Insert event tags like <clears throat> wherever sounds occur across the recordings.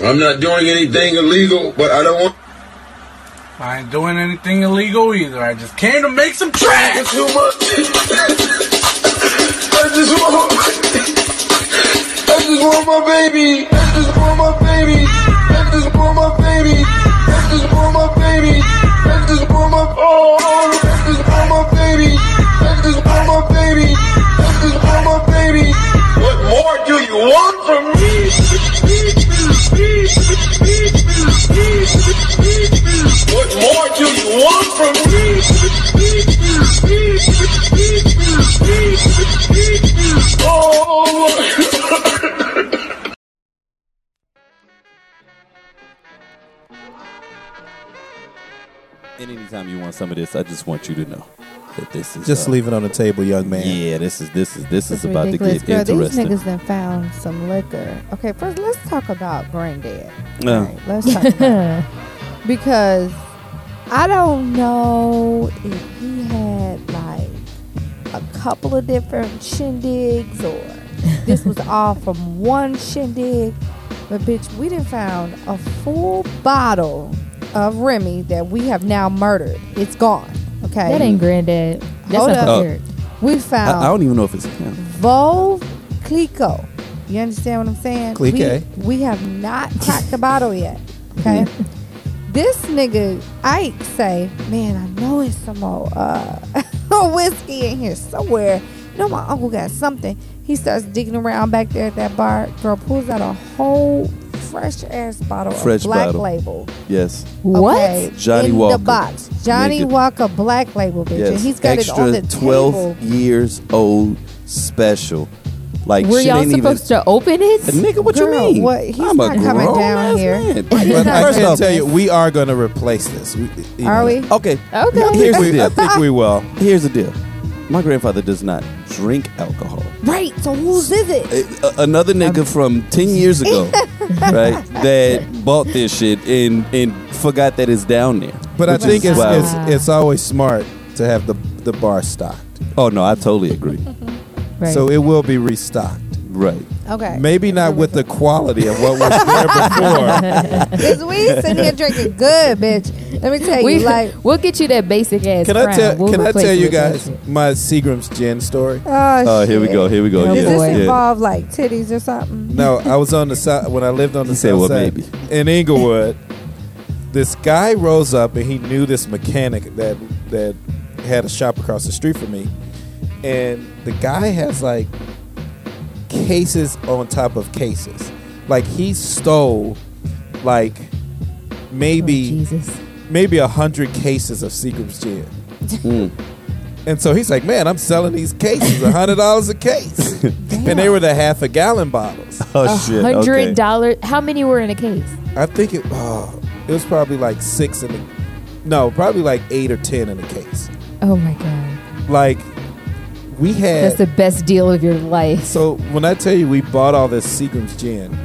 I'm not doing anything illegal, but I don't want. I ain't doing anything illegal either. I just came to make some tracks. Too much. I just want. I just want my baby. I just want my baby. I just want my baby. I just want my baby. I just want my oh. I just want my baby. I just want my baby. I just want my baby. What more do you want from me? What more do you want from me? Oh. And <laughs> anytime you want some of this, I just want you to know that this is Just uh, leave it on the table, young man. Yeah, this is this is this is It's about to get Girl, these niggas done found some liquor. Okay, first let's talk about granddad. No. Right, let's talk about <laughs> because I don't know if he had like a couple of different shindigs or <laughs> this was all from one shindig. But bitch, we done found a full bottle of Remy that we have now murdered. It's gone. Okay. That ain't granddad. That's Hold Uncle up. Eric. We found I don't even know if it's him. Veuve Clicquot. You understand what I'm saying? Clique. We, we have not <laughs> cracked the bottle yet. Okay. <laughs> this nigga Ike say, man, I know it's some old uh, <laughs> whiskey in here somewhere. You know my uncle got something. He starts digging around back there at that bar. Girl pulls out a whole fresh ass bottle Fresh of Black bottle. Label. Yes. What? Okay, Johnny in Walker. the box. Johnny Nigga. Walker Black Label, bitch. And Yes. he's got Extra it on the 12 table. years old special. Like Were shit y'all ain't supposed even, to open it? Uh, nigga, what Girl, you mean? what- he's I'm not a coming grown down ass here. Man. He's But not I First can off, tell you, we are going to replace this. We, you Are we? okay. Okay. I Here's think, the we, I deal. think we will. Here's the deal. My grandfather does not drink alcohol. Right. So whose is it? A- another nigga um, from 10 years ago, <laughs> right, that bought this shit and, and forgot that it's down there. But I Which think is it's, wild. it's it's always smart to have the the bar stocked. Oh, no, I totally agree. <laughs> Right. So it will be restocked. Right. Okay. Maybe not with the quality of what was there <laughs> before. Cause we sitting here drinking good, bitch. Let me tell you, we, like, <laughs> we'll get you that basic ass. Can I tell We'll Can I tell you guys shit. my Seagram's gin story? oh, Oh, here we go. Here we go. Does yeah. this boy. yeah. involve like titties or something? No, I was on the side when I lived on the He south well, side maybe. in Inglewood. This guy rose up and he knew this mechanic that that had a shop across the street from me, and the guy has like cases on top of cases. Like he stole like Oh, maybe Jesus. maybe a hundred cases of Seagram's gin. Mm. And so he's like, man, I'm selling these cases, a hundred dollars a case, <laughs> and they were the half a gallon bottles. <laughs> Oh, shit. Okay. Hundred dollars. How many were in a case? I think it, oh, it was probably like six in the, no, probably like eight or ten in a case. Oh my god. Like we had. That's the best deal of your life. so when I tell you we bought all this Seagram's gin,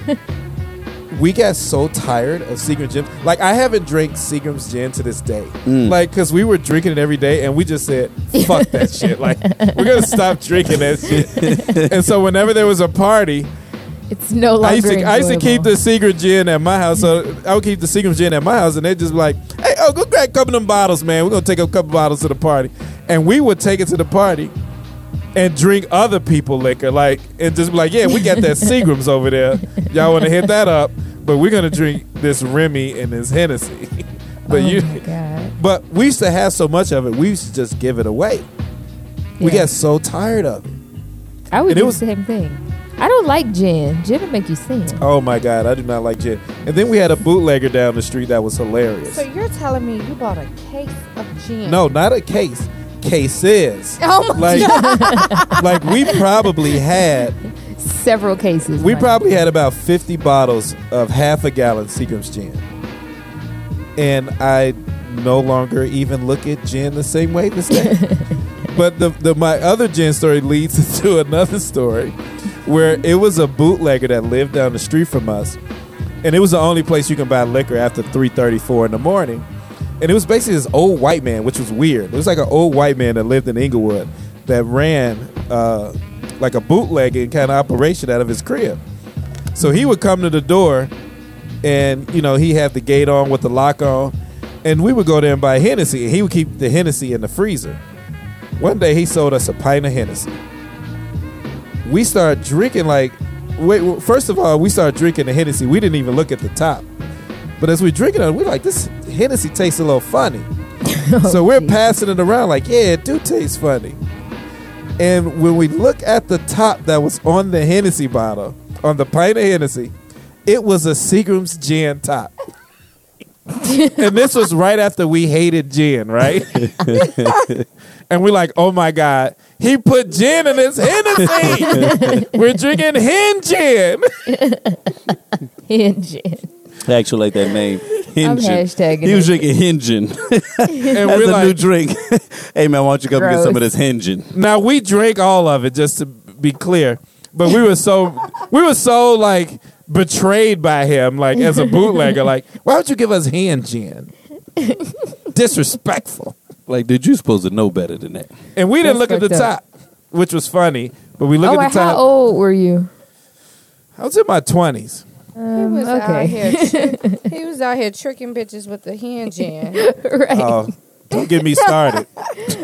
<laughs> we got so tired of Seagram's gin. Like I haven't drank Seagram's gin to this day. Mm. Like because we were drinking it every day, and we just said, "Fuck <laughs> that shit!" Like we're gonna stop drinking that shit. <laughs> and so whenever there was a party, It's no longer. I used to I used to keep the secret gin at my house. So I would keep the secret gin at my house, and they'd just be like, "Hey, oh, go grab a couple of them bottles, man. We're gonna take a couple bottles to the party," and we would take it to the party and drink other people liquor, like and just be like, "Yeah, we got that <laughs> Seagram's over there. Y'all want to hit that up?" But we're gonna drink this Remy and this Hennessy. <laughs> but oh you, my god. but we used to have so much of it, we used to just give it away. We got so tired of it. I would and it do was- the same thing. I don't like gin. Gin will make you sin. Oh my god, I do not like gin. And then we had a bootlegger down the street that was hilarious. So you're telling me you bought a case of gin? No, not a case. Cases. <laughs> Oh my Like, like we probably had, Several cases. we Mike. probably had about fifty bottles of half a gallon Seagram's gin, and I no longer even look at gin the same way this day. <laughs> but the, the my other gin story leads <laughs> to another story, where it was a bootlegger that lived down the street from us, and it was the only place you can buy liquor after three thirty four in the morning. And it was basically this old white man, which was weird. It was like an old white man that lived in Inglewood that ran uh, like a bootlegging kind of operation out of his crib. So he would come to the door and you know he had the gate on with the lock on, and we would go there and buy Hennessy, and he would keep the Hennessy in the freezer. One day he sold us a pint of Hennessy. We started drinking like, wait. First of all, we started drinking the Hennessy. We didn't even look at the top, but as we drinking it, we like this Hennessy tastes a little funny. <laughs> so we're passing it around like, yeah, it do taste funny. And when we look at the top that was on the Hennessy bottle, on the pint of Hennessy, it was a Seagram's gin top. <laughs> and this was right after we hated gin, right? <laughs> and we're like, oh my God, he put gin in his Hennessy. we're drinking hen gin. Engine. I actually like that name. <laughs> I'm Hingin. hashtagging He was it. drinking Hingin. <laughs> <laughs> And That's we're a new drink. hey man, why don't you come get some of this Hingin? now we drank all of it, just to be clear. But we were so we were so like betrayed by him, like as a bootlegger. Like, why would you give us hen gin? Disrespectful. Like, dude, you supposed to know better than that. And we didn't That's look at the fucked top, which was funny. But we look Oh, at the top. how old were you? I was in my twenties. He Um, was out here. <laughs> trick- he was out here tricking bitches with the hen <laughs> gin. right. Oh, don't get me started. <laughs>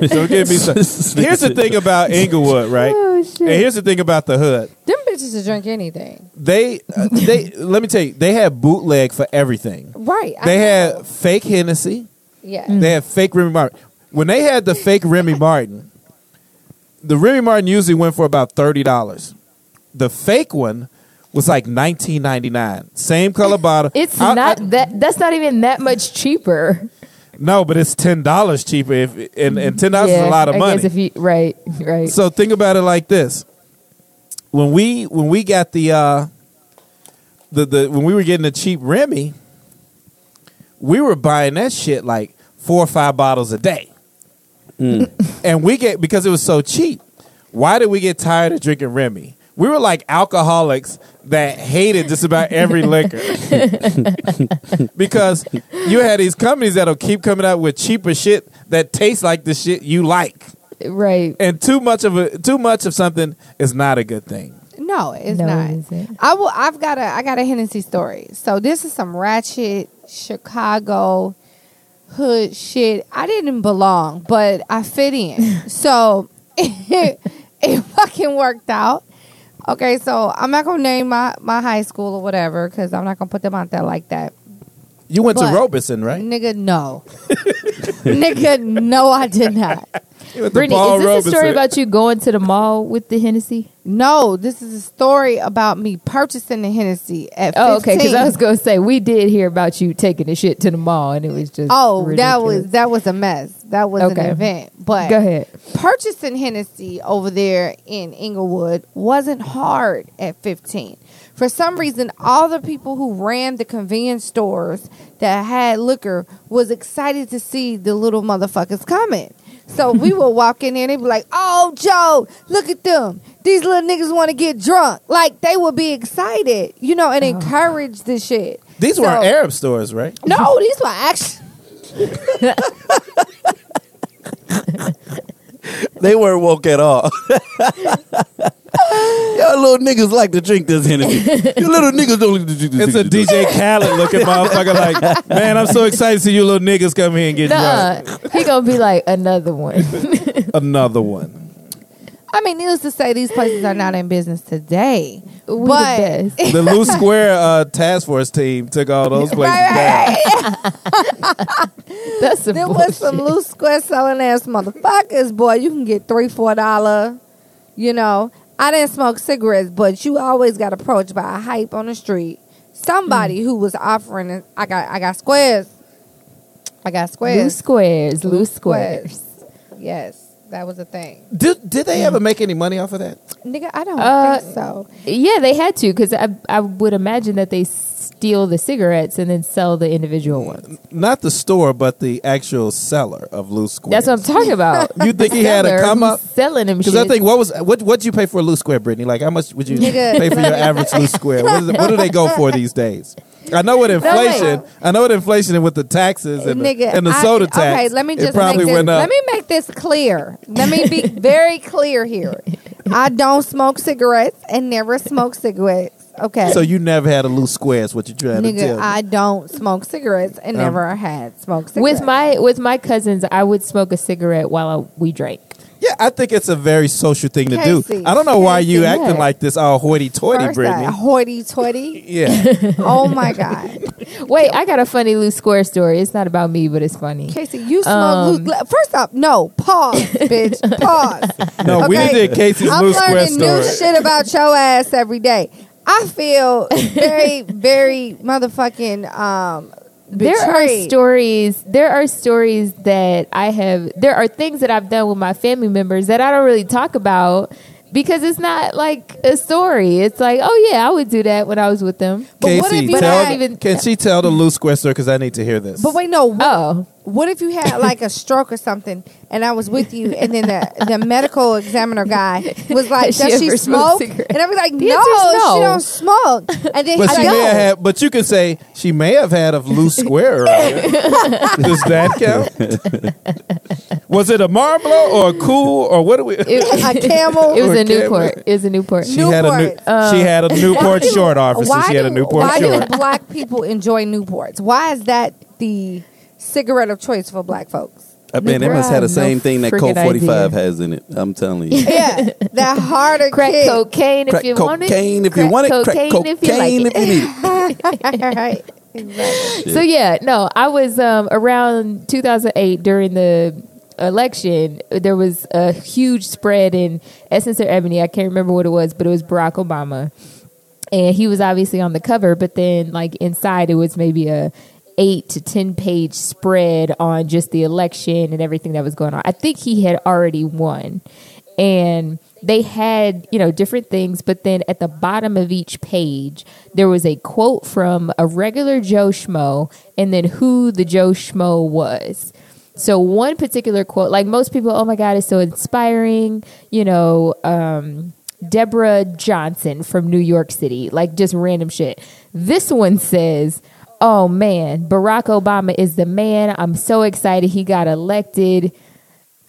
don't get me started. Here's the thing about Inglewood, right? oh shit. And here's the thing about the hood. Them bitches will drink anything. They, uh, they. let me tell you, they had bootleg for everything. Right. I They know. had fake Hennessy. Yeah. They had fake Remy Martin. When they had the fake Remy Martin, the Remy Martin usually went for about thirty dollars. The fake one was like nineteen ninety nine. Same color bottle. it's I- not I- that. That's not even that much cheaper. no, but it's ten dollars cheaper. If and, and ten dollars is a lot of I money. Guess if you right, right. So think about it like this: when we when we got the uh, the the when we were getting the cheap Remy, we were buying that shit like four or five bottles a day, and we get because it was so cheap. Why did we get tired of drinking Remy? We were like alcoholics that hated just about every <laughs> liquor <laughs> because you had these companies that'll keep coming out with cheaper shit that tastes like the shit you like right. and too much of a too much of something is not a good thing. No, it's No, not. it isn't. I will. I've got a. I got a Hennessy story. So this is some ratchet Chicago hood shit. I didn't belong, but I fit in. <laughs> so it, it fucking worked out. Okay, so I'm not gonna name my my high school or whatever because I'm not gonna put them out there like that. You went But- to Robeson, right? Nigga, no. <laughs> Nigga, no, I did not. You Brittany, is this a story about you going to the mall with the Hennessy? No, this is a story about me purchasing the Hennessy at 15. Oh, okay. Because I was going to say we did hear about you taking the shit to the mall, and it was just Oh, that was that was a mess. That was Okay. an event. But Go ahead. purchasing Hennessy over there in Inglewood wasn't hard at 15. For some reason, all the people who ran the convenience stores that had liquor was excited to see the little motherfuckers coming. So we <laughs> would walk in there and they'd be like, "Oh, Joe, look at them! These little niggas want to get drunk." Like they would be excited, you know, and oh. encourage the shit. These So- were Arab stores, right? No, <laughs> these were actually. They weren't woke at all. <laughs> Y'all little niggas like to drink this Hennessy. You little niggas don't like to drink this It's a Hennessy. DJ Khaled looking motherfucker. Like, man, I'm so excited to see you little niggas come here and get drunk. Nuh-uh. He gonna be like another one. <laughs> Another one. I mean, needless to say, these places are not in business today. We But- the best. The <laughs> Loose Square uh, task force team took all those places down. <laughs> That's some There bullshit. was some loose square selling ass motherfuckers, boy. You can get three, four dollar. You know, I didn't smoke cigarettes, but you always got approached by a hype on the street. Somebody Mm. who was offering. it. I got, I got squares. I got squares. loose squares. squares, loose squares. Yes, that was a thing, Did, did they ever make any money off of that? nigga. I don't Uh, think so. Yeah, they had to because I I would imagine that they steal the cigarettes and then sell the individual ones. Not the store, but the actual seller of Loose Square. That's what I'm talking about. <laughs> You think he had a Seller come who's up? selling them Because shit. I think what was what what'd you pay for a loose square, Brittany? Like how much would you Nigga. pay for your average loose square? What, is what do they go for these days? I know with inflation, wait. I know with inflation and with the taxes and, Nigga, the, and the I- soda tax. Okay, let me it just probably make this, went up. let me make this clear. Let me be <laughs> very clear here. I don't smoke cigarettes and never smoke cigarettes. Okay. So you never had a loose square? Is what you're trying to tell me? I don't smoke cigarettes and Um, never had smoked cigarettes. With my with my cousins, I would smoke a cigarette while I, we drank. Yeah, I think it's a very social thing to Casey, do. I don't know why you acting yeah. like this all hoity-toity, First, Brittany. hoity-toity. yeah. <laughs> oh my god, <laughs> Wait, I got a funny loose square story. It's not about me, but it's funny. Casey, you smoke. Um, loose- First up, no pause, <laughs> bitch, pause. No, we Okay. did Casey's I'm loose square learning new shit about your ass every day. I feel very, very motherfucking um. There are stories. There are stories that I have. There are things that I've done with my family members that I don't really talk about because it's not like a story. It's like, oh yeah, I would do that when I was with them. But what Casey, if you tell, had- even- can she tell the loose square story? Because I need to hear this. But wait, no. What, Oh, what if you had like a stroke or something, and I was with you, and then the, the medical examiner guy was like, Has she "Does she smoked smoke?" And I was like, "No, no. she don't smoke." And then But she don't. may have had, but you can say she may have had a loose square earlier. <laughs> Does that count? was it a Marlboro or a cool or what do we? it, a camel. <laughs> it was a Okay, Newport. It was a Newport. she had a new, Newport. she um, had a Newport <laughs> short officer. Why She had a do- Newport why short. do black people enjoy Newports? Why is that the cigarette of choice for black folks? I mean, they must have the No same thing that Colt 45 idea. has in it. I'm telling <laughs> you. Yeah, that harder Crack kick. cocaine if Crack you want it. cocaine if you want it. Crack cocaine cocaine if you like if you need it. <laughs> right. Exactly. So yeah, no, I was um, around 2008 during the election. There was a huge spread in Essence or Ebony. I can't remember what it was, but it was Barack Obama, and he was obviously on the cover. But then, like inside, it was maybe a eight to ten page spread on just the election and everything that was going on. I think he had already won, and they had you know different things but then at the bottom of each page there was a quote from a regular joe schmo and then who the joe schmo was. So one particular quote like most people oh my god it's so inspiring you know um deborah johnson from new york city like just random shit. This one says oh man barack obama is the man i'm so excited he got elected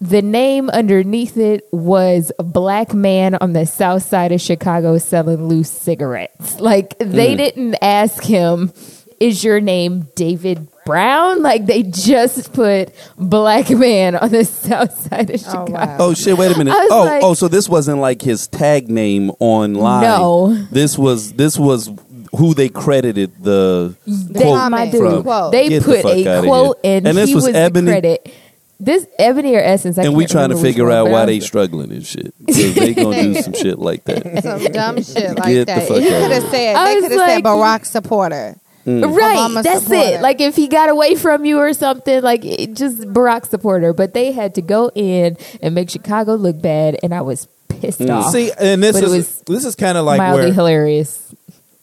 the name underneath it was a black man on the south side of Chicago selling loose cigarettes. Like they mm. didn't ask him, is your name David Brown? Like they just put black man on the <laughs> south side of Oh Chicago. wow. Oh shit! Wait a minute. Oh, like- oh, so this wasn't like his tag name online. No. this was this was who they credited the They, quote my from. Quote. they Get put fuck a quote here. and, And this he was was, Ebony? the credit. This Ebony or Essence, I and we can't trying to figure out why they struggling and shit. 'Cause they gonna do <laughs> some shit like that. Some dumb shit like Get the that. fuck He outta could have here. said. I They could have said Barack supporter. Mm. Right, Obama that's supporter. it. Like if he got away from you or something, like it, just Barack supporter. But they had to go in and make Chicago look bad, and I was pissed mm. off. See, and this But it is was this is kind of like mildly where hilarious.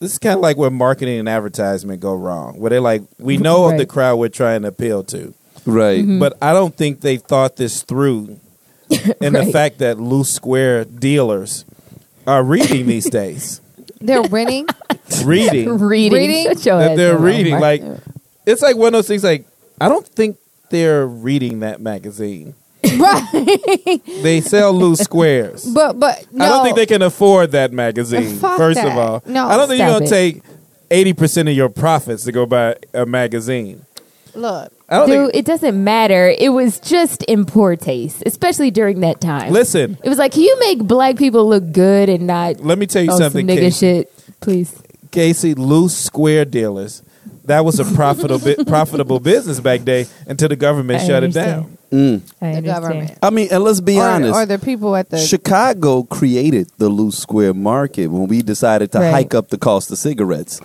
This is kind of like where marketing and advertisement go wrong. Where they're like, we know of the crowd we're trying to appeal to, Right. Mm-hmm. but I don't think they thought this through. <laughs> And the fact that loose square dealers are reading these <laughs> days, They're renting. <laughs> reading Reading, Reading? That they're reading. Like it's like one of those things. Like I don't think they're reading that magazine. Right. They sell loose squares. But but no. I don't think they can afford that magazine. Fuck first of all, No. I don't think you're gonna it. take eighty percent of your profits to go buy a magazine. Look. Dude, think. it doesn't matter. It was just in poor taste, especially during that time. Listen, it was like, can you make black people look good and not let me tell you something, some nigga Casey. shit, please? Casey, loose square dealers. That was a profitable <laughs> profitable business back day until the government I shut it down. Mm. I The understand. government. I mean, and let's be Or, honest. or the people at the Chicago created the loose square market when we decided to Right. hike up the cost of cigarettes.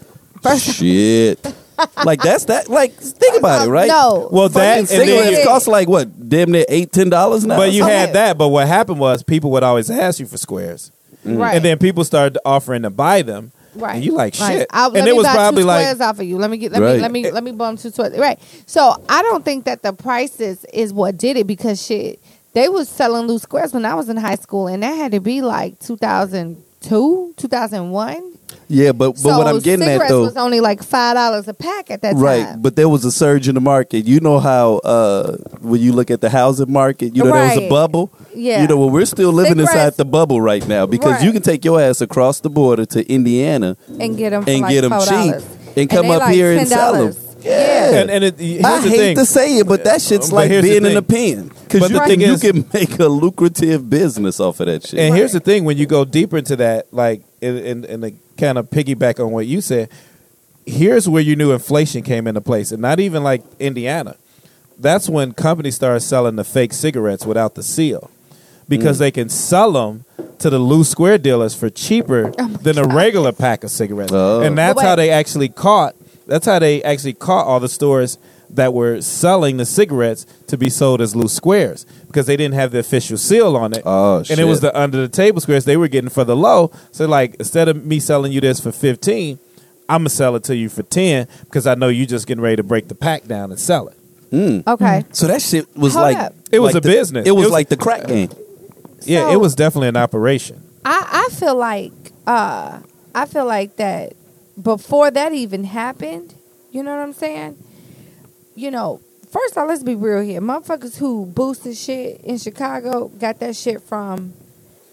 Shit. <laughs> like that's that. Like think about it, right? No. Well, that Fucking and cigarettes cost like what, damn near eight, ten dollars now. but you Okay. had that. But what happened was people would always ask you for squares, right. and then people started offering to buy them. Right. And you like shit. I'll- and it was probably two like squares off of you. Let me get let Right. me let me let me bum two squares. Right. So I don't think that the prices is what did it because shit they was selling loose squares when I was in high school and that had to be like two thousand two, two thousand one. Yeah, but but so what I'm getting at cigarettes though, was only like five dollars a pack at that time. right? But there was a surge in the market. You know how uh, when you look at the housing market, you know there was a bubble. Yeah. You know, well, we're still living Cigarettes- inside the bubble right now because you can take your ass across the border to Indiana and get them and like get them cheap and come they up like here and sell them. $10. Yeah. And, and it, here's I the hate thing. to say it, but that shit's But like being in a pen because you the think thing you can make a lucrative business off of that shit. And here's the thing: when you go deeper into that, like, and and, and to kind of piggyback on what you said, here's where you knew inflation came into place, and not even like Indiana. That's when companies started selling the fake cigarettes without the seal, because mm. they can sell them to the loose square dealers for cheaper than a regular pack of cigarettes, Oh. and that's how they actually caught. That's how they actually caught all the stores that were selling the cigarettes to be sold as loose squares because they didn't have the official seal on it Oh, and it was the under the table squares they were getting for the low. So like instead of me selling you this for fifteen, I'm gonna sell it to you for ten because I know you just getting ready to break the pack down and sell it. Okay. so that shit was Hold like up. It was like a the- business. It was, It was- like the crack game. Yeah, So- it was definitely an operation. I, I feel like uh I feel like that before that even happened, you know what I'm saying? You know, first off, let's be real here. Motherfuckers who boosted shit in Chicago got that shit from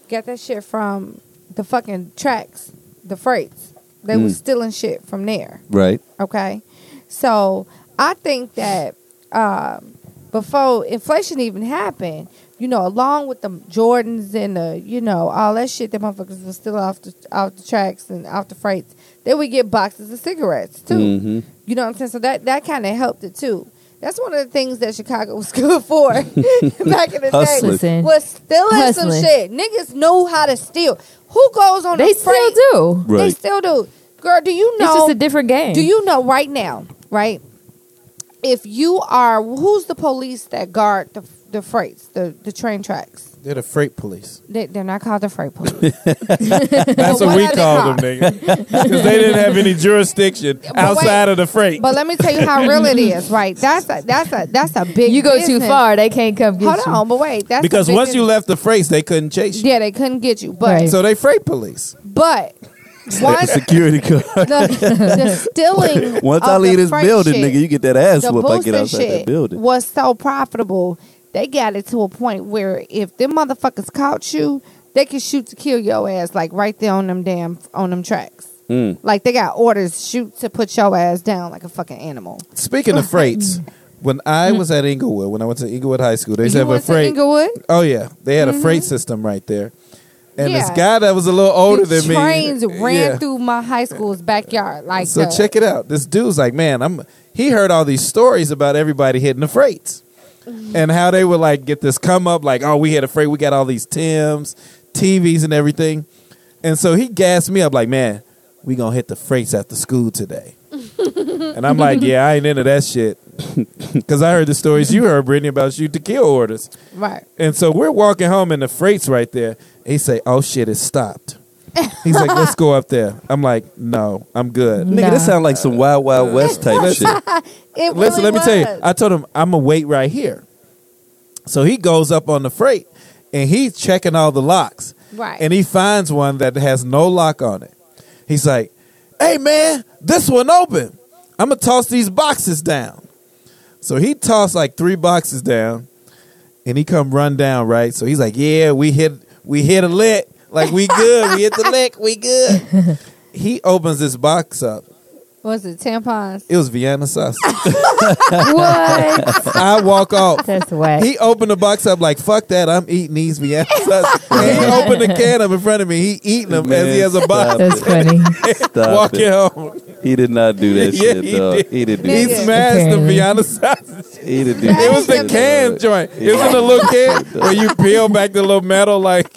got that shit from the fucking tracks, the freights. They was Mm. stealing shit from there. Right. Okay, so I think that um, before inflation even happened, you know, along with the Jordans and the, you know, all that shit that motherfuckers was still off the off the tracks and off the freights, they would get boxes of cigarettes too. Mhm. You know what I'm saying? So that that kind of helped it too. That's one of the things that Chicago was <laughs> good for <laughs> back in the Hustling. day. Listen. Was stealing some shit. Niggas know how to steal. Who goes on They the still freight? do. They still do. Girl, do you know? It's just a different game. Do you know right now, right? If you are, who's the police that guard the the freights, the the train tracks? They're the freight police. They, they're not called the freight police. <laughs> That's what what we are they called them, nigga, <laughs> because they didn't have any jurisdiction outside wait. of the freight. but let me tell you how real it is, <laughs> right? That's a that's a that's a big. you go too far, they can't come get Hold you. on, but wait, that's because big once you left the freight, they couldn't chase you. yeah, they couldn't get you. But Right. So they freight police. but once Security guard. the, the stealing. Once of I leave the this building, shit, nigga, you get that ass the whoop I get boosting outside that shit building. was so profitable. They got it to a point where if them motherfuckers caught you, they could shoot to kill your ass like right there on them damn on them tracks. Mm. Like they got orders shoot to put your ass down like a fucking animal. Speaking of freights, <laughs> when I was at Inglewood, when I went to Inglewood High School, they used to have a freight. Inglewood? Oh yeah, they had a freight system right there, and this guy that was a little older the than me. trains ran yeah. through my high school's backyard. Like So the- check it out. This dude's like, man, I'm. He heard all these stories about everybody hitting the freights, Mm-hmm. And how they would like get this come up, like, oh, we hit a freight, we got all these Tims, TVs, and everything, and so he gassed me up, like, man, we gonna hit the freights after school today, <laughs> and I'm like, yeah, I ain't into that shit, <laughs> because I heard the stories you heard, Brittany, about shoot to kill orders. right. And so we're walking home and the freight's right there. He say, "Oh shit, it stopped." He's like, "Let's go up there." I'm like, "No, I'm good." Nigga, this sound like some Wild Wild West type shit. <laughs> It Listen, really let me tell you. was. I told him I'm gonna wait right here. So he goes up on the freight and he's checking all the locks. Right. And he finds one that has no lock on it. He's like, "Hey man, this one open. I'm gonna toss these boxes down." So he tossed like three boxes down, and he come run down right. So he's like, "Yeah, we hit we hit a lick. Like we good. we hit the lick. We good." <laughs> he opens this box up. was it tampons? It was Vienna sausage. <laughs> what? I walk off. That's whack. He opened the box up like, fuck that, I'm eating these Vienna <laughs> sausages. He opened the can up in front of me. He eating them as he has a box. That's funny. Stop Walking it. home. He did not do that Yeah, shit, he dog. did. He didn't do He that. smashed the Apparently. Vienna sausage. He didn't do It was the can joint. It was in the little can where you peel back the little metal like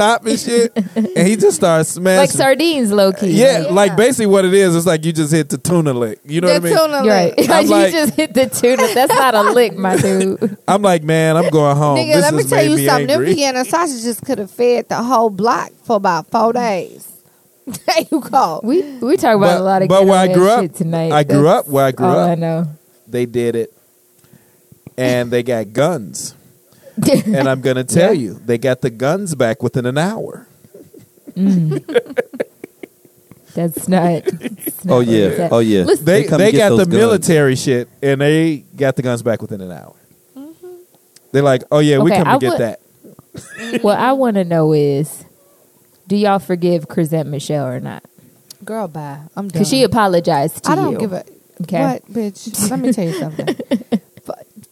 top and shit. And he just starts smashing. like sardines, low key. yeah, Yeah. like basically what it is, it's like you just hit the tuna lick. You know the what I mean? tuna You're right. lick. <laughs> I'm you like- just hit the tuna. That's not a lick, my <laughs> dude. I'm like, man, I'm going home. Nigga, this let me tell you me something. Them angry. Vienna sausages could have fed the whole block for about four days. <laughs> there you go. We we talk about But- a lot of but where I grew up- shit tonight. I grew up where I grew all I know. They did it. And they got guns. <laughs> And I'm going to tell you, they got the guns back within an hour. Mm. That's not. that's oh, not Oh yeah. it. Oh yeah. Listen, They come they got the guns. military shit, and they got the guns back within an hour. Mm-hmm. They're like, oh yeah, we Okay, come to I get would- that. <laughs> what I want to know is, do y'all forgive Chrisette Michele or not? Girl, bye. I'm done. Because she apologized to I don't you. give a Okay. what, bitch. Let me tell you something. <laughs>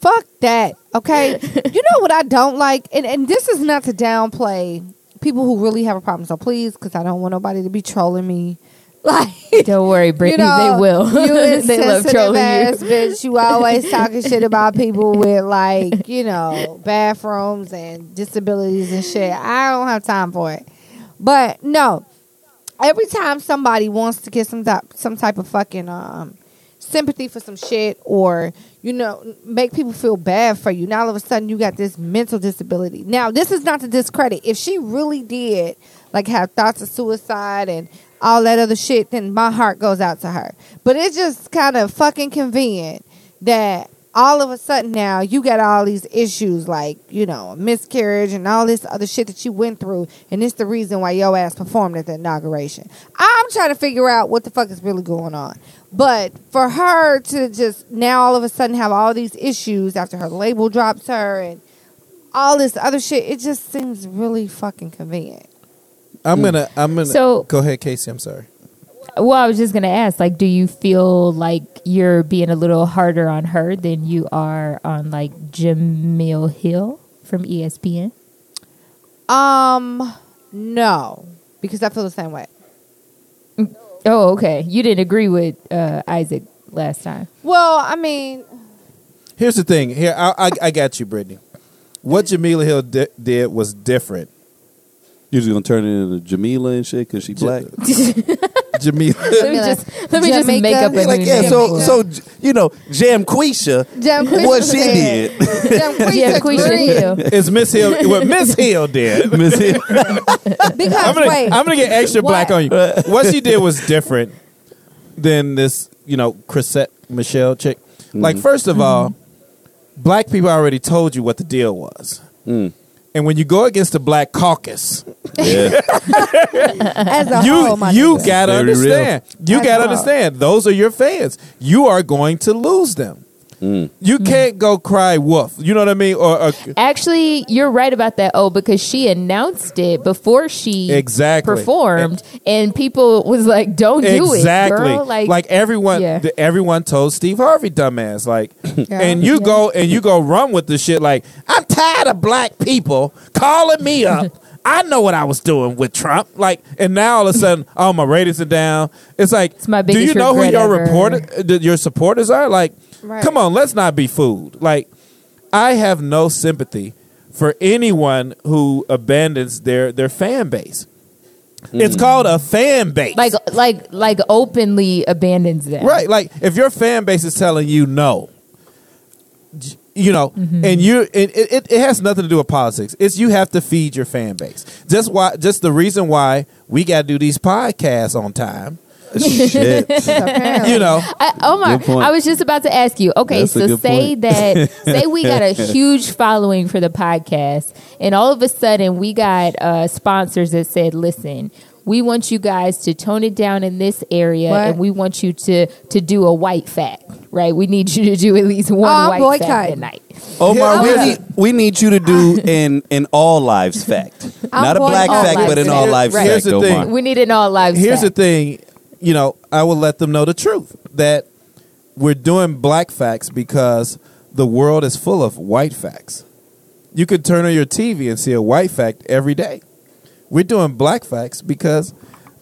Fu- Fuck that. Okay. <laughs> you know what I don't like, and and this is not to downplay people who really have a problem. So please, because I don't want nobody to be trolling me. <laughs> Like Don't worry, Brittany. you know, they will. You <laughs> they love trolling ass you. bitch. You always talking shit about people with like you know bathrooms and disabilities and shit. I don't have time for it. But no, every time somebody wants to get some type, some type of fucking um, sympathy for some shit or you know make people feel bad for you. Now all of a sudden you got this mental disability. Now this is not to discredit. If she really did like have thoughts of suicide and all that other shit then my heart goes out to her. But it's just kind of fucking convenient that all of a sudden now you got all these issues like you know a miscarriage and all this other shit that you went through and it's the reason why your ass performed at the inauguration i'm trying to figure out what the fuck is really going on but for her to just now all of a sudden have all these issues after her label drops her and all this other shit it just seems really fucking convenient I'm gonna I'm gonna So- go ahead, Casey. I'm sorry. Well, I was just gonna ask, like, do you feel like you're being a little harder on her than you are on like Jemele Hill from ESPN? um no because i feel the same way Oh, okay. You didn't agree with uh, Isaac last time. well i mean Here's the thing. Here, I I, I got you, Brittany. What Jamila Hill di- did was different. You just gonna turn it into Jamila and shit because she black. <laughs> <laughs> Jamila. Let me just let me just make up a Yeah, new yeah, name. so so you know, Jamquisha, Jamquisha what she did. Jamquisha <laughs> yeah, Quisha Green. Hill. It's Miss Hill. What Miss Hill did. <laughs> Miss Hill. because I'm gonna wait I'm gonna get extra What? black on you. What she did was different than this, you know, Chrisette Michele chick. Like first of all, black people already told you what the deal was. Mm. And when you go against the black caucus, Yeah. <laughs> as a you whole, you gotta Very real. understand. You As gotta understand. Those are your fans. You are going to lose them. Mm. You can't go cry wolf. You know what I mean? Or, or Actually, you're right about that. Oh, because she announced it before she Exactly. performed, and people was like, "Don't do exactly it, girl." like, Like, everyone Yeah. th- everyone told steve harvey dumbass like <coughs> Yeah. and you Yeah. go and you go run with the shit like i'm tired of black people calling me up <laughs> I know what I was doing with Trump. Like, and now all of a sudden, <laughs> oh, my ratings are down. It's like, It's my do you know who your ever. reporter, your supporters are? Like, Right. come on, let's not be fooled. Like, I have no sympathy for anyone who abandons their their fan base. It's mm. called a fan base. like, like, like, openly abandons them. Right. Like if your fan base is telling you no, j- you know, Mm-hmm. and you it, it, it has nothing to do with politics. It's you have to feed your fan base. Just why just the reason why we got to do these podcasts on time. Shit. <laughs> You know, I, Omar, I was just about to ask you. Okay, That's so say point. that <laughs> say we got a huge following for the podcast, and all of a sudden we got uh, sponsors that said, "Listen, we want you guys to tone it down in this area, What? and we want you to to do a white fact. Right? We need you to do at least one Oh, I'm white fact boycotting. at night. Omar, we Yeah. need we need you to do an an all lives fact, <laughs> I'm not a black fact, but an all lives Right. Here's fact. the thing. Omar. We need an all lives. Fact. Here's the thing. You know, I will let them know the truth that we're doing black facts because the world is full of white facts. You could turn on your TV and see a white fact every day. We're doing black facts because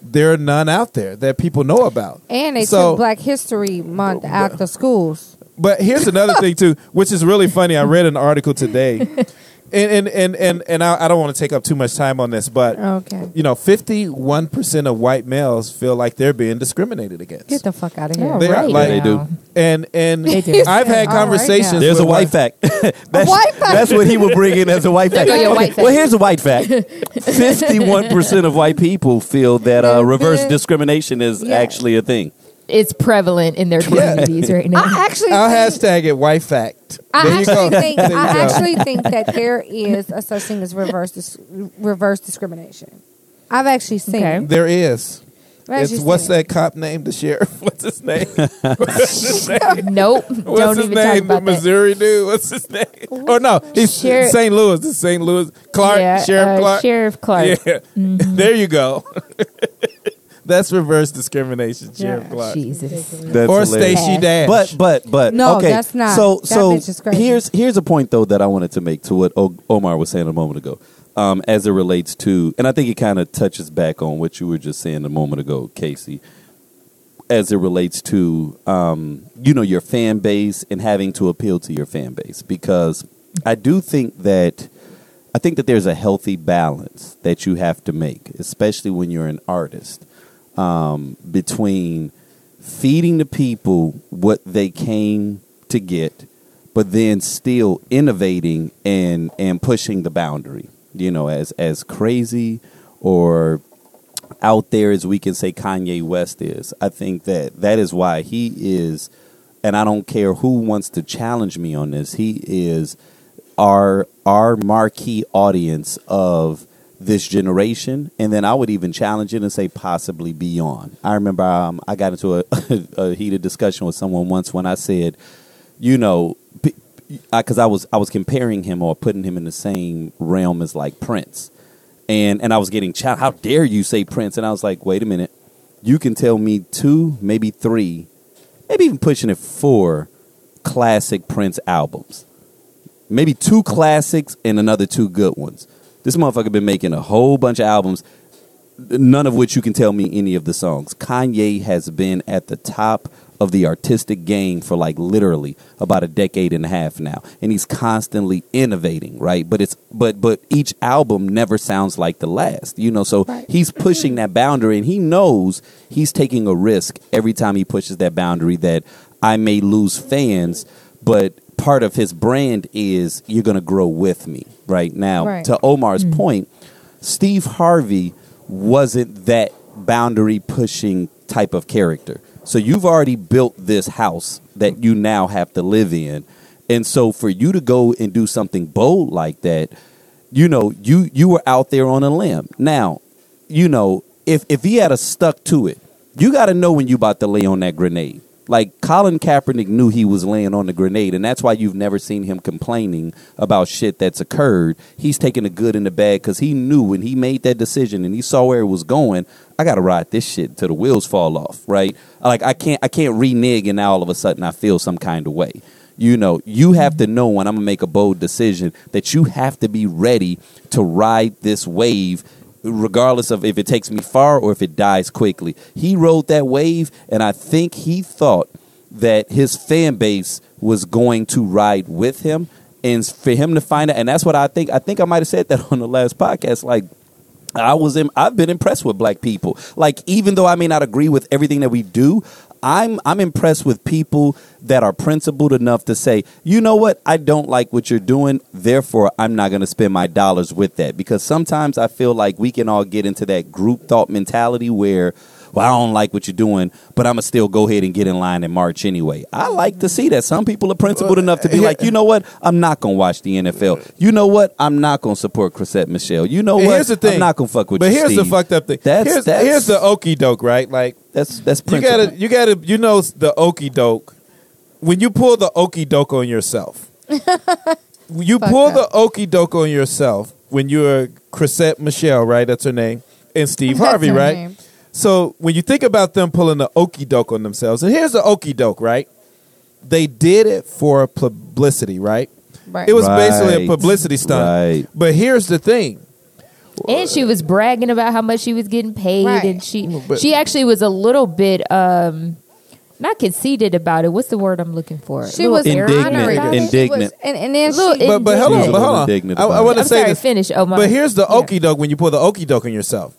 there are none out there that people know about. And they So- took Black History Month oh, out the schools. But here's another thing too, which is really funny. I read an article today, <laughs> and and and and, and I, I don't want to take up too much time on this, but Okay. you know, fifty one percent of white males feel like they're being discriminated against. Get the fuck out of here. All They are right like- They do. and and They do. I've had conversations. now. There's a white fact. <laughs> that's, white fact. that's what he would bring in as a white fact. go your white fact. Well, here's a white fact. <laughs> Fifty-one percent of white people feel that uh, reverse discrimination is Yeah. actually a thing. It's prevalent in their communities right now. I actually I'll think, hashtag it white fact. I actually think There you I go. actually think that there is a such thing as reverse dis- reverse discrimination. I've actually seen Okay. it. there is. As It's you what's said. that cop name? The sheriff? <laughs> What's his name? What's his <laughs> name? Nope. What's Don't his even talk name? The about that. Missouri dude. What's his name? Oh no, he's Sheriff- St. Louis. It's St. Louis Clark. yeah, Sheriff uh, Clarke. Sheriff Clarke. Yeah, there you go. <laughs> That's reverse discrimination, Sheriff Ah, Clarke. Jesus. That's Or hilarious. Stacy Dash. But but but No, okay. that's not. So That so bitch is crazy. here's here's a point though that I wanted to make to what o- Omar was saying a moment ago, um, as it relates to, and I think it kind of touches back on what you were just saying a moment ago, Casey, as it relates to um, you know your fan base and having to appeal to your fan base because I do think that. I think that there's a healthy balance that you have to make, especially when you're an artist, um, between feeding the people what they came to get, but then still innovating and and pushing the boundary. You know, as as crazy or out there as we can say Kanye West is. I think that that is why he is, and I don't care who wants to challenge me on this. He is our our marquee audience of this generation, and then I would even challenge it and say possibly beyond. I remember um, I got into a, <laughs> a heated discussion with someone once when I said, you know, because I, was I was comparing him or putting him in the same realm as like Prince, and and I was getting challenged. How dare you say Prince? And I was like, wait a minute, you can tell me two, maybe three, maybe even pushing it four classic Prince albums maybe two classics and another two good ones. This motherfucker been making a whole bunch of albums, none of which you can tell me any of the songs. Kanye has been at the top of the artistic game for like literally about a decade and a half now and he's constantly innovating right? But it's but but each album never sounds like the last you know? So he's pushing that boundary and he knows he's taking a risk every time he pushes that boundary that I may lose fans but part of his brand is you're going to grow with me right now Right. to Omar's mm-hmm. point Steve Harvey wasn't that boundary pushing type of character. So you've already built this house that you now have to live in. And so for you to go and do something bold like that, you know, you you were out there on a limb. Now, you know, if if he had a stuck to it, you got to know when you about to lay on that grenade. Like Colin Kaepernick knew he was laying on the grenade, and that's why you've never seen him complaining about shit that's occurred. He's taking the good and the bad because he knew when he made that decision and he saw where it was going. I got to ride this shit till the wheels fall off, right? Like I can't, I can't renege, and now all of a sudden I feel some kind of way. You know, you have to know when I'm gonna make a bold decision that you have to be ready to ride this wave regardless of if it takes me far or if it dies quickly. He rode that wave, and I think he thought that his fan base was going to ride with him, and for him to find out, and that's what I think. I think I might have said that <laughs> on the last podcast, like. I was in, I've been impressed with black people. Like even though I may not agree with everything that we do, I'm I'm impressed with people that are principled enough to say, "You know what? I don't like what you're doing, therefore I'm not going to spend my dollars with that." Because sometimes I feel like we can all get into that group thought mentality where well, I don't like what you're doing, but I'm gonna still go ahead and get in line and march anyway. I like to see that. Some people are principled enough to be like, you know what? I'm not gonna watch the NFL. You know what? I'm not gonna support Chrisette Michele. You know what? here's the thing. I'm not gonna fuck with But you. here's the fucked up thing. That's here's, that's here's the okey doke, right? Like that's that's you gotta you gotta you know the okey doke when you pull the okey doke on yourself. <laughs> you Fucked pull up. the okey doke on yourself when you're Chrisette Michele, right? That's her name, and Steve That's Harvey, her right? name. So when you think about them pulling the okey doke on themselves, and here's the okey doke, right? They did it for publicity, right? Right. It was basically a publicity stunt. Right. But here's the thing. And she was bragging about how much she was getting paid, Right. and she But- she actually was a little bit um not conceited about it. What's the word I'm looking for? She was Indignant. honoring. She Indignant. was- and, and then she, But but hold on, but hold on. I, I want to say sorry, this. finish. Oh my! But here's the Yeah. okey doke when you pull the okey doke on yourself.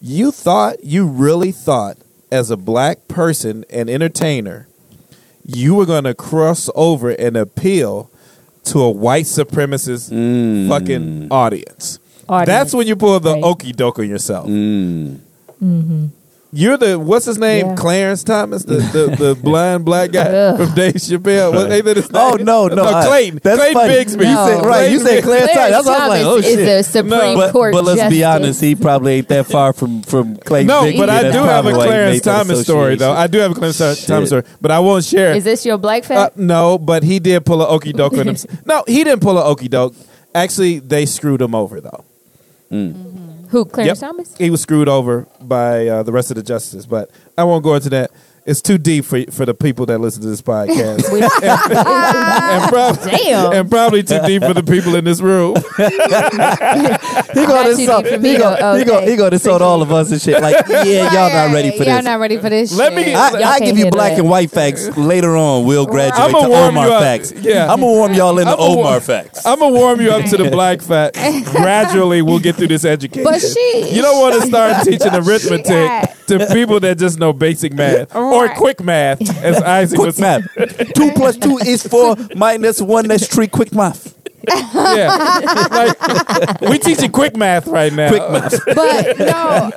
You thought, you really thought, as a black person and entertainer, you were going to cross over and appeal to a white supremacist Mm. fucking audience. Audience. That's when you pull the Right. okey doke on yourself. Mm. You're the what's his name? Yeah. Clarence Thomas, the, the, the <laughs> blind black guy from Dave Chappelle. What ain't that his Oh name? no, no, I- Clayton. That's Clayton funny. Bigsby. You said, right? You said Clarence Thomas. That's why I was like, oh shit. is the Supreme but, Court but let's be honest, he probably ain't that far from from Clayton. No, Bigsby. but I do have a probably Clarence Thomas story though. I do have a Clarence Thomas story, but I won't share. Is this your black Uh, no, but he did pull a okey doke on him. <laughs> No, he didn't pull a okey doke. Actually, they screwed him over though. Who? Clarence. Thomas? He was screwed over by uh, the rest of the justices, but I won't go into that. It's too deep for for the people that listen to this podcast, <laughs> and, prob- Damn. and probably too deep for the people in this room. <laughs> <laughs> He Not gonna too insult. He me, gonna though. he gonna Okay. he gonna insult all of us and shit. Like, yeah, y'all not ready for this. Y'all this. not ready for this. Let shit. me- I, Y'all I can't give you handle black that. and white facts later on. We'll graduate I'ma to warm you Omar up. facts. Yeah. I'm gonna warm y'all into I'ma wa- Omar facts. I'm gonna warm you up to the black fact. Gradually, we'll get through this education. But she- you don't want to start teaching arithmetic got- to people that just know basic math or quick math, as <laughs> Isaac Quick was math. two plus two is four minus one. That's three. Quick math. Yeah, like, we teaching quick math right now. Quick math. <laughs> But no,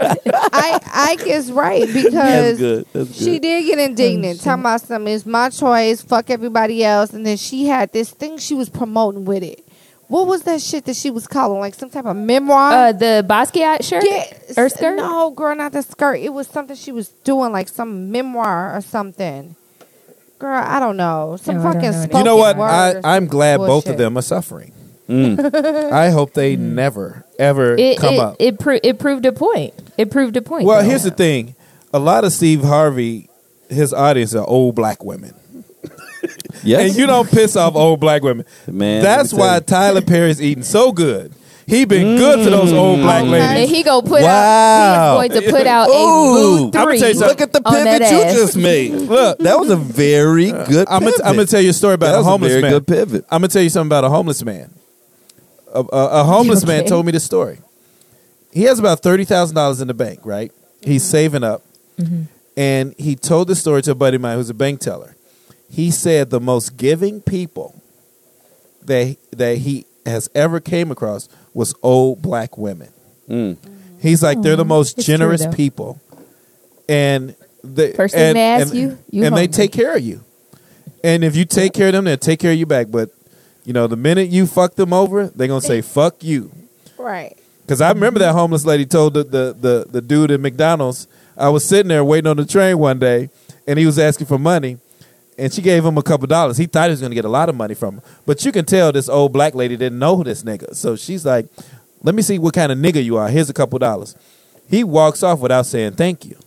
I Ike is right That's because good. That's good. she did get indignant, talking about something. It's my choice. Fuck everybody else. And then she had this thing she was promoting with it. What was that shit that she was calling? Like some type of memoir? Uh, the Basquiat shirt Yeah, or skirt? No, girl, not the skirt. It was something she was doing, like some memoir or something. Girl, I don't know. Some No, fucking know what it is. spoken You know what? I, I'm some glad both of them are suffering. Mm. <laughs> I hope they never ever It come it, up. it, pro- it proved a point. It proved a point. well, though. here's the thing: a lot of Steve Harvey, his audience are old black women. Yes. And you don't piss off old black women. Man, That's let me tell why you. Tyler Perry's eating so good. He been good to those old mm. black Okay. and ladies. he gonna put Wow. out. He's going to put out a Ooh. blue I'ma tell you something. Look at the on that pivot you ass. just made. <laughs> Look, That was a very uh, good. I'm gonna pivot. I'm gonna tell you a story about that a was homeless a very man. good pivot. I'm gonna tell you something about a homeless man. A, a, a <laughs> homeless man Okay. told me this story. He has about thirty thousand dollars in the bank, right? He's saving up, mm-hmm. and he told this story to a buddy of mine who's a bank teller. He said the most giving people that that he has ever came across was old black women. Mm. He's like they're the most It's generous though. people, and they First thing and, they ask and- you, you and they hungry. take care of you. And if you take care of them, they'll take care of you back. But you know, the minute you fuck them over, they're gonna say <laughs> "fuck you." Right. Because I remember that homeless lady told the, the the the dude at McDonald's. I was sitting there waiting on the train one day, and he was asking for money, and she gave him a couple dollars. He thought he was going to get a lot of money from her, but you can tell this old black lady didn't know this nigga. So she's like, "Let me see what kind of nigga you are. Here's a couple dollars." He walks off without saying thank you.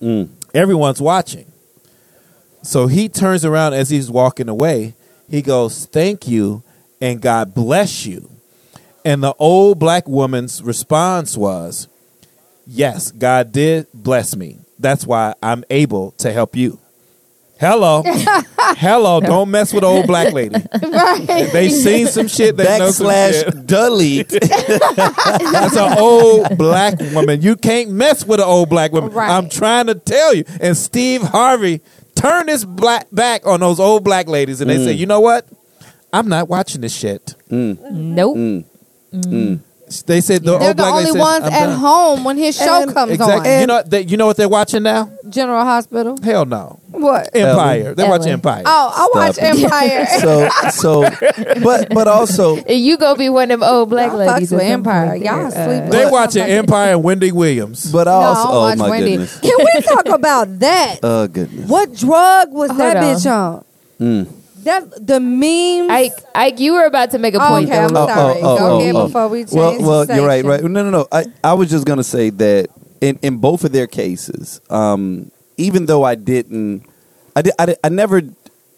Mm. Everyone's watching, so he turns around as he's walking away. He goes, "Thank you, and God bless you." And the old black woman's response was, Yes, God did bless me. That's why I'm able to help you. Hello. <laughs> Hello. Don't mess with the old black lady. Right. They seen some shit. They know some shit. Backslash delete. <laughs> That's an old black woman. You can't mess with an old black woman. Right. I'm trying to tell you. And Steve Harvey turned his black back on those old black ladies, and they Mm. say, "You know what? I'm not watching this shit." Nope. Mm. They said the They're old the black only lady says, ones "I'm at done." home when his show And- comes exactly. on. You know, they, you know what they're watching now? General Hospital. Hell no. What? Empire. They watch Ellen. Empire. Oh, I watch Stop it. <laughs> Empire. So so, but but also You go be one of them old black Y'all ladies. with Empire. point Y'all there. sleep They What? watching Empire and Wendy Williams. but no, also I oh watch my Wendy. goodness. Can we talk about that? Oh <laughs> goodness. What drug was Hold that on. bitch on? Mm. That the memes. Ike, Ike, you were about to make a Oh, point. okay, I'm though. Uh, sorry. Uh, uh, Go ahead before we change Well, well, the you're right, right. No, no, no. I, I was just gonna say that in, in both of their cases, um, even though I didn't, I did, I, did- I never,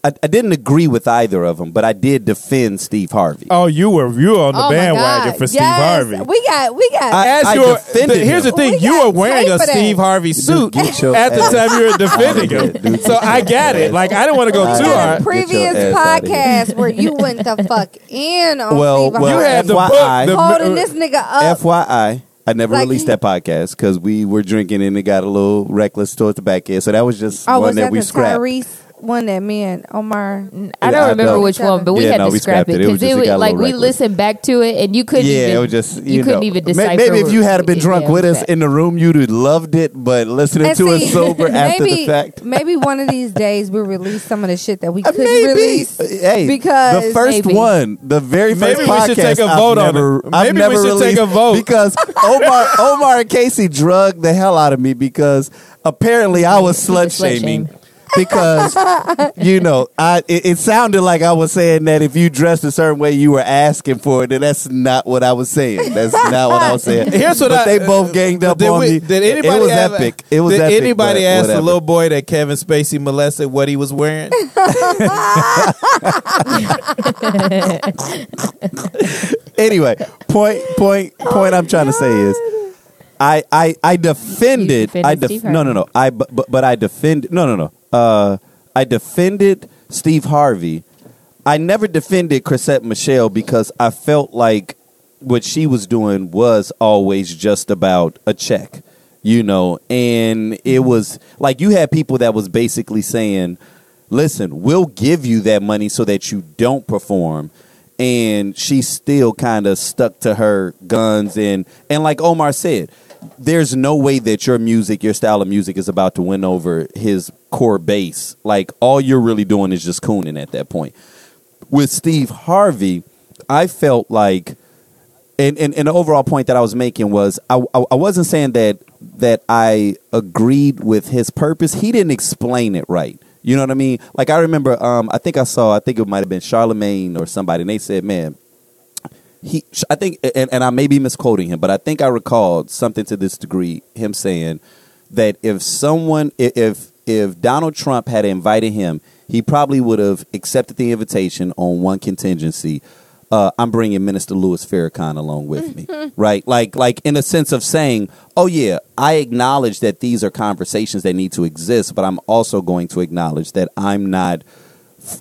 I, I didn't agree with either of them, but I did defend Steve Harvey. Oh, you were you were on the Oh bandwagon God. for Steve Harvey. We got, we got. I- As you were, defended the- here's him. the thing: We you were wearing a. Steve Harvey suit get at the time you were defending him. Dude, So I got it. Like I didn't want to go I too we got had a hard. Previous ass outta here. podcast where you went the fuck in on Well, Steve well, You Harvey. had the FYI. book. The, holding uh, this nigga up. FYI, I never Like released that podcast because we were drinking and it got a little reckless towards the back end. So that was just oh, one was that, that we scrapped. Tyrese? One that me and Omar. I don't I remember know. which one, but we Yeah, had no, to we scrap scrapped it it. It was because just- it like little we reckless. listened back to it and you couldn't. Yeah, even, it was just you, you couldn't even may- decipher. Maybe if you had been drunk yeah, with us in the room, you'd have loved it. But listening And to it see, sober <laughs> after maybe, the fact, Maybe one of these days we'll release some of the shit that we Uh, couldn't maybe. release. Hey, because the first maybe. one, the very first Maybe we podcast, should take a I've vote on never, it. I've Maybe we should take a vote. because Omar, <laughs> Omar and Casey drugged the hell out of me because apparently I was slut slut shaming. Shame. Because you know, I it, it sounded like I was saying that if you dressed a certain way, you were asking for it, and that's not what I was saying. That's not what I was saying. Here's what but I, they both ganged up did on we- me. Did anybody It was have- epic. It was Did epic, anybody ask whatever. the little boy that Kevin Spacey molested what he was wearing? <laughs> anyway, point point point I'm trying to say is I I I defended defended I def- no no no I but, but but I defended no no no uh I defended Steve Harvey. I never defended Chrisette Michele because I felt like what she was doing was always just about a check, you know, and it was like you had people that was basically saying, "Listen, we'll give you that money so that you don't perform." And she still kind of stuck to her guns and and like Omar said, there's no way that your music, your style of music is about to win over his core base. Like all you're really doing is just cooning at that point. With Steve Harvey, I felt like and, and, and the overall point that I was making was I, I, I wasn't saying that that I agreed with his purpose. He didn't explain it right. You know what I mean? Like I remember, um, I think I saw, I think it might have been Charlemagne or somebody, and they said, "Man, he." I think, and, and I may be misquoting him, but I think I recalled something to this degree. Him saying that if someone, if if Donald Trump had invited him, he probably would have accepted the invitation on one contingency. Uh, I'm bringing Minister Louis Farrakhan along with me, <laughs> right? Like, like in a sense of saying, "Oh yeah, I acknowledge that these are conversations that need to exist, but I'm also going to acknowledge that I'm not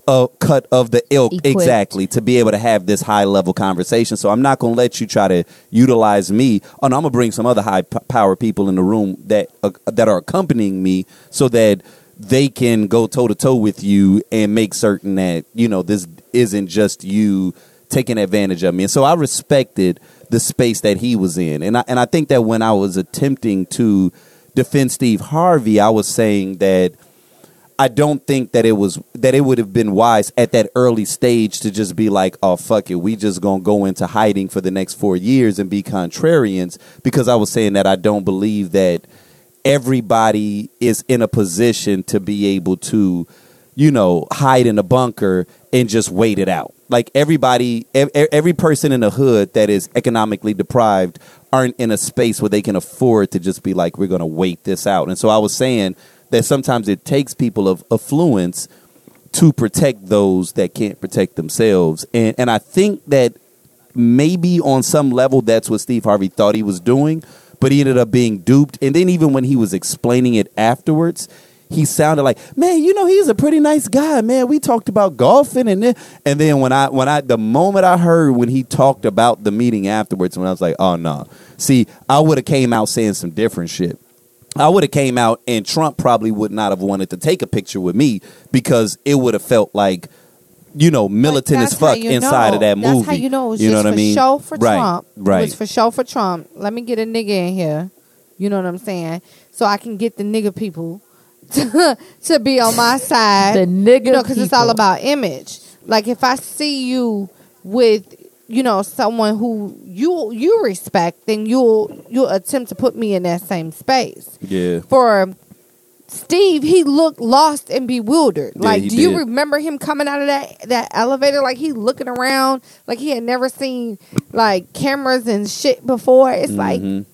a cut of the ilk Equipped. exactly to be able to have this high level conversation. So I'm not going to let you try to utilize me. And I'm going to bring some other high p- power people in the room that uh, that are accompanying me so that they can go toe to toe with you and make certain that you know this isn't just you taking advantage of me. And so I respected the space that he was in, and I and I think that when I was attempting to defend Steve Harvey, I was saying that. I don't think that it was that it would have been wise at that early stage to just be like, "Oh fuck it, we just gonna go into hiding for the next four years and be contrarians." Because I was saying that I don't believe that everybody is in a position to be able to, you know, hide in a bunker and just wait it out. Like everybody, ev- ev- every person in the hood that is economically deprived aren't in a space where they can afford to just be like, "We're gonna wait this out." And so I was saying that sometimes it takes people of affluence to protect those that can't protect themselves. And and I think that maybe on some level that's what Steve Harvey thought he was doing, but he ended up being duped. And then even when he was explaining it afterwards, he sounded like, "Man, you know, he's a pretty nice guy, man. We talked about golfing and then and then when I when I the moment I heard when he talked about the meeting afterwards when I was like, "Oh no." See, I would have came out saying some different shit. I would have came out and Trump probably would not have wanted to take a picture with me because it would have felt like, you know, militant as fuck inside know. of that movie. That's how you know it was you just know what for I mean? show for right, Trump. Right. It was for show for Trump. Let me get a nigga in here. You know what I'm saying? So I can get the nigga people <laughs> to, to be on my <laughs> side. The nigga you know, because it's all about image. Like if I see you with you know someone who you you respect, then you'll you'll attempt to put me in that same space. yeah. For Steve, he looked lost and bewildered. Yeah, like, he do you remember him coming out of that that elevator? Like he looking around, like he had never seen like cameras and shit before. It's like Mhm.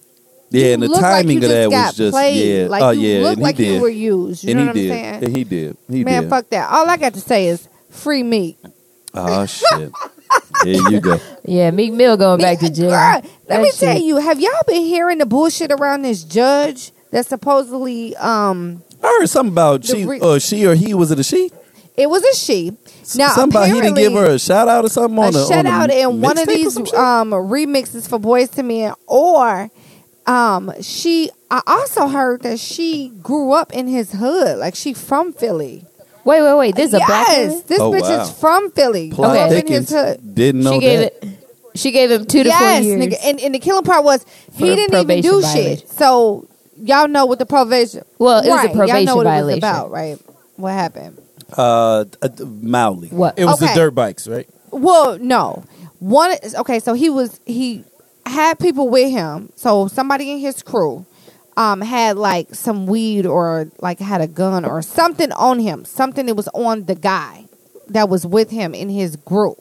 yeah, and the look like timing of that was just played. yeah. Like oh you yeah, look and he like did. you were used. You and know he what did. I'm saying? And he did. He Man, did. fuck that. All I got to say is free Meek. Oh shit. <laughs> There you go. Yeah, Meek Mill going back to jail. Girl, let That me tell you, have y'all been hearing the bullshit around this judge that supposedly um I heard something about she re- or she or he was it a she? it was a she. Now something about he didn't give her a shout out or something on a the shout on out the in one of these um remixes for Boyz II Men, or um she. I also heard that she grew up in his hood, like she from Philly. Wait, wait, wait. This is a black yes, this Oh, bitch wow. is from Philly. Plot Grew up in thickens. hood. Didn't know She gave that. it. She gave him two to four years. nigga. And, and the killing part was For he didn't even probation do violation. shit. So y'all know what the probation. Well, it was a right, probation y'all know what violation. it was about, right? What happened? Uh, uh, mildly. what? It was Okay. the dirt bikes, right? Well, no. One okay, so he was he had people with him. So somebody in his crew um had like some weed or like had a gun or something on him. Something that was on the guy that was with him in his group.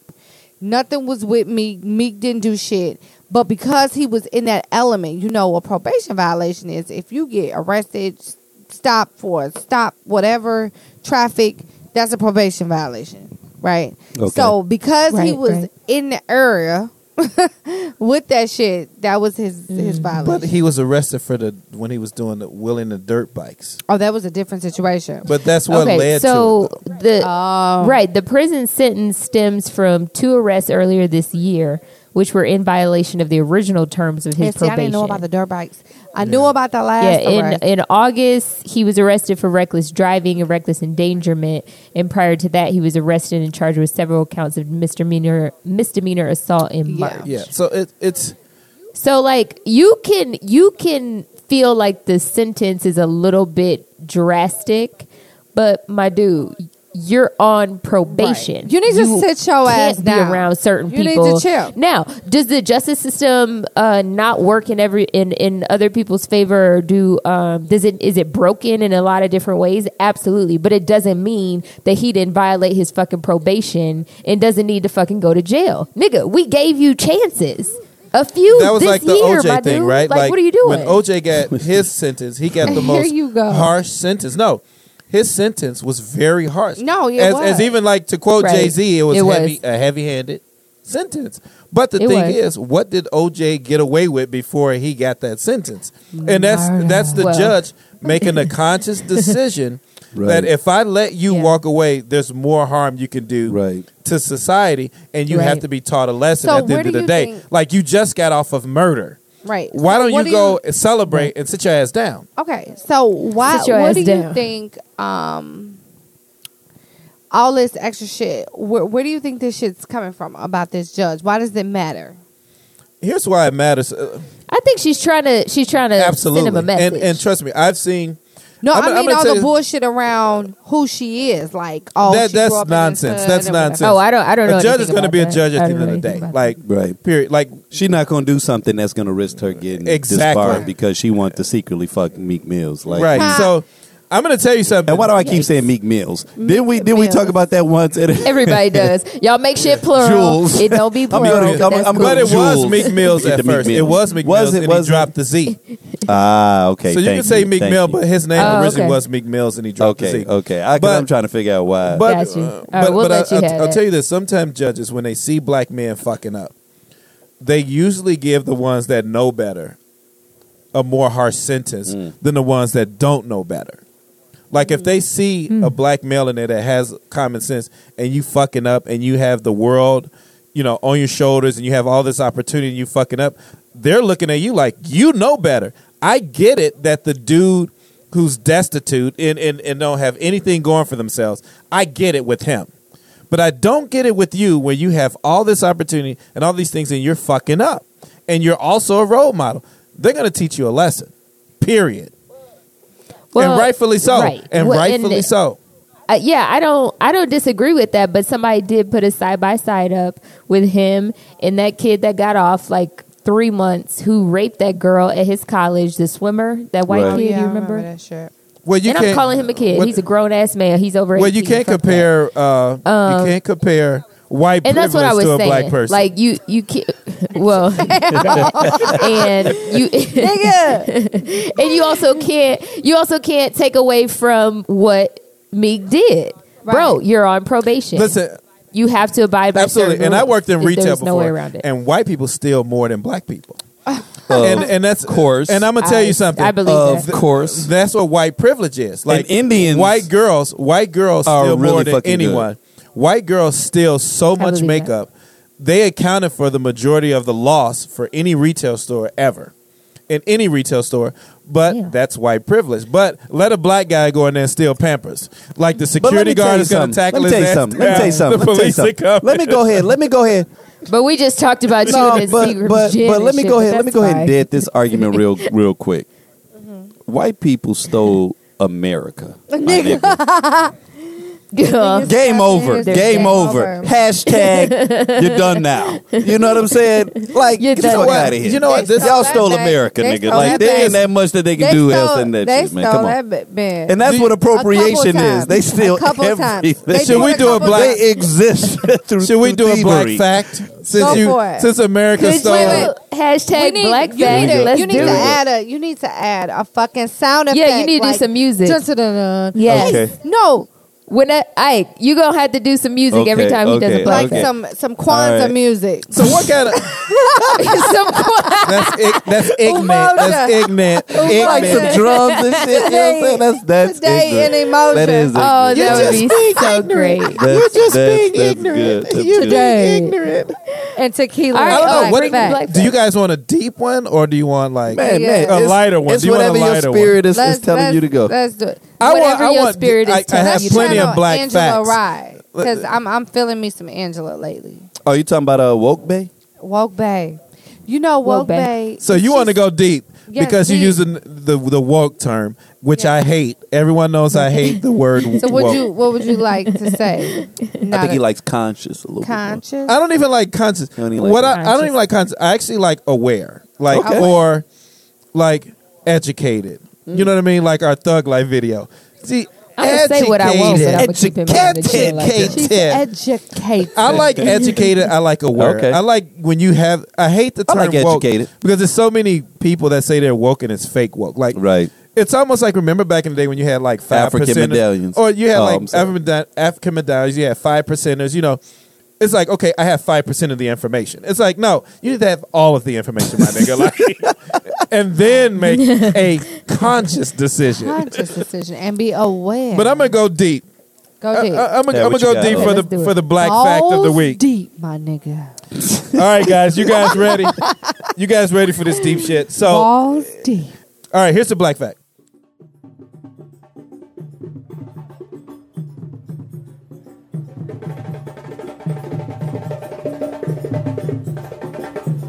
Nothing was with Meek. Meek didn't do shit. But because he was in that element, you know, a probation violation is if you get arrested, s- stopped for stop, whatever, traffic, that's a probation violation, right? Okay. So because he was right. in the area <laughs> with that shit, that was his his mm. violation. But he was arrested for the when he was doing the wheeling the dirt bikes. oh, that was a different situation. But that's what okay, led so to it. the Oh. right the prison sentence stems from two arrests earlier this year, which were in violation of the original terms of his And see, probation. I didn't know about the dirt bikes. I knew about the last yeah, in arrest. in August he was arrested for reckless driving and reckless endangerment, and prior to that he was arrested and charged with several counts of misdemeanor misdemeanor assault in Yeah. March. Yeah, so it, it's So like you can you can feel like the sentence is a little bit drastic, but my dude, you're on probation. Right. You need to sit your can't ass be down. around certain You need people. to chill. Now, does the justice system uh, not work in every in, in other people's favor? Or do um, does it is it broken in a lot of different ways? Absolutely, but it doesn't mean that he didn't violate his fucking probation and doesn't need to fucking go to jail, nigga. We gave you chances. A few that was this like the year, OJ thing, dude. right? Like, what are you doing? When OJ got his sentence, he got the <laughs> most you go. harsh sentence. No, his sentence was very harsh. No, it as, was. as even like to quote Right. Jay Z, it was It was. a heavy-handed sentence. But the It thing was. is, what did OJ get away with before he got that sentence? And that's Murder. that's the Well. judge making a conscious <laughs> decision Right. that if I let you Yeah. walk away, there's more harm you can do Right. to society, and you have to be taught a lesson So at the end of the day. think- like you just got off of murder. Right. Why So don't what you do go celebrate and sit your ass down? Okay, so why? Sit your What ass do you think? Um, all this extra shit. Where, where do you think this shit's coming from about this judge? Why does it matter? Here's why it matters. Uh, I think she's trying to she's trying to absolutely, send him a message. and and trust me, I've seen No, I'm- i I'm mean all the bullshit around who she is. Like, oh, That- she that's grew up nonsense. hood That's and nonsense. oh, I don't I don't know. a judge is going to about be a judge at the end of the day. anything about Like, Right. period. Like, She's not gonna do something that's gonna risk her getting Exactly. disbarred because she wants to secretly fuck Meek Mills. Like, right. Ha. So, I'm going to tell you something. And why do I keep saying Meek Mills? Did we did we talk about that once? <laughs> Everybody does. Y'all make shit plural. Jules. It don't be <laughs> I'm plural. gonna- but I'm- that's I'm cool. but it was Jules. Meek Mills at the Meek first. It was Meek Was Mills, it- and was he it? dropped the Z. ah, okay. so you can say Meek thank Mill, but his name Oh, originally okay. was Meek Mills, and he dropped okay, the Z. okay. I, But- am trying to figure out why. But, Got you. uh, All right, but, we'll but I, you I'll, I'll tell you this: sometimes judges, when they see black men fucking up, they usually give the ones that know better a more harsh sentence Mm. than the ones that don't know better. Like if they mm. see a mm. black male in there that has common sense, and you fucking up, and you have the world, you know, on your shoulders, and you have all this opportunity, and you fucking up, they're looking at you like you know better. I get it that the dude who's destitute and, and, and don't have anything going for themselves, I get it with him. But I don't get it with you when you have all this opportunity and all these things and you're fucking up. And you're also a role model. They're going to teach you a lesson. Period. Well, and rightfully so. right. And Well, rightfully and- so. Uh, yeah, I don't I don't disagree with that, but somebody did put a side by side up with him and that kid that got off like three months who raped that girl at his college, the swimmer, that white Right. kid. yeah, you I remember? that shit. Well, you and I'm can't- calling him a kid. what- He's a grown ass man. He's over. Well, you can't compare. Uh, you can't compare white and that's what I was to a saying. black person. Like you, you can't. Well, <laughs> and you, Nigga, <laughs> and you also can't. You also can't take away from what Meek did, bro. You're on probation. listen, you have to abide by absolutely. And I worked in There's retail no way around it. and white people steal more than black people. <laughs> Of and and that's course. And I'm gonna tell I- you something. I believe Of that. course. That's what white privilege is. Like Indians white girls, white girls are steal really more than fucking anyone. White girls steal so much makeup. that. Makeup. They accounted for the majority of the loss for any retail store ever. in any retail store. But Yeah. that's white privilege. But let a black guy go in there and steal Pampers, like the security guard you is going to something. tackle Let me tell his you ass. something. Let me tell you <laughs> something. The Let me tell you police something. coming. Let me go ahead. Let me go ahead. But we just talked about you No, and but secret but, gin but let me shit, go ahead. Let me go ahead and fine. dead this argument real <laughs> real quick. Mm-hmm. White people stole <laughs> America. my nigga. Yeah. Game over. Game game over. over. Hashtag <laughs> you're done now. You know what I'm saying? Like You're get the done fuck now. out of here. You know what? This- Y'all stole stole America. They nigga. stole Like that there ain't that much that they can They do stole, else than that they shit, man. Come on. that ba- man. And that's what appropriation is. They times. steal a couple of times. everything. They Should we do a black- They exist <laughs> through. Should we do a black fact since Go you for it. since America Could stole? you wait. hashtag need- black you fact? need to, Let's you need do to it. add a you need to add a fucking sound effect. Yeah, you need to do some music. dun, dun, dun, dun. Yes. Okay. No, When I, Ike, you gonna have to do some music every Okay, time he does okay, a black like okay. some some Kwanzaa All right. music. So what kind of <laughs> some <laughs> that's ig- that's ignorant. That's ignorant. Like some drums and shit. You know what I'm saying? That's that's Today ignorant. in emotion. That is Oh, ignorant. that would be so great. That's, You're just that's, being that's ignorant. Good. That's You're good. Today. ignorant. and tequila. All right, I don't know. What bring the black do you guys want a deep one or do you want like Man, Yeah. man, A it's- lighter one. It's Do you want a whatever your lighter spirit is, is telling you to go. Let's do it. I want. Whatever I your want. spirit is I, I have you plenty of black Angela facts. Rye because I'm I'm feeling me some Angela lately. Oh, you talking about uh, woke bae? Woke Bae, you know Woke Woke Bae. Bay. So you want to go deep Yes, because you're using the the woke term, which Yeah. I hate. Everyone knows I hate the word <laughs> So woke. would you what would you like to <laughs> say? I Not think he likes conscious a little conscious. I don't even like conscious. You like what I, I don't even like conscious. I actually like aware, like Okay. or like educated. You know what I mean? Like our thug life video. See, I'm gonna say what I want, but I'm gonna keep in the shit like that. educated. She's educated. I like educated. I like aware. Okay. I like when you have. I hate the I term like woke educated. because there's so many people that say they're woke and it's fake woke. Like Right. it's almost like remember back in the day when you had like five African percenters- medallions. or you had Oh, like sorry. African, meda- African medallions. You had five percenters. You know, it's like okay, I have five percent of the information. It's like no, you need to have all of the information, my nigga. Like, <laughs> and then make a <laughs> conscious decision. conscious decision and be aware. But I'm gonna go deep. go uh, uh, deep. I, am gonna, I'm gonna you go got? deep Yeah, for the for the black fact of the week. deep, my nigga. <laughs> All right, guys, you guys ready? You guys ready for this deep shit? So, all Balls deep. right, here's the black fact.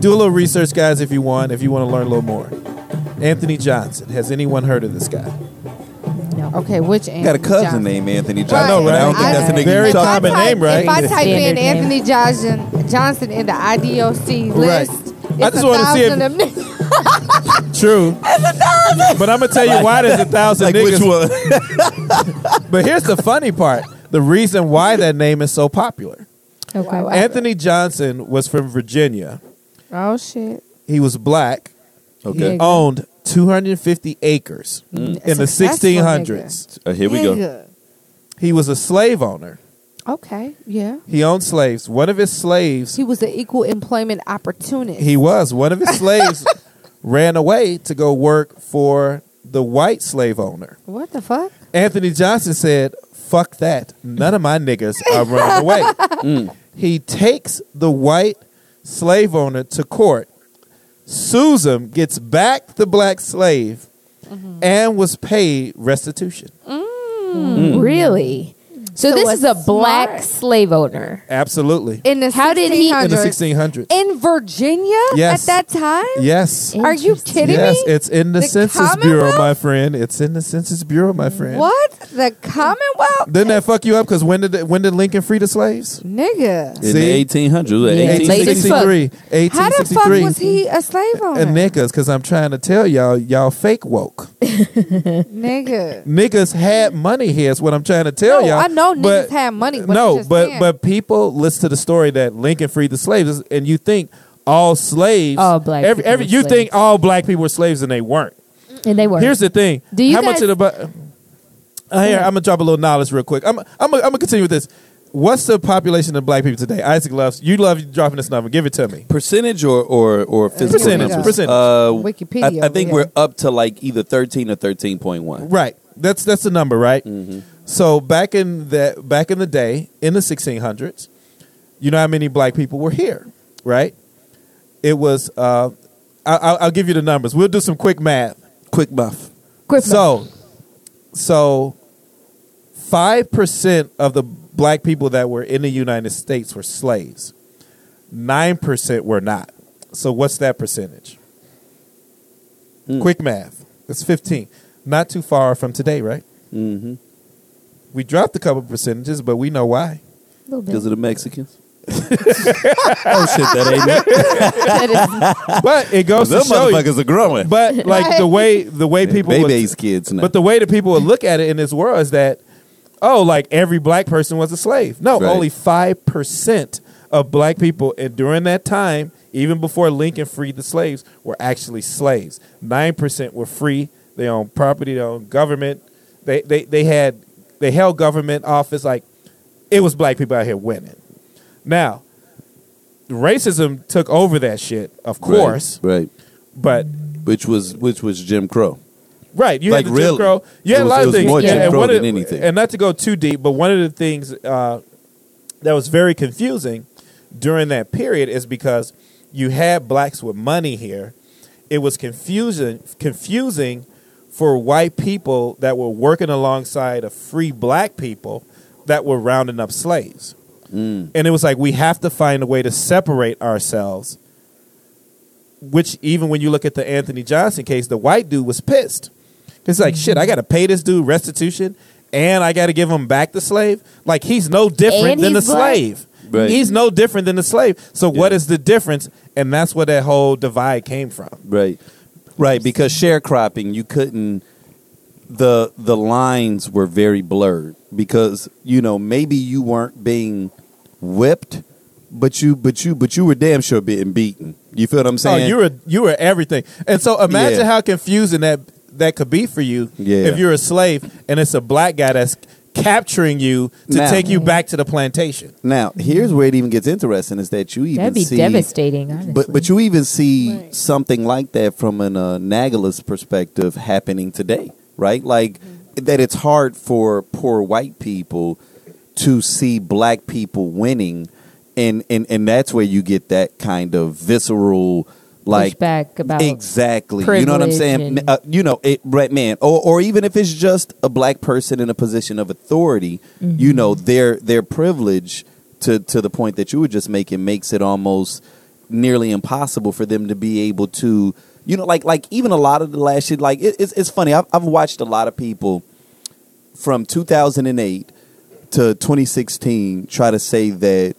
Do a little research, guys, if you want. If you want to learn a little more, Anthony Johnson. Has anyone heard of this guy? No. Okay, which Anthony Got a cousin Johnson? named Anthony Right. Johnson. I know, but I don't right? think that's a nigga Very common about. name, right? If I type in Anthony Johnson Johnson in the IDOC Right. list, I it's just a wanna see if- thousand of niggas. <laughs> True. But I'm gonna tell you why there's a thousand Like niggas. which one? <laughs> But here's the funny part: the reason why that name is so popular. Okay. Anthony Johnson was from Virginia. Oh shit! He was black. Okay. He owned 250 acres in the Successful 1600s. Uh, here we go. Nigga. He was a slave owner. Okay, yeah. He owned slaves. One of his slaves, He was an equal employment opportunist. he was one of his slaves, <laughs> ran away to go work for the white slave owner. what the fuck? Anthony Johnson said, "Fuck that! None of my niggas are running away." <laughs> He takes the white slave owner to court, sues him, gets back the black slave, mm-hmm. and was paid restitution. Mm. Mm. Really? So, So this is a black smart- slave owner. Absolutely, In the How did he- in the 1600s. 1600s. in Virginia Yes. at that time? yes. Are you kidding Yes, me? it's in the, The Census Bureau, my friend. It's in the Census Bureau, my friend. What? The Commonwealth? Didn't that fuck you up? Because when did when did Lincoln free the slaves? Nigga. In See? the 1800s. Yeah, late as fuck. 1863. How the fuck 1863. was he a slave uh, owner? And niggas, because I'm trying to tell y'all, y'all fake woke. <laughs> Nigga. niggas had money here. Is what I'm trying to tell No, y'all. I know niggas But- had money. But no, I'm just but saying. but people listen to the story that Lincoln freed the slaves, and you think all slaves, All black every, every, you slaves. think all black people were slaves, and they weren't. And they were. Here's the thing. Do you How much of the bu- uh, here, I'm gonna drop a little knowledge real quick. I'm I'm gonna, I'm gonna continue with this. What's the population of black people today? Isaac loves you. Love dropping this number. Give it to me. Percentage or or or physical Percentage, numbers? percentage. Uh, Wikipedia I, I think over we're up to like either 13 or 13.1. Right. That's that's the number, right? Mm-hmm. So back in the back in the day, in the 1600s, you know how many black people were here, right? It was uh, I, I'll, I'll give you the numbers. We'll do some quick math. Quick buff. Quick So, so five percent of the black people that were in the United States were slaves. Nine percent were not. So what's that percentage? Quick math. It's fifteen. Not too far from today, right? Mm-hmm. We dropped a couple percentages, but we know why. Because of the Mexicans. <laughs> oh shit, that ain't it. <laughs> But it goes to Them show you. motherfuckers are growing. But <laughs> like the way the way people would- baby's kids now. But the way that people would look at it in this world is that, oh, like every black person was a slave. No, Right. only five percent of black people, and during that time, even before Lincoln freed the slaves, were actually slaves. Nine percent were free. They owned property. They owned government. They they they had they held government office. Like it was black people out here winning. Now, racism took over that shit, of course, right, right. but Which was which was Jim Crow. Right, you Like, had the Jim? Crow. You had It a was- lot it of was things. more Jim and Crow one of than anything. And not to go too deep, but one of the things uh, that was very confusing during that period is because you had blacks with money here. It was confusing, confusing for white people that were working alongside of free black people that were rounding up slaves. Mm. And it was like we have to find a way to separate ourselves. Which even when you look at the Anthony Johnson case, the white dude was pissed. It's like shit. I got to pay this dude restitution, and I got to give him back the slave. Like he's no different And than the black. slave. Right. He's no different than the slave. So what Yeah. is the difference? And that's where that whole divide came from. Right. Right, because sharecropping you couldn't the the lines were very blurred because you know maybe you weren't being whipped but you but you but you were damn sure being beaten. You feel what I'm saying? Oh, saying? you were you were everything. And so imagine Yeah. how confusing that that could be for you Yeah. if you're a slave and it's a black guy that's capturing you to Now- take you back to the plantation. now, here's where it even gets interesting is that you even That'd be see devastating, honestly. But but you even see Right. something like that from an uh, Nagalus perspective happening today, right? Like Mm-hmm. that it's hard for poor white people to see black people winning, and and and that's where you get that kind of visceral, like Pushback about exactly. You know what I'm saying? and- Uh, you know, it, right, man. Or or even if it's just a black person in a position of authority, Mm-hmm. you know, their their privilege to to the point that you were just making makes it almost nearly impossible for them to be able to, you know, like like even a lot of the last shit. Like it, it's it's funny. I've, I've watched a lot of people from 2008 to 2016 try to say that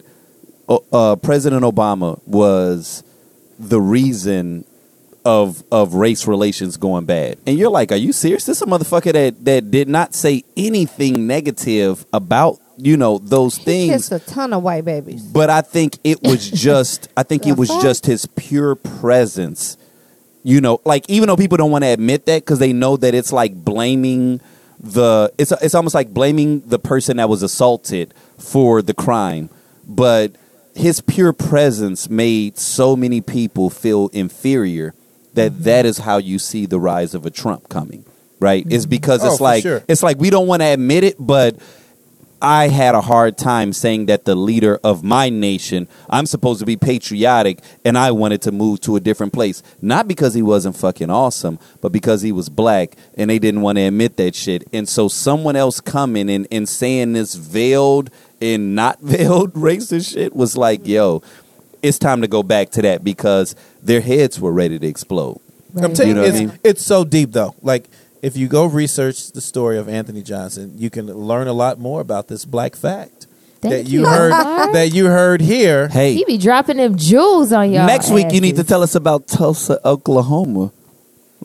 uh, uh, President Obama was the reason of of race relations going bad. And you're like, are you serious? This is a motherfucker that that did not say anything negative about you know those He things. kissed a ton of white babies. But I think it was <laughs> just I think it was just his pure presence. You know, like even though people don't want to admit that because they know that it's like blaming the it's it's almost like blaming the person that was assaulted for the crime, but his pure presence made so many people feel inferior that mm-hmm. that is how you see the rise of a Trump coming. Right? It's mm-hmm. because Oh, it's for like sure. it's like we don't want to admit it, but I had a hard time saying that the leader of my nation, I'm supposed to be patriotic and I wanted to move to a different place. Not because he wasn't fucking awesome, but because he was black and they didn't want to admit that shit. And so someone else coming and, and saying this veiled and not <laughs> veiled racist shit was like, mm-hmm. yo, it's time to go back to that because their heads were ready to explode. I'm telling You know you, what I it's, mean? it's so deep though. Like if you go research the story of Anthony Johnson, you can learn a lot more about this black fact Thank that you you, heard Mark. <laughs> that you heard here. Hey, he be dropping them jewels on y'all. next week you need to tell us about Tulsa, Oklahoma.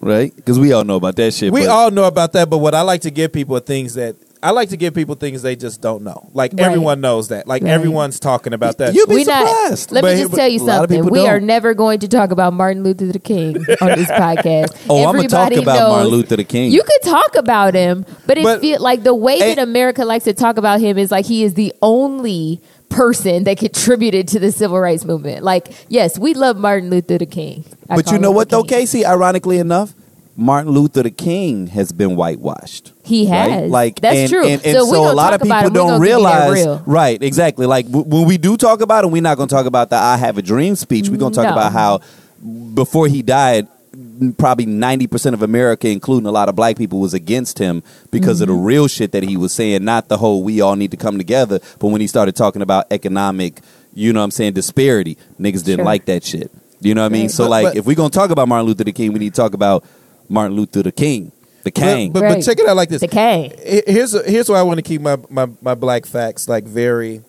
Right? Because we all know about that shit. We but- all know about that, but what I like to give people are things that I like to give people things they just don't know. Like Right. everyone knows that. Like Right. everyone's talking about that. You'd be We not- surprised. let But- me just tell you a lot of something. We are don't. never going to talk about Martin Luther the King on this <laughs> podcast. Oh, I'm gonna talk Everybody about Martin Luther the King. You could talk about him, but it But- feel like the way that. America likes to talk about him is like he is the only person that contributed to the civil rights movement. Like, yes, we love Martin Luther the King. I but you know him what the though, King. Casey? Ironically enough, Martin Luther the King has been whitewashed. He right? has. Like That's and, true. And, and So so, a lot of people don't gonna give you that realize, right? Exactly. Like w- when we do talk about it, we're not going to talk about the "I have a dream" speech. We're going to talk No. about how before he died, probably ninety percent of America, including a lot of black people, was against him because of the mm-hmm. real shit that he was saying, not the whole "we all need to come together." But when he started talking about economic, you know, what I'm saying disparity, niggas didn't Sure. like that shit. You know what I mean? Right. So But- like, but- if we're gonna talk about Martin Luther King, we need to talk about Martin Luther the King, the King. But, but, but check it out like this. The K. He- Here's here's why I want to keep my, my, my black facts like very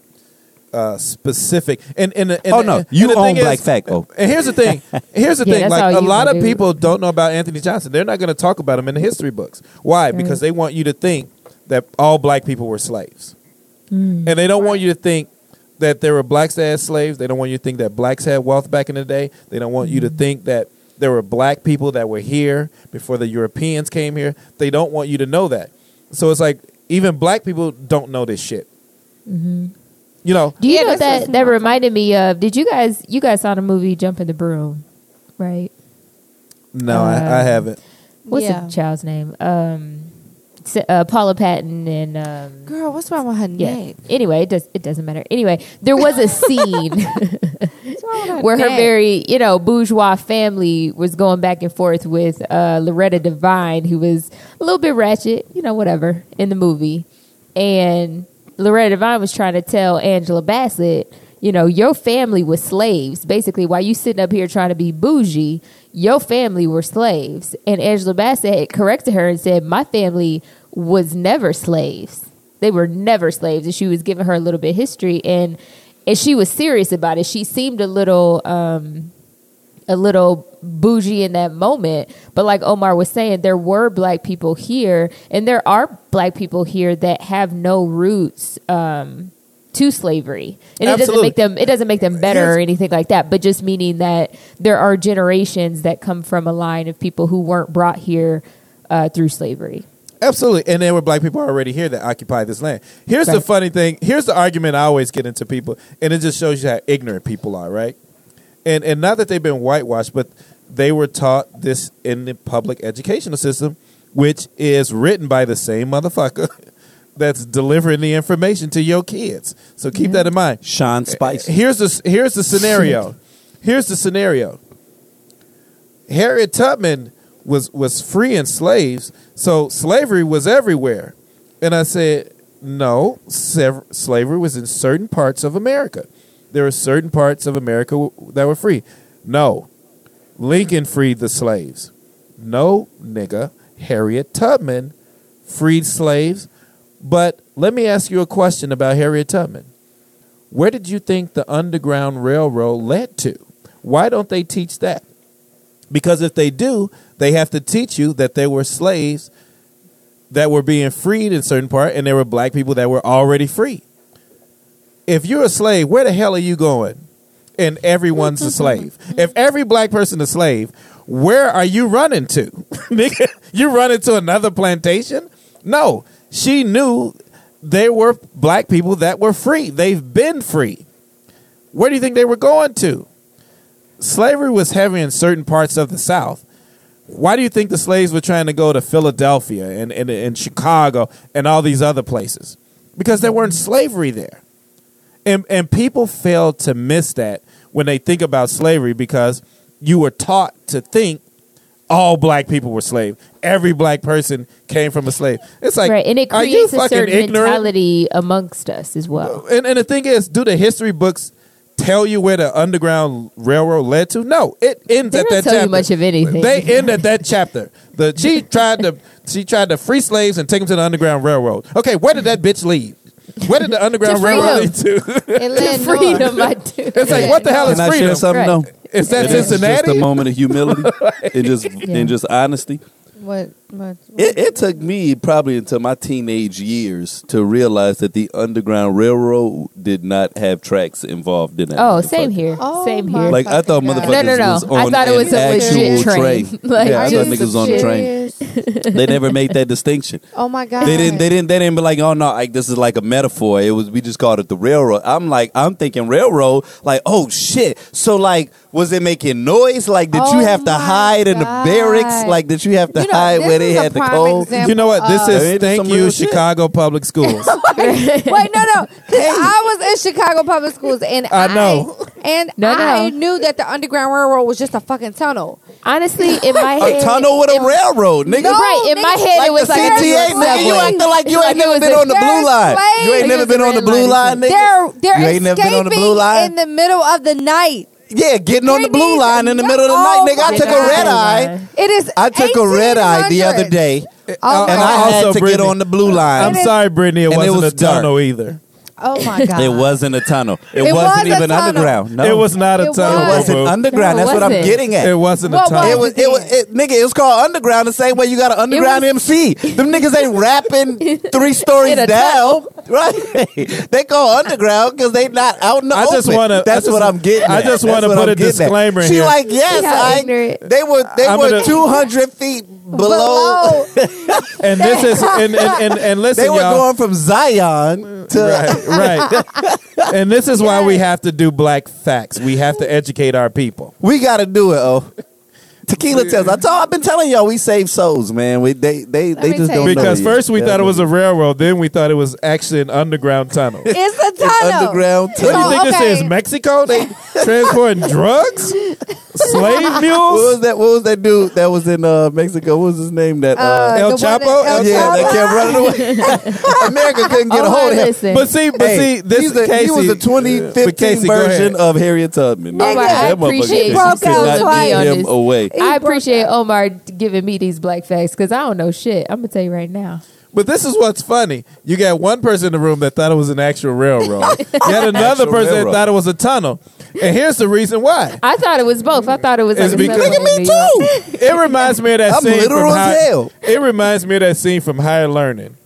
uh, specific. And and, and Oh, no. and You the own thing is- black fact, oh. And here's the thing. <laughs> Here's the Yeah, thing. Like a lot of do people don't know about Anthony Johnson. They're not going to talk about him in the history books. Why? Because they want you to think that all black people were slaves, Hmm. and they don't want you to think that there were blacks that had slaves. They don't want you to think that blacks had wealth back in the day. They don't want Hmm. you to think that there were black people that were here before the Europeans came here. They don't want you to know that. So it's like even black people don't know this shit. You know, Do you Yeah, know that's that just- that reminded me of? Did you guys you guys saw the movie Jumping the Broom, right? no, I, I Uh, haven't. What's Yeah. the child's name? Um, uh, Paula Patton and um, Girl, what's wrong with her yeah. neck? Anyway, it does it doesn't matter. Anyway, there was a scene <laughs> <laughs> What's wrong with her where her very you know bourgeois family was going back and forth with uh, Loretta Devine, who was a little bit ratchet, you know, whatever in the movie, and Loretta Devine was trying to tell Angela Bassett, you know, your family was slaves. Basically, while you sitting up here trying to be bougie, your family were slaves. And Angela Bassett corrected her and said, my family was never slaves. They were never slaves. And she was giving her a little bit of history and and she was serious about it. She seemed a little um a little bougie in that moment. But like Omar was saying, there were black people here, and there are black people here that have no roots um, to slavery, and it doesn't make them it doesn't make them better or anything like that. But just meaning that there are generations that come from a line of people who weren't brought here uh, through slavery. Absolutely. And there were black people already here that occupied this land. Here's the funny thing. Here's the argument I always get into people, and it just shows you how ignorant people are, right? And and not that they've been whitewashed, but they were taught this in the public educational system, which is written by the same motherfucker <laughs> that's delivering the information to your kids. So keep mm-hmm. that in mind. Sean uh, Spice. Here's the here's the scenario. <laughs> Here's the scenario. Harriet Tubman was was freeing slaves, so slavery was everywhere. And I said, no, slavery was in certain parts of America. There were certain parts of America w- that were free. No, Lincoln freed the slaves. No, nigga, Harriet Tubman freed slaves. But let me ask you a question about Harriet Tubman. Where did you think the Underground Railroad led to? Why don't they teach that? Because if they do, they have to teach you that there were slaves that were being freed in certain part, and there were black people that were already free. If you're a slave, where the hell are you going? And everyone's a slave. Mm-hmm. If every black person is a slave, where are you running to? <laughs> You running to another plantation? No. She knew there were black people that were free. They've been free. Where do you think they were going to? Slavery was heavy in certain parts of the South. Why do you think the slaves were trying to go to Philadelphia and, and, and Chicago and all these other places? Because there weren't slavery there. And, and people fail to miss that when they think about slavery because you were taught to think all black people were slaves. Every black person came from a slave. It's like, right, and it are you creates a certain ignorant? mentality amongst us as well. And, and the thing is, do the history books tell you where the Underground Railroad led to? No, it ends They at don't that tell you chapter. much of anything. They end at that chapter. The she <laughs> tried to she tried to free slaves and take them to the Underground Railroad. Okay, where did that bitch lead? Where did the Underground Railroad lead <laughs> freedom. to? It led north. Freedom, I do. It's like what the hell is Can I freedom? share something Right. though? Is that And it's just a moment of humility <laughs> and just and just honesty. What? What? It, it took me probably until my teenage years to realize that the Underground Railroad did not have tracks involved in it. Oh, same here. Oh same here. Like I thought fucking motherfuckers No, no, no. was I on thought it an was a legit actual train. Like, yeah, I thought niggas was on the train. They never made that distinction. <laughs> Oh my god! They didn't. They didn't. They didn't be like, oh no, like this is like a metaphor. It was. We just called it the railroad. I'm like, I'm thinking railroad. Like, oh shit. So like, was it making noise? Like, did Oh you have to my hide in the barracks? Like, did you have to You know, hide this where they is had the cold? example You know what? This is did thank you, real shit. Chicago Public Schools. Wait, no, no. 'Cause I was in Chicago public schools, and I know. And No, no. I knew that the Underground Railroad was just a fucking tunnel. Honestly, in my head, A tunnel with a in- railroad, nigga. No, right in my head, like it was the like a CTA, nigga. You acting like you Like ain't it never been on the blue They're line. You ain't never been on the blue line line, nigga. They're they're You ain't never been on the blue escaping line? in the middle of the night. Yeah, getting on the blue line in the middle of the night, nigga. I took a red eye. It is. I took a red eye the other day, Oh and I had Also, to get on the blue line. I'm sorry, Brittany. It And it wasn't was a tunnel either. Oh my <laughs> god! It wasn't a tunnel. It, It wasn't was a even tunnel. underground. No, It was not a It tunnel. It was. wasn't boo-boo. underground. No, it That's what I'm wasn't. getting at. It wasn't a What tunnel. was It was, it was, it, nigga. It was called underground the same way you got an underground was- MC. Them niggas ain't rapping <laughs> three stories In a down, <laughs> right? they call underground because they not out in the I open. just wanna- That's I just- what I'm getting. I at. just That's wanna what put I'm a getting at. disclaimer She here. like yes, See how I. ignorant- They were they I'm were gonna- 200 feet below. Below. and this is and and, and, and listen, They were y'all. going from Zion to. right, right. <laughs> and this is why we have to do black facts. We have to educate our people. We got to do it. Oh. Tequila tells. I told. I've been telling y'all we save souls, man. We they they, Let they me just tell don't you know Because yet. first we Yeah. thought it was a railroad, then we thought it was actually an underground tunnel. What It's a tunnel. underground What do you tunnel. think okay. this is? Mexico? They <laughs> transporting drugs, slave What mules. was that? What was that dude that was in uh, Mexico? What was his name? That uh, Uh, El the one that- Chapo? El yeah, that Chapo? kept running away. <laughs> America couldn't get a Oh, hold of him. listen. But see, but Hey, see, this he's a- Casey, he was a but 2015 Casey, go version of Harriet Tubman. Omar, I That motherfucker appreciate could you broke sitting out with twice. me him away. I appreciate Omar giving me these black facts because I don't know shit. I'm gonna tell you right now. But this is what's funny. You got one person in the room that thought it was an actual railroad. <laughs> you had another Actual person railroad. that thought it was a tunnel. And here's the reason why. I thought it was both. I thought it was It's like a because- subway Nigga, in me too. It reminds me of that I'm scene literal from as high, hell. It reminds me of that scene from higher learning,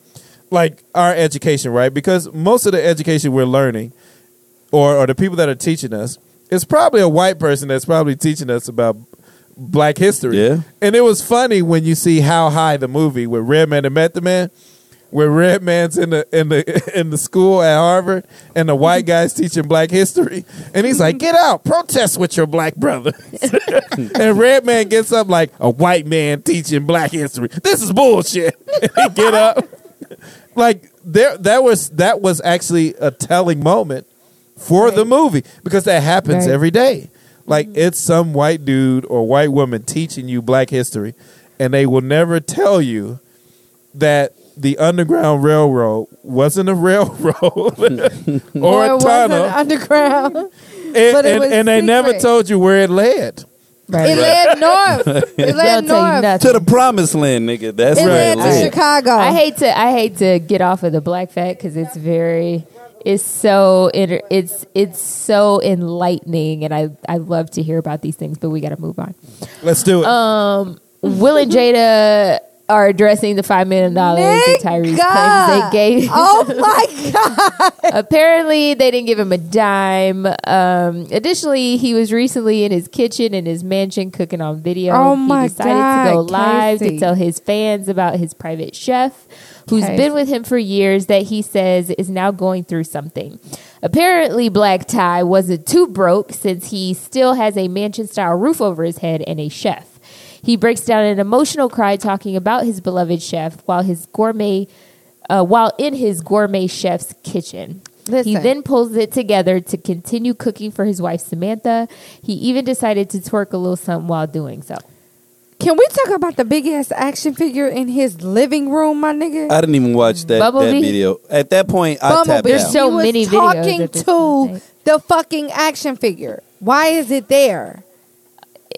like our education, right? Because most of the education we're learning, or or the people that are teaching us, is probably a white person that's probably teaching us about Black history. Yeah. and it was funny when you see How High the movie with Redman and Method Man. Where Redman's in the in the <laughs> in the school at Harvard and the white guy's teaching black history and he's like, Get out, protest with your black brother. <laughs> and Redman gets up like a white man teaching black history. This is bullshit. <laughs> Get up. like there that was that was actually a telling moment for the movie because that happens Right. every day. Like mm-hmm. it's some white dude or white woman teaching you black history and they will never tell you that the Underground Railroad wasn't a <laughs> railroad or, <laughs> Or a it tunnel, wasn't underground. <laughs> and, but it and, was and they never told you where it led. Right. It led north. It led north. To the promised land, nigga. That's It right. led to Right. Chicago. I hate to I hate to get off of the black fact because it's very it's so inter- it's it's so enlightening and I I love to hear about these things but we got to move on. Let's do it. Um, Will and Jada are addressing the five million dollars that Tyrese claims they gave. Oh my god! <laughs> Apparently, they didn't give him a dime. Um, additionally, he was recently in his kitchen in his mansion cooking on video. Oh my he decided to go live Casey. to tell his fans about his private chef, who's Casey. been with him for years, that he says is now going through something. Apparently, Black Ty wasn't too broke since he still has a mansion style roof over his head and a chef. He breaks down an emotional cry talking about his beloved chef while his gourmet, uh, while in his gourmet chef's kitchen. He then pulls it together to continue cooking for his wife Samantha. He even decided to twerk a little something while doing so. Can we talk about the big ass action figure in his living room, my nigga? I didn't even watch that, that video. At that point, I tapped There's out. so he was many videos talking to the fucking action figure. Why is it there?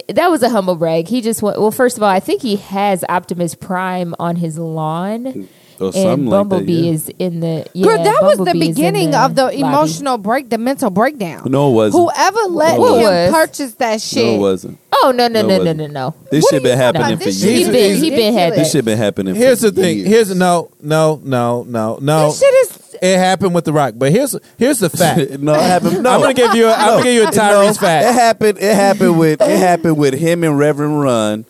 That was a humble brag. He just went. Well, first of all, I think he has Optimus Prime on his lawn, or and something like that, Bumblebee yeah. is in the. Yeah, Girl, that was the Bumblebee is in beginning of the lobby. emotional break, the mental breakdown. No, it wasn't. Whoever let No, him wasn't. purchase that shit. No, it wasn't. Oh no no No, no no no no! This What shit been happening for about? Years. He shit been is he been had This that. shit been happening. Here's the thing. years. Here's no, no, no, no, no. This shit is. It happened with the Rock, but here's here's the fact. <laughs> no, it happened. No, I'm gonna give you. A, I'm gonna give you a <laughs> No, Tyrese It fact. happened. It happened with. It happened with him and Reverend Run.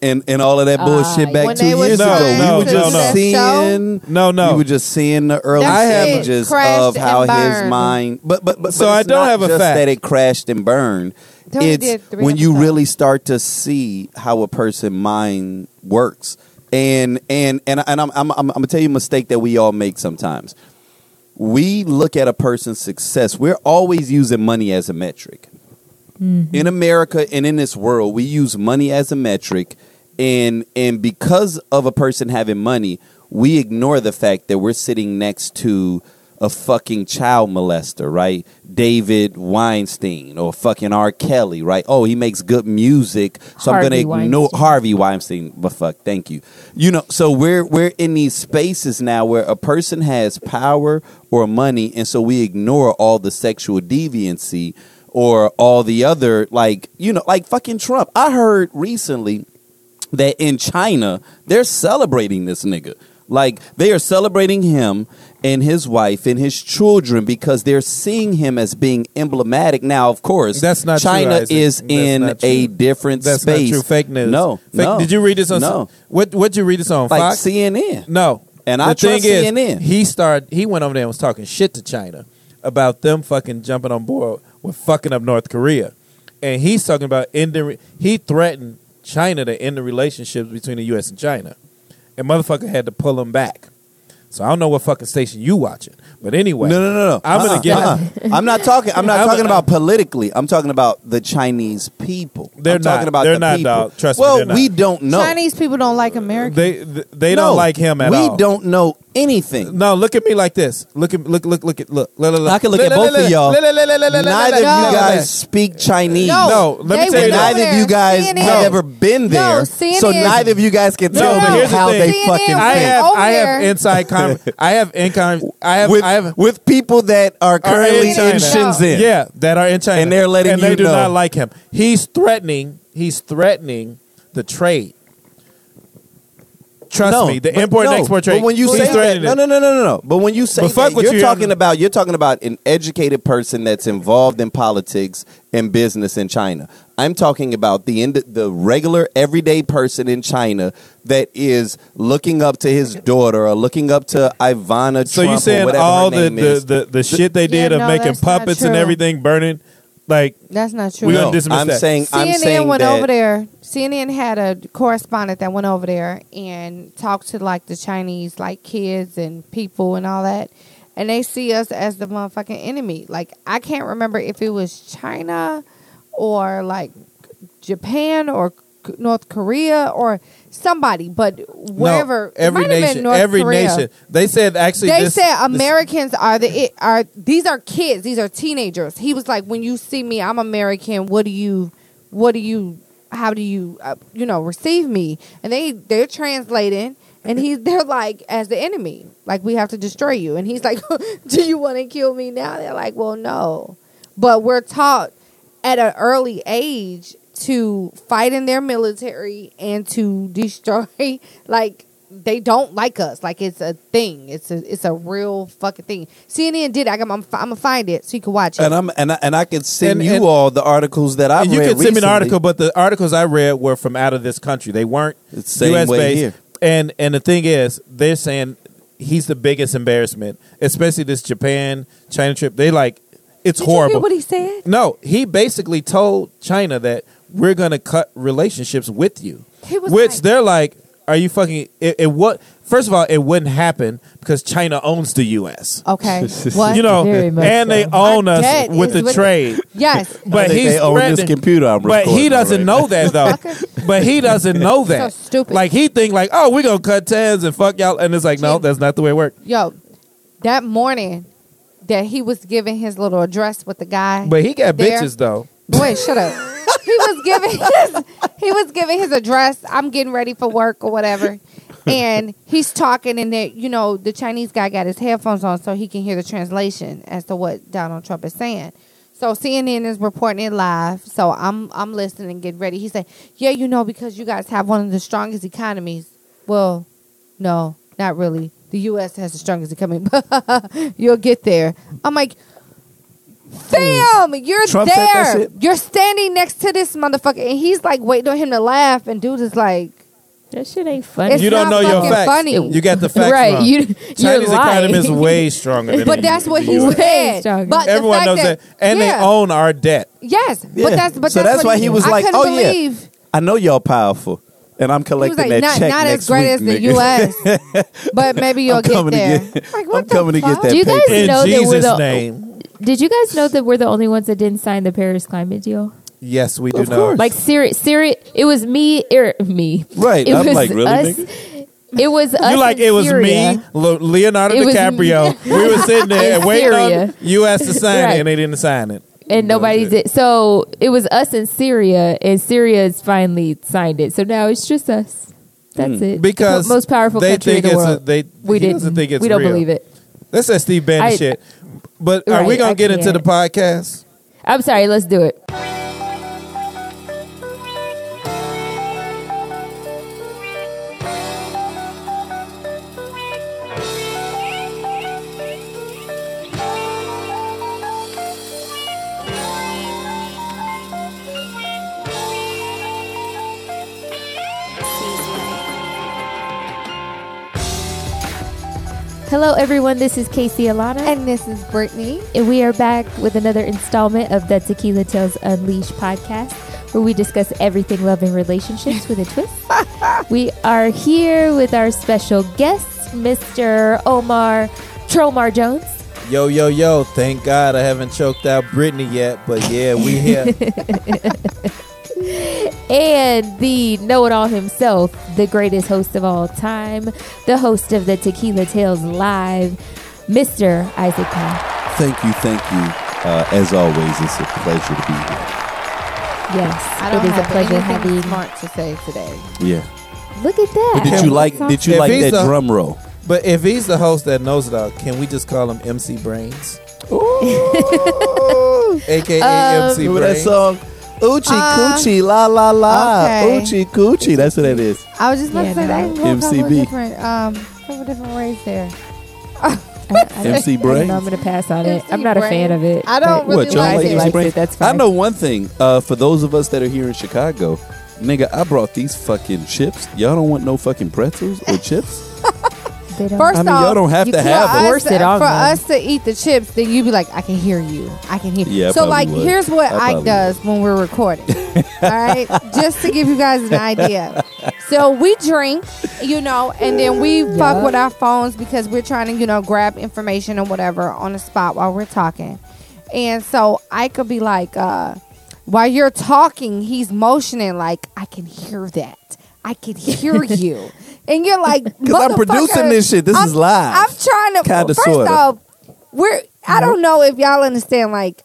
And, and all of that bullshit Ah, back two they was years No, ago, trying we no, were no, just no. seeing. No, no. we were just seeing the early That stages of how his mind. But but but So but I don't have a fact. that it crashed and burned. They only It's when you really start to see how a person mind works, and and and and I'm I'm, I'm, I'm gonna tell you a mistake that we all make sometimes. We look at a person's success, we're always using money as a metric. Mm-hmm. In America and in this world, we use money as a metric, and and because of a person having money, we ignore the fact that we're sitting next to a fucking child molester, right? David Weinstein or fucking R. Kelly, right? Oh, he makes good music, so I'm gonna ignore Weinstein. Harvey Weinstein. But fuck, thank you. You know, so we're we're in these spaces now where a person has power or money, and so we ignore all the sexual deviancy or all the other like you know like fucking Trump. I heard recently that in China they're celebrating this nigga. Like they are celebrating him and his wife and his children because they're seeing him as being emblematic. Now, of course, That's not China Isaac. is That's in a different That's space. not true. Fake news. No, Fake, no. Did you read this on? No. What? What you read this on? like Fox? CNN? No. And the I thing trust is, CNN. he started. He went over there and was talking shit to China about them fucking jumping on board with fucking up North Korea, and he's talking about ending. He threatened China to end the relationships between the U.S. and China, and motherfucker had to pull him back. So I don't know what fucking station you watching, but anyway, No, no, no, no. I'm gonna Uh-uh, get- uh-uh. I'm not talking. I'm not I'm- talking about politically. I'm talking about the Chinese people. They're I'm talking not. about They're the not, people. dog. Trust me, well, we don't know. Chinese people don't like Americans. They they, they No, don't like him at we all. We don't know anything. No, look at me like this. Look at look look look at look. look, look, look. I can look at Look, both look, of y'all. look, look, look, look, look, look, Neither of No. you guys speak Chinese. No, No, let me they tell you went And neither of you guys CNN. have ever been there. No, so neither of you guys can No, tell no, me here's how thing. they CNN fucking I think. have I have inside com- I have income I have with, I have with people that are are currently in in Shenzhen. Yeah, that are in China. And they're letting you know. and they do know. not like him. He's threatening he's threatening the trade. Trust no, me, the import no, and export trade. But when you say that, no, no, no, no, no, no. But when you say But fuck that, what you're you talking about you're talking about an educated person that's involved in politics and business in China. I'm talking about the end, the regular everyday person in China that is looking up to his daughter or looking up to Ivana So Trump you or saying whatever all the, the, the, the shit they did Yeah, of no, making puppets and everything burning, like That's not true. We no, gonna dismiss I'm that. saying I'm CNN saying went that over there. CNN had a correspondent that went over there and talked to like the Chinese like kids and people and all that. And they see us as the motherfucking enemy. Like I can't remember if it was China or like Japan or C- North Korea or somebody, but wherever no, every it might have been nation, North every Korea. nation. They said actually They this- said this- Americans are the it are these are kids, these are teenagers. He was like, when you see me, I'm American. What do you, what do you, how do you, uh, you know, receive me? And they they're translating, and he they're like as the enemy, like we have to destroy you. And he's like, <laughs> do you want to kill me now? They're like, well, no, but we're taught at an early age to fight in their military and to destroy <laughs> like they don't like us like it's a thing it's a it's a real fucking thing cnn did it. I, am I'm, I'm gonna find it so you can watch it and I'm and I, and I can send And- you and- all the articles that I've And you read can send me an article, but the articles I read were from out of this country. They weren't It's the same U.S. way based. here. And and the thing is, they're saying he's the biggest embarrassment, especially this Japan China trip. They like it's did you horrible. hear what he said no, he basically told China that we're going to cut relationships with you, which like- they're like, "Are you fucking?" It, it what? First of all, it wouldn't happen because China owns the U.S. okay <laughs> what You know, Very much and they so. own Our us with the with- trade. yes <laughs> But he's they own this computer I'm But he doesn't right know that though. <laughs> but he doesn't know that. So stupid. Like he think like, oh, we gonna cut tabs and fuck y'all, and it's like, no, Jim. that's not the way it works. yo that morning that he was giving his little address with the guy But he got There. bitches though. Wait, shut up. He was giving his he was giving his address. I'm getting ready for work or whatever. And he's talking and that you know, the Chinese guy got his headphones on so he can hear the translation as to what Donald Trump is saying. So CNN is reporting it live. So I'm I'm listening and getting ready. He said, Yeah, you know, because you guys have one of the strongest economies. Well, no, not really. The US has the strongest economy. <laughs> You'll get there. I'm like, Damn, mm. you're Trump there. You're standing next to this motherfucker, and he's like waiting on him to laugh, and dude is like, That shit ain't funny. It's you don't not know your fucking facts. funny. You got the facts <laughs> right. wrong. You, you're Chinese economy is way <laughs> stronger than that. but that's what the he said. Stronger. But Everyone fact knows that, and yeah, they own our debt. Yes, Yeah. but that's but So that's, that's why he was like, couldn't "Oh, yeah." I know y'all powerful. and I'm He was collecting like, that not, check not next as great week, as the nigga. U.S., <laughs> but maybe you'll I'm get coming to there. get- like, what I'm the coming to get that Do you guys paper. In know that we're Jesus' the name. Did you guys know that we're the only ones that didn't sign the Paris climate deal? Yes, we do Of know. course. Like Syria, Syria. It was me, er, me. Right. It I'm was like, really, us. nigga? It was us You like it was Syria. me, Leonardo It was DiCaprio. we were sitting there <laughs> In waiting Syria. on U.S. to sign Right. it, and they didn't sign it. and nobody did. So it was us in Syria, and Syria has finally signed it. So now it's just us. That's it. Hmm. Because most powerful they country in think the it's a- world. they- we didn't. doesn't think it's we don't real. believe it. That's that Steve Bannon I- shit. But are we gonna I get into the podcast? I'm sorry. Let's do it. Hello, everyone. This is Casey Alana. And this is Brittany. And we are back with another installment of the Tequila Tales Unleashed podcast, where we discuss everything love and relationships with a twist. <laughs> we are here with our special guest, Mr. Omar Tromar Jones. Yo, yo, yo! Thank God I haven't choked out Brittany yet, but yeah, we here. <laughs> And the know it all himself, the greatest host of all time, the host of the Tequila Tales Live, Mr. Isaac Khan. Thank you, thank you. Uh, as always, it's a pleasure to be here. Yes, I don't it is have a pleasure anything having. smart to say today. Yeah. Look at that. But did you like? That's Did you If like he's that a- drum roll? but if he's the host that knows it all, can we just call him MC Brains, Ooh. <laughs> aka Um, MC Remember that song? Oochie Uh, coochie la la la. okay. Oochie coochie. That's what that is. I was just about Yeah, to say no. can go couple of MCB. different, um, couple different ways there. I- I don't- MC I don't Brains? know, I'm going to pass on it. MC I'm not a fan of it. I don't really What, y'all like like it. MC likes Brains? it, that's I know one thing. Uh, for those of us that are here in Chicago, nigga, I brought these fucking chips. Y'all don't want no fucking pretzels or chips? They don't. First I mean, off, y'all don't have you to have for them. us, Force to, it on for them. us to eat the chips, then you'd be like, I can hear you. I can hear. Yeah, I so like, would. here's what I Ike probably does when we're recording. <laughs> all right, just to give you guys an idea. So we drink, you know, and then we fuck with our phones because we're trying to, you know, grab information or whatever on the spot while we're talking. And so I could be like, uh, while you're talking, he's motioning like, I can hear that. I can hear <laughs> you. And you're like, <laughs> Because I'm producing this shit. This I'm- is live. I'm trying to. Kinda, first sorta. off, we're. I don't know if y'all understand. Like,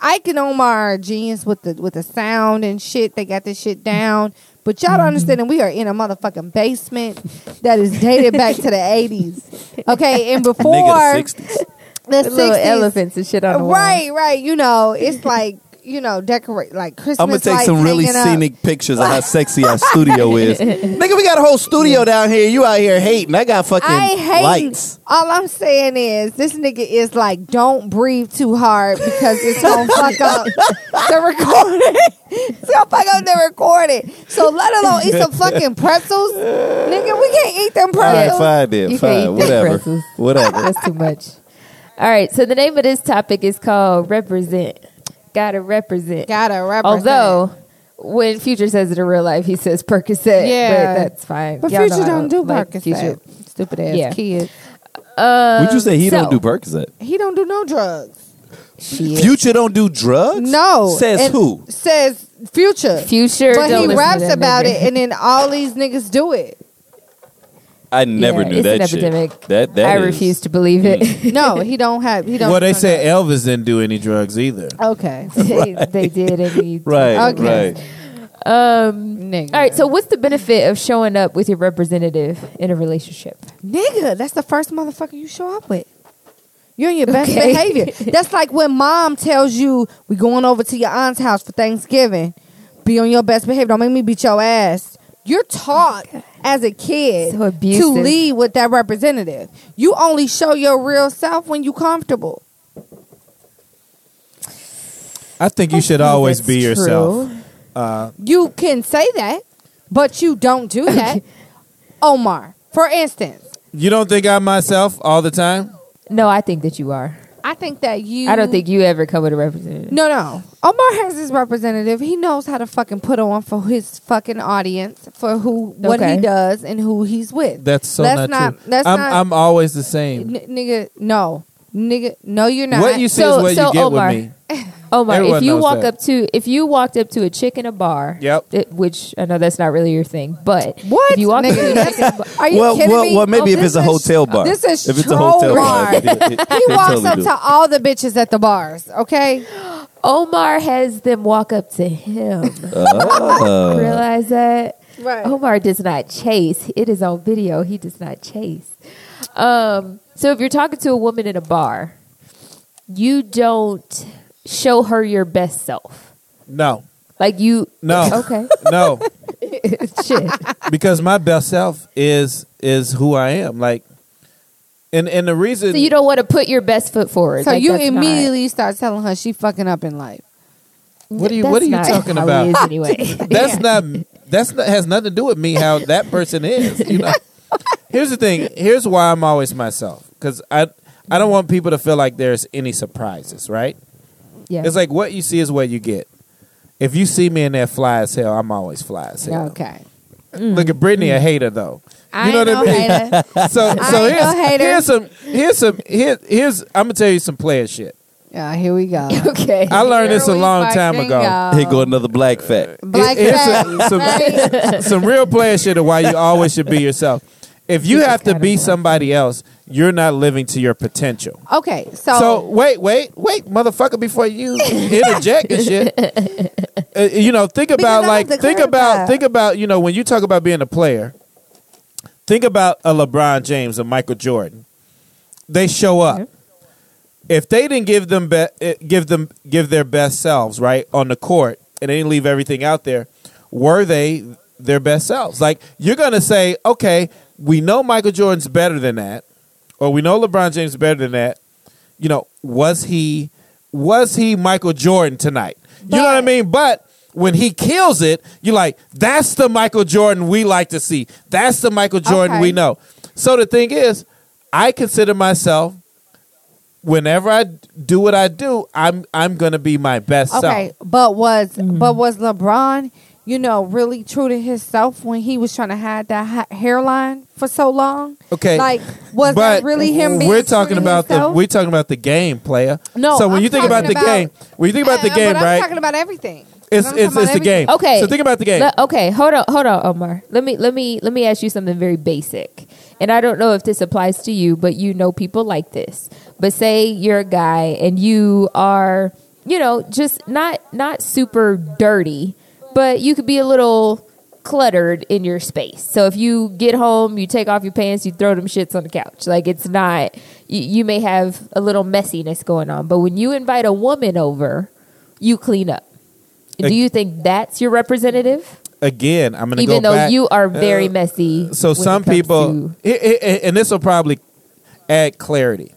Ike and Omar are genius with the with the sound and shit. They got this shit down. But y'all don't mm-hmm. understand that we are in a motherfucking basement that is dated back to the 80s. Okay, and before Nigga, the 60s. the The little elephants and shit on the wall. Right, right. You know, it's like you know, decorate like Christmas. I'm gonna take some really hanging up. scenic pictures of how <laughs> sexy our studio is. Nigga, we got a whole studio down here. You out here hating. I got fucking I hating. lights. All I'm saying is this nigga is like, don't breathe too hard because it's gonna <laughs> fuck up the recording. <laughs> it's gonna fuck up the recording. So let alone eat some fucking pretzels, nigga. We can't eat them All right, pretzels. fine then. You fine. can't eat Whatever. Whatever. That's too much. All right. So the name of this topic is called represent. Gotta represent. Gotta represent. Although when Future says it in real life, he says Percocet. Yeah. but that's fine. but Y'all know Future I don't do like Percocet. Future. Stupid ass Yeah. kid. Um, Would you say he so- don't do Percocet? He don't do no drugs. Shit. Future don't do drugs? No. Says And who? Says Future. Future, but don't he raps about nigga. it, and then all these niggas do it. I never Yeah, knew it's that an shit. epidemic. That that I is- refuse to believe it. No, he don't have. He don't. Well, they do said Elvis didn't do any drugs either. drugs. okay, <laughs> they, they did, and he <laughs> Right, Okay. right. Um. nigga. All right. So, what's the benefit of showing up with your representative in a relationship? nigga, that's the first motherfucker you show up with. You're in your best Okay. behavior. <laughs> That's like when mom tells you we're going over to your aunt's house for Thanksgiving. Be on your best behavior. Don't make me beat your ass. You're taught as a kid So to lead with that representative. You only show your real self when you comfortable. I think you should think always that's be yourself. Uh, You can say that, but you don't do that. Omar, for instance, you don't think I'm myself all the time? No, I think that you are. I I think that you. I don't think you ever come with a representative. No, no. Omar has his representative. He knows how to fucking put on for his fucking audience, for who what Okay. he does and who he's with. That's so Let's not, not- true. let's I'm not- I'm always the same. N- nigga, no, nigga, no, you're not. What you say So- is what so, you get Omar, with me. Omar, Everyone if you knows walk that. up to if you walked up to a chick in a bar, Yep. it- which I know that's not really your thing, but What? if you walk up to a chick in a bar, Are you well, kidding well, me? well, maybe Oh, if it's a this is- hotel bar. This is if it's a troll hotel bar. bar, it- it- it- He they walks totally up do. to all the bitches at the bars. Okay, <gasps> Omar has them walk up to him. Oh. <laughs> Realize that right. Omar does not chase. It is on video. He does not chase. Um, so if you're talking to a woman in a bar, you don't show her your best self. No, Like you. No. Okay. <laughs> no, <laughs> Shit. because my best self is is who I am. Like, and and the reason So you don't want to put your best foot forward. So Like, you that's not- immediately start telling her she fucking up in life. What are you- what are you not talking how about? Is anyway. <laughs> that's not that's not has nothing to do with me how that person is you know here's the thing here's why i'm always myself because i i don't want people to feel like there's any surprises right yeah. it's like what you see is what you get if you see me in there fly as hell i'm always fly as hell Okay. look at mm. brittany a mm. hater though I you know ain't what no i mean hater. <laughs> so I so ain't no here's, hater. here's some here's some here, here's i'm gonna tell you some player shit Yeah, here we go. <laughs> okay. i learned this a long time ago go. Here go another black fact. Black Here's fact, some- right? some real player shit of why you always should be yourself. If you have to be somebody else, you're not living to your potential. Okay, so, So wait, wait, wait, motherfucker! Before you interject and shit, <laughs> uh, you know, think about I like have to think about clarify. think about you know when you talk about being a player, think about a LeBron James, a Michael Jordan. They show up. If they didn't give them be- eh, give them give their best selves right on the court, and they didn't leave everything out there, were they their best selves? Like you're gonna say, okay, we know Michael Jordan's better than that, or we know LeBron James better than that. You know, was he was he Michael Jordan tonight? you know what I mean? But when he kills it, you're like, that's the Michael Jordan we like to see. That's the Michael Jordan Okay. we know. So the thing is, I consider myself whenever I do what I do, I'm I'm gonna be my best okay, self. but was mm-hmm. but was LeBron, you know, really true to himself when he was trying to hide that ha- hairline for so long? Okay, Like, was but that really him? Being we're talking about the we're talking about the game, player. No, So when I'm you think about talking the about- game, when you think about the game, but right? I'm talking about everything. it's it's, it's about the game. Okay. So think about the game. Le- okay, hold on, hold on, Omar. Let me let me let me ask you something very basic. And I don't know if this applies to you, but you know people like this. But say you're a guy and you are, you know, just not not super dirty, but you could be a little cluttered in your space. So if you get home, you take off your pants, you throw them shits on the couch. Like it's not you, you may have a little messiness going on, but when you invite a woman over, you clean up. Do you think that's your representative? Again, I'm gonna Even go though back. you are very Uh, messy. So some people, to- i- i- and this will probably add clarity.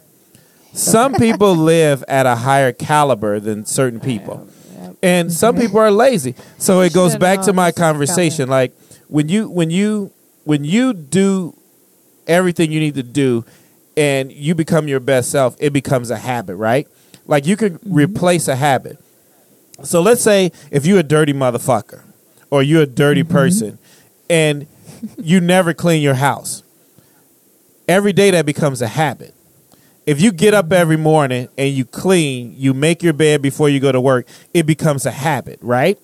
Some <laughs> people live at a higher caliber than certain people, and some people are lazy. So it goes back to my conversation. Like when you when you when you do everything you need to do, and you become your best self, it becomes a habit, right? Like you can replace a habit. So let's say if you're a dirty motherfucker or you're a dirty person and you never clean your house, every day that becomes a habit. If you get up every morning and you clean, you make your bed before you go to work, it becomes a habit, right?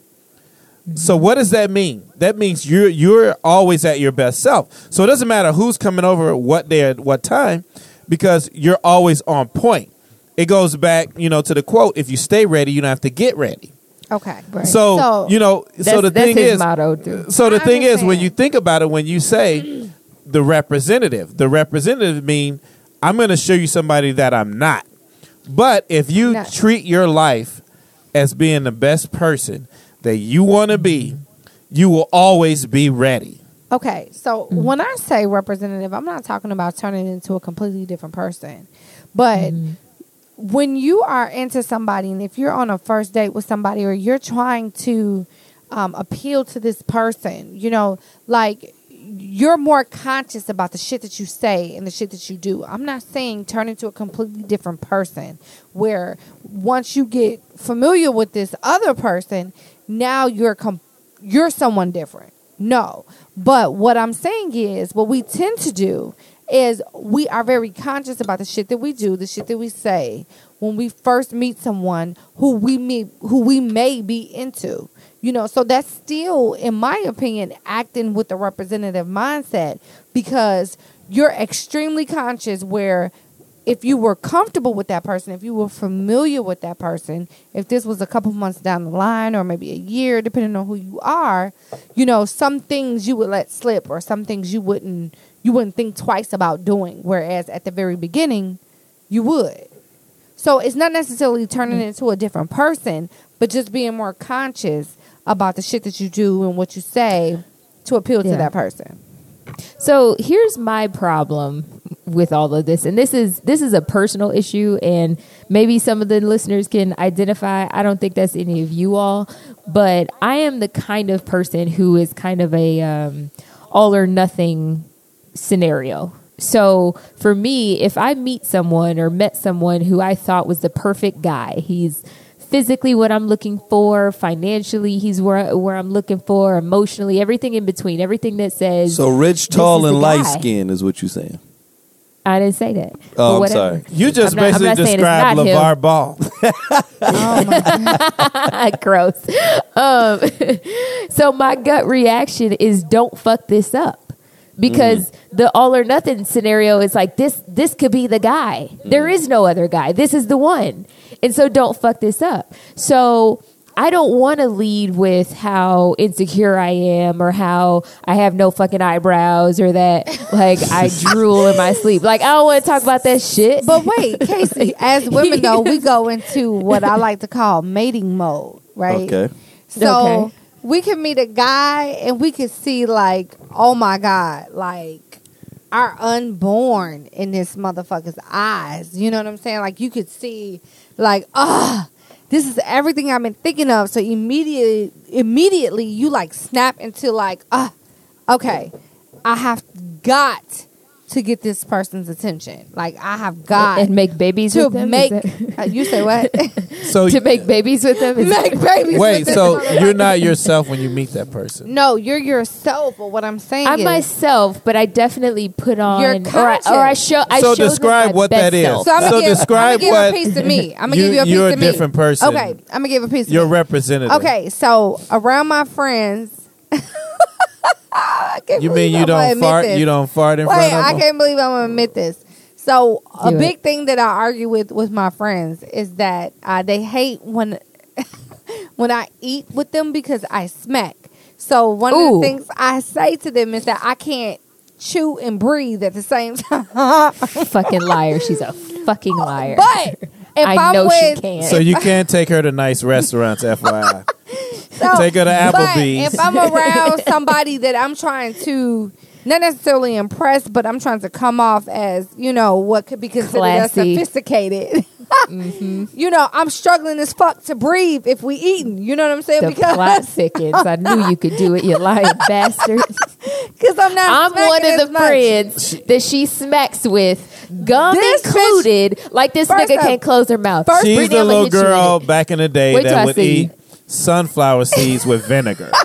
So what does that mean? That means you're you're always at your best self. So it doesn't matter who's coming over, what day, at what time, because you're always on point. It goes back, you know, to the quote: "If you stay ready, you don't have to get ready." Okay. So, So- you know, so the thing is, motto, too. so the I thing is, when you think about it, when you say the representative, the representative mean I'm going to show you somebody that I'm not. But if you No. treat your life as being the best person that you want to be, you will always be ready. Okay, so Mm-hmm. when I say representative, I'm not talking about turning into a completely different person. But Mm-hmm. when you are into somebody, and if you're on a first date with somebody, or you're trying to um, appeal to this person, you know, like you're more conscious about the shit that you say and the shit that you do. I'm not saying turn into a completely different person where once you get familiar with this other person, now you're com- you're someone different. No. But what I'm saying is what we tend to do is we are very conscious about the shit that we do, the shit that we say when we first meet someone who we meet who we may be into. You know, so that's still, in my opinion, acting with the representative mindset because you're extremely conscious where if you were comfortable with that person, if you were familiar with that person, if this was a couple months down the line or maybe a year, depending on who you are, you know, some things you would let slip or some things you wouldn't you wouldn't think twice about doing. Whereas at the very beginning, you would. So it's not necessarily turning into a different person, but just being more conscious about the shit that you do and what you say to appeal to that person. So here's my problem with all of this, and this is this is a personal issue, and maybe some of the listeners can identify. I don't think that's any of you all, but I am the kind of person who is kind of a um, all or nothing scenario. So for me, if I meet someone or met someone who I thought was the perfect guy, he's physically what I'm looking for, financially he's where where I'm looking for, emotionally, everything in between, everything that says So rich, tall, and light guy. skin is what you're saying. I didn't say that. But Oh, I'm whatever. sorry. You just I'm basically not saying it's described not him. LaVar Ball. Oh my God. Gross. Um, <laughs> so my gut reaction is don't fuck this up. Because mm-hmm. the all or nothing scenario is like this this could be the guy. There mm-hmm. is no other guy. This is the one. And so don't fuck this up. So I don't want to lead with how insecure I am or how I have no fucking eyebrows or that like I <laughs> drool in my sleep. Like I don't want to talk about that shit. But wait, Casey, <laughs> as women though, we go into what I <laughs> like to call mating mode, right? Okay. So Okay. We can meet a guy and we can see like, oh my God, like our unborn in this motherfucker's eyes. You know what I'm saying? Like you could see like, ah, this is everything I've been thinking of. So immediately immediately you like snap into like, ah, okay, I have got to get this person's attention. Like I have got and make babies to with them. Make that- <laughs> uh, you say what? <laughs> So to make babies with them. Is make babies. wait, with so this you're not yourself when you meet that person. No, you're yourself. But what I'm saying I'm is, myself, but I definitely put on, You're or I, or I show. I So show describe my what that is. self. so I'm So give, describe I'm gonna give what- a piece of me. I'm gonna You- give you a piece of me. you're a different person. Okay, I'm gonna give a piece. You're of me. representative. Okay, so around my friends, I <laughs> can't You mean you I'm don't fart? this. You don't fart in Wait, front of me? I them? can't believe I'm gonna admit this. So a Do it. big thing that I argue with with my friends is that uh, they hate when <laughs> when I eat with them because I smack. So one of the things I say to them is that I can't chew and breathe at the same <laughs> time. fucking <laughs> liar. She's a fucking liar. But if I am know with, she can. So you can't take her to nice restaurants, FYI. <laughs> So, Take her to but Applebee's. if I'm <laughs> around somebody that I'm trying to not necessarily impress, but I'm trying to come off as you know what could be considered as sophisticated. <laughs> Mm-hmm. You know, I'm struggling as fuck to breathe if we eating. You know what I'm saying? the because plot thickens. I knew you could do it, you lying bastard. because I'm not. I'm one of the much. friends that she smacks with, gum This included. Like this nigga up- can't close her mouth. first- She's Brittany, the little hit you with girl back in the day Wait that would see eat sunflower seeds with vinegar. <laughs>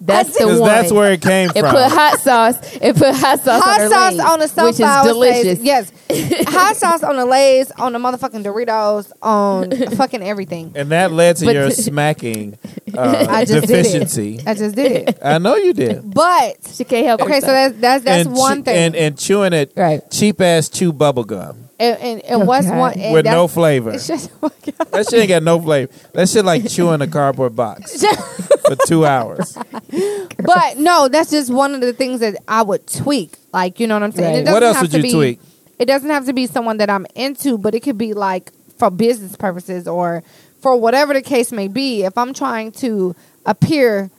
That's the one. that's where it came and from. It put hot sauce It put hot sauce Hot on her sauce legs, on the which is sunflower delicious. Stays. Yes, <laughs> hot sauce on the Lay's, on the motherfucking Doritos, on <laughs> fucking everything. and that led to But- your smacking uh, I just deficiency. did it. I just did it. I know you did. But She can't help okay, so that's that's that's one chew- thing. And, and chewing it right. cheap ass chew bubble gum And and, and Oh, what's God. one and with no flavor. it's just- <laughs> oh That shit ain't got no flavor. That shit like chewing a cardboard box <laughs> for two hours. <laughs> but no, that's just one of the things that I would tweak. Like you know what I'm saying. Right. It doesn't What else have would to you be, tweak? It doesn't have to be someone that I'm into, but it could be like for business purposes or for whatever the case may be. If I'm trying to appear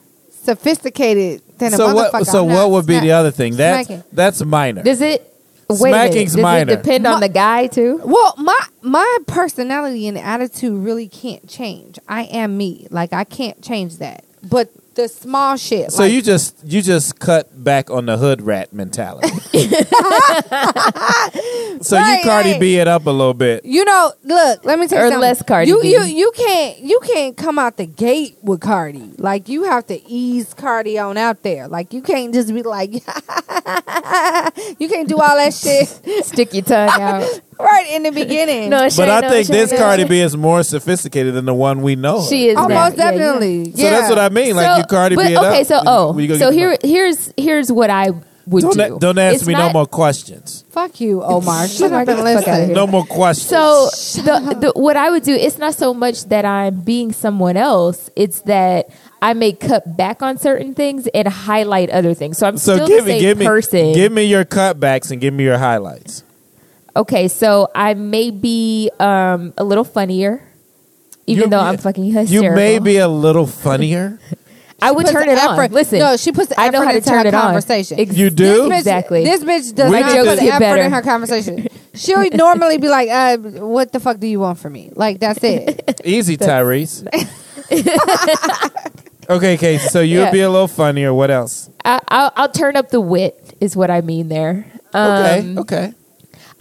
sophisticated, then a So motherfucker. what? So I'm what would be smack- the other thing? That's smacking. that's minor. Does it? Wait a minute. Does it depend Ma- on the guy too? Well, my my personality and attitude really can't change. I am me. Like I can't change that. But the small shit. So like, you just you just cut back on the hood rat mentality. <laughs> <laughs> so Right, you Cardi right. B it up a little bit. You know, look. Let me tell you Or something. less Cardi you, B. You you can't you can't come out the gate with Cardi. Like you have to ease Cardi on out there. Like you can't just be like, <laughs> you can't do all that shit Stick your tongue out. Right in the <laughs> beginning. No, But I no, think Shay, this no. Cardi B is more sophisticated than the one we know. her. She is oh, that. most Yeah, yeah. definitely. So that's what I mean. Like you Cardi but, B it okay, up. so oh, when you so get the here mic. here's here's what I would Don't, do. a- don't ask It's me no more questions. Fuck you, Omar. Shut Omar, up and the fuck outta listen. here. No more questions. So the, the, what I would do, it's not so much that I'm being someone else. It's that I may cut back on certain things and highlight other things. So I'm So still give the me same give me person. give me your cutbacks and give me your highlights. Okay, so I may be um, a little funnier, even You- though I'm fucking <laughs> hysterical. You may be a little funnier. <laughs> I would Puts turn it effort- on. Listen, no, she puts the I know effort how to into turn her it on. conversation. Ex- You do? This bitch, Exactly. This bitch does We not need put Get effort better. in her conversation. She'll <laughs> normally be like, uh, "What the fuck do you want from me?" Like that's it. Easy, Tyrese. okay, Casey. So you'll Yeah. be a little funnier. What else? I, I'll, I'll turn up the wit, is what I mean there. Okay. Um, okay.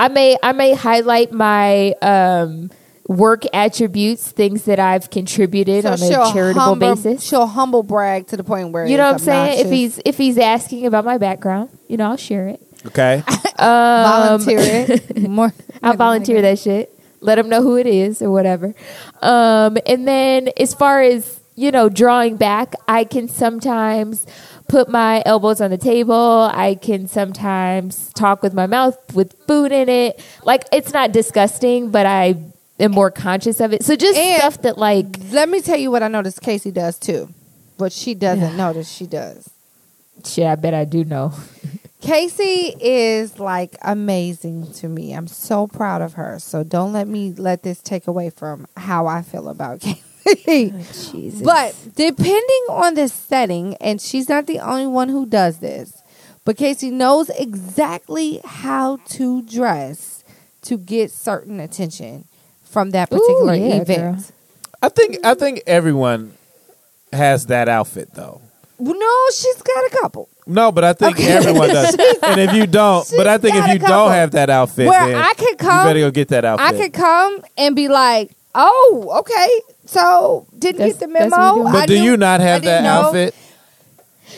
I may I may highlight my um, work attributes, things that I've contributed on a charitable humble, basis. She'll humble brag to the point where You know what I'm it's saying? If he's if he's asking about my background, you know, I'll share it. Okay. <laughs> volunteer it, <laughs> more. I'll volunteer that shit. Let them know who it is or whatever. Um, and then as far as you know, drawing back, I can sometimes put my elbows on the table. I can sometimes talk with my mouth with food in it. Like it's not disgusting, but I am more conscious of it. So just And- stuff that like Let me tell you what I noticed Casey does too. But she doesn't notice, she does. shit. I bet I do know. <laughs> Casey is like amazing to me. I'm so proud of her. So don't let me let this take away from how I feel about Casey. <laughs> Oh, Jesus. But depending on the setting, and she's not the only one who does this, but Casey knows exactly how to dress to get certain attention from that Ooh, particular yeah, event. girl. I think I think everyone has that outfit though. No, she's got a couple. No, but I think Okay. everyone does. <laughs> and if you don't, but I think if you couple. don't have that outfit, Where then I could you come, better go get that outfit. I could come and be like, "Oh, okay." So didn't That's- get the that's what memo. doing. but I do knew- you not I have that didn't know. outfit?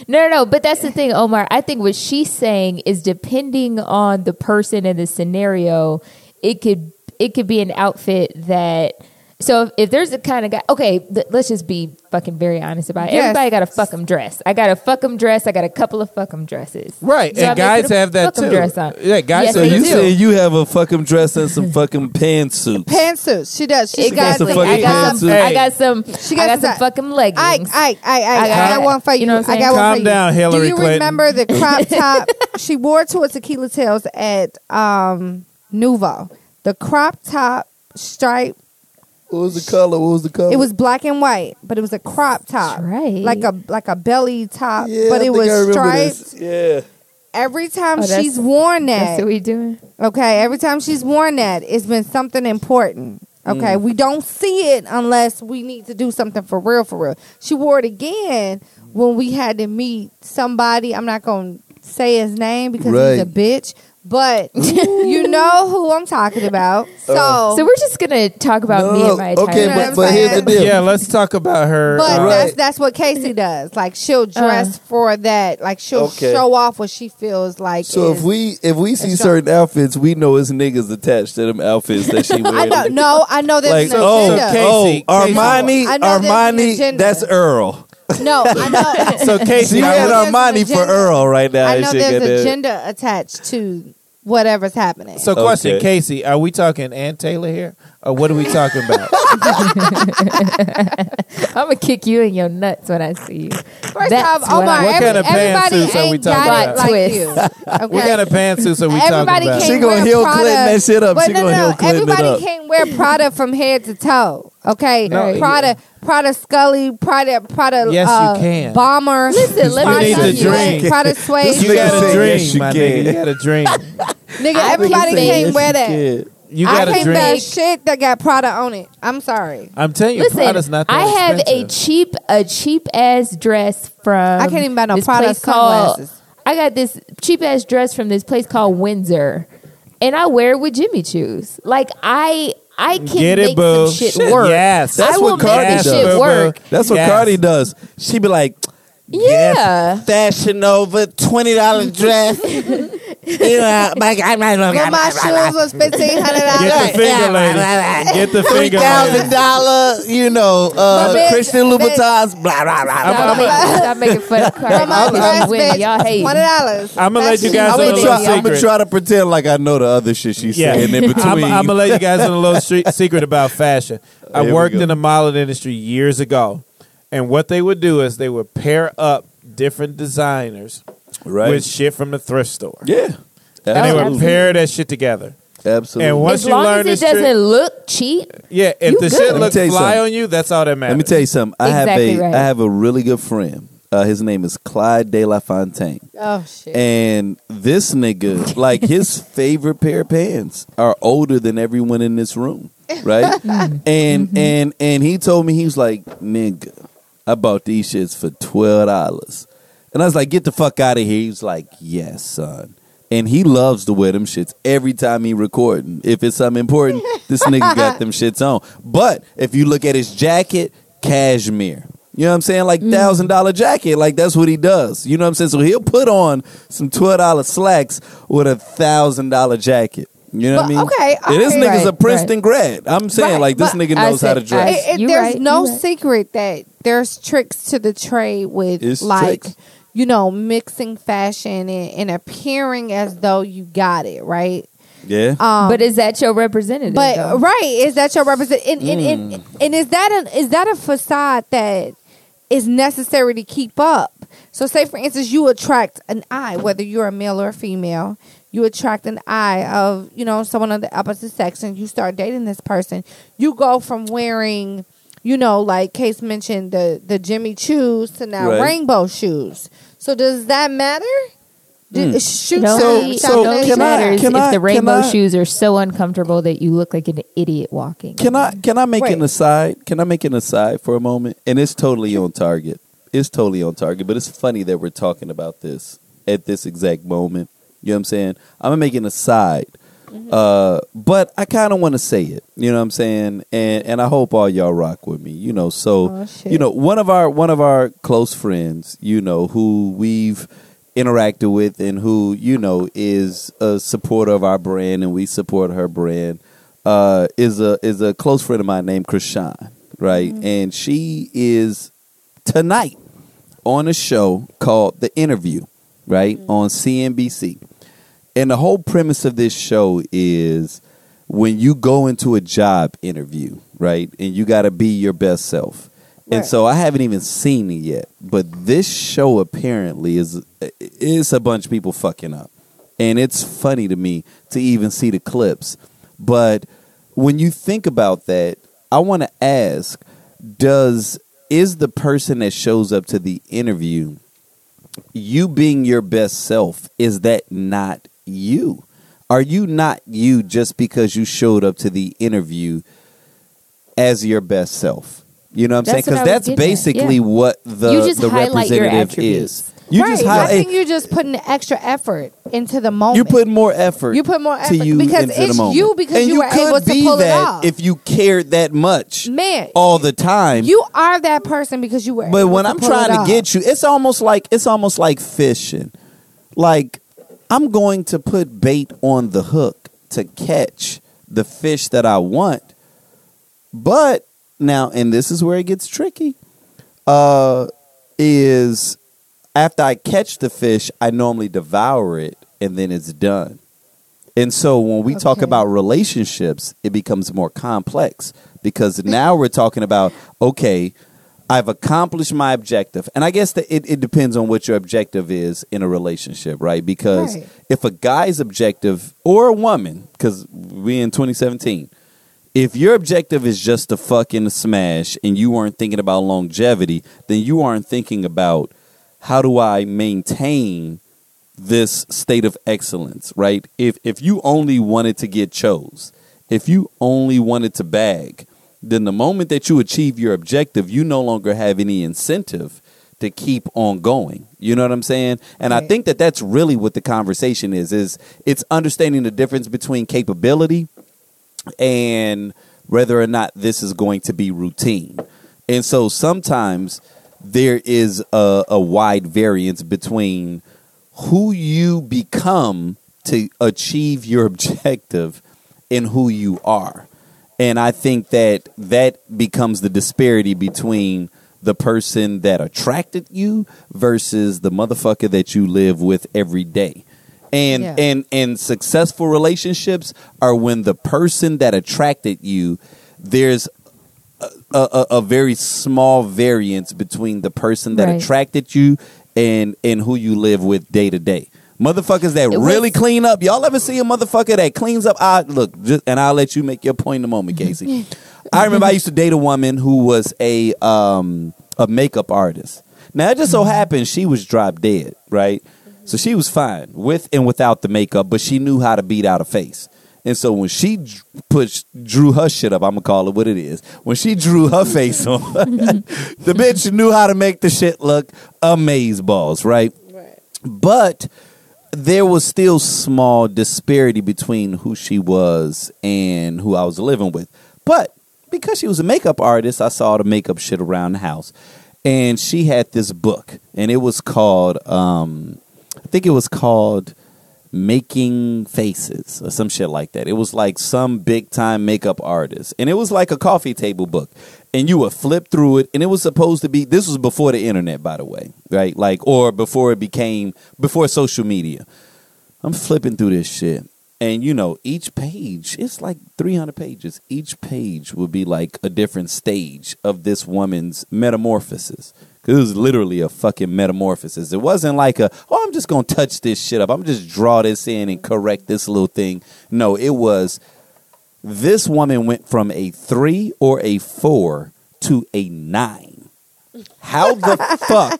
No, no, no. But that's the thing, Omar. I think what she's saying is depending on the person and the scenario, it could it could be an outfit that. So if, if there's a kind of guy, okay, th- let's just be fucking very honest about it. Yes. Everybody got a fuck 'em dress. I got a fuck 'em dress. I got a couple of fuck 'em dresses. Right, So I and may guys put a have that fuck 'em too. Dress on. Yeah, guys Yes, So they you do. saying you have a fucking dress and some fucking pantsuits? Pantsuits. She does. She got some Exactly. fucking I got some. pantsuits. I got some. She I got got some- some fucking leggings. I, I, I, I, I, got- got one for you. you know what I'm I got saying? one Calm for you. down, Hillary Do you Clinton. remember the <laughs> crop top? she wore it to a Tequila Tales at um, Nuvo. The crop top stripe. What was the color? What was the color? It was black and white, but it was a crop top, right. like a like a belly top, Yeah, but I it think was I striped. this. Yeah. Every time Oh, she's worn that, That's that, what we doing. Okay, every time she's worn that, it's been something important. Okay, mm. we don't see it unless we need to do something for real, for real. She wore it again when we had to meet somebody. I'm not going to say his name because he's a bitch, but <laughs> you know who I'm talking about. <laughs> So, So we're just gonna talk about No, me and my no. Okay, attire. You know but, but here's the deal. Yeah, let's talk about her. but uh, that's that's what Casey does. Like she'll dress for that. Like she'll Okay. show off what she feels like. So is- if we if we see certain outfits, we know it's niggas attached to them outfits that she wears. <laughs> I know, no, I know there's Like an oh agenda. Casey, oh Casey. Armani I know there's Armani agenda. that's Earl. no, I know. so Casey, She I had would- there's an Armani for. Earl right now. I and know shit there's got that- agenda attached to whatever's happening. so question, Okay. Casey, are we talking Ann Taylor here, or what are we talking about? <laughs> I'm gonna kick you in your nuts when I see you. First That's off, what Omar, What every, kind of everybody pantsuits are we talking about? like Twist. you. Okay? what kind of pantsuits are we everybody talking about? can't She gonna wear Hill Prada. Clinton that shit up. But She no, gonna no, Hill no. Clinton it Everybody up. can't wear Prada from head to toe. Okay, No, Prada, Prada Scully, Prada, Prada. Yes, you uh, can. Bomber. Listen, let Prada, me You need to tell drink. Prada suede. This You got a say dream, yes, you my can. nigga. You got a dream. <laughs> Nigga, everybody can't wear that. Can. You I got to can't drink. buy shit that got Prada on it. I'm sorry. I'm telling you, Listen, Prada's not that I have a cheap a cheap ass dress from. I can't even buy no this Prada place called- I got this cheap ass dress from this place called Windsor, and I wear it with Jimmy Choos. Like I, I can Get it, make boo. some shit, Shit, work. yes. That's I what will Cardi this does. shit Boo, boo. work. That's what Yes. Cardi does. She be like, Yeah. Fashion over twenty dollar dress. <laughs> you my, I might know. Well, my shoes was fifteen hundred Get the finger, lady. Get the finger, thousand lady. dollar, you know, uh, bitch, Christian Louboutins, blah blah blah. Stop, blah. making, stop making fun of Cardi From my because dress, she bitch, Y'all hate. twenty dollars. I'ma let you guys I'm in a gonna, little try, I'm gonna try to pretend like I know the other shit she's Yeah, saying in <laughs> between. I'm, I'm gonna let you guys in a little street <laughs> secret about fashion. I Here worked in the modeling industry years ago, and what they would do is they would pair up different designers right? with shit from the thrift store, yeah, and they would absolutely. pair that shit together. absolutely. And once As you long learn as it this doesn't trick, look cheap, yeah, if you the good. shit Let me looks tell you fly something. on you, that's all that matters. Let me tell you something. I Exactly have a I right. have a really good friend. Uh, his name is Clyde De La Fontaine. Oh shit. And this nigga, like his <laughs> favorite pair of pants are older than everyone in this room, right? <laughs> and and and he told me he was like, "Nigga, I bought these shits for twelve dollars," and I was like, "Get the fuck out of here." He was like, "Yes, son." And he loves to wear them shits every time he recording. If it's something important, this nigga got them <laughs> shits on. But if you look at his jacket, cashmere. You know what I'm saying? Like mm. thousand dollar jacket. Like that's what he does. You know what I'm saying? So he'll put on some twelve dollar slacks with a thousand dollar jacket. You know what I mean? okay, And this okay. nigga's a Right, Princeton grad. I'm saying Right, like this nigga I knows how to dress. I- It- it- there's right, no you right. secret that there's tricks to the trade with It's like tricks. You know mixing fashion and, and appearing as though you got it right. yeah. Um, but is that your representative? but though? right is that your represent and, and, and, Mm. and is that a is that a facade that is necessary to keep up? So say for instance you attract an eye whether you're a male or a female. You attract an eye of, you know, someone of the opposite sex and you start dating this person. You go from wearing, you know, like Case mentioned the the Jimmy Choos to now Right. rainbow shoes. So does that matter? Do-. Hmm. Shoot It only, So- it so only can I- matters can if I- the can rainbow I- shoes are so uncomfortable that you look like an idiot walking. Can I can I make Wait. an aside? Can I make an aside for a moment? And it's totally on target. It's totally on target, but it's funny that we're talking about this at this exact moment. You know what I'm saying? I'm gonna make an aside. Uh, but I kind of want to say it. You know what I'm saying? And and I hope all y'all rock with me. You know, so Oh, you know one of our one of our close friends, you know, who we've interacted with and who you know is a supporter of our brand and we support her brand uh, is a is a close friend of mine named Krishan, right? And she is tonight on a show called The Interview, right on CNBC. And the whole premise of this show is when you go into a job interview, right, and you got to be your best self. And so I haven't even seen it yet, but this show apparently is is a bunch of people fucking up, and it's funny to me to even see the clips. But when you think about that, I want to ask: Does is the person that shows up to the interview you being your best self? Is that not you? Are you not you just because you showed up to the interview as your best self? You know what I'm That's saying? Because that's basically yeah. what the You just the representative is. You right. just I think you're just putting extra effort into the moment. You put more effort. You put more effort to you because it's you because and you you were able to be pull it that off. if you cared that much man. all the time. you are that person because you were. But when I'm trying to get you, it's almost like it's almost like fishing. Like I'm going to put bait on the hook to catch the fish that I want. But now, and this is where it gets tricky. Uh, is after I catch the fish, I normally devour it and then it's done. And so when we talk about relationships, it becomes more complex because now we're talking about okay, I've accomplished my objective. And I guess that it, it depends on what your objective is in a relationship, right? Because Right. if a guy's objective or a woman, because we're in 2017, if your objective is just to fucking smash and you aren't thinking about longevity, then you aren't thinking about how do I maintain this state of excellence, right? If if you only wanted to get chose if you only wanted to bag, then the moment that you achieve your objective, you no longer have any incentive to keep on going. You know what I'm saying? And I think that that's really what the conversation is is it's understanding the difference between capability and whether or not this is going to be routine. And so sometimes there is a, a wide variance between who you become to achieve your <laughs> objective and who you are. And I think that that becomes the disparity between the person that attracted you versus the motherfucker that you live with every day. And Yeah. and and successful relationships are when the person that attracted you there's a, a, a very small variance between the person that Right. attracted you and and who you live with day to day. Motherfuckers that really clean up. Y'all ever see a motherfucker that cleans up? I look, just, and I'll let you make your point in a moment, Casey. I remember I used to date a woman who was a um a makeup artist. Now it just so happened she was drop dead, right? So she was fine with and without the makeup, but she knew how to beat out a face. And so when she pushed, drew her shit up, I'm gonna call it what it is. When she drew her face on, <laughs> the bitch knew how to make the shit look amaze balls, right? But there was still small disparity between who she was and who I was living with. But because she was a makeup artist, I saw the makeup shit around the house. And she had this book, and it was called, um, I think it was called Making Faces or some shit like that. It was like some big time makeup artist. And it was like a coffee table book. And you would flip through it, and it was supposed to be, this was before the internet, by the way, right? Like, or before it became, before social media. I'm flipping through this shit. And you know, each page, it's like 300 pages. Each page would be like a different stage of this woman's metamorphosis. Cause it was literally a fucking metamorphosis. It wasn't like a, oh, I'm just gonna touch this shit up. I'm just draw this in and correct this little thing. No, it was this woman went from a three or a four to a nine. How the <laughs> fuck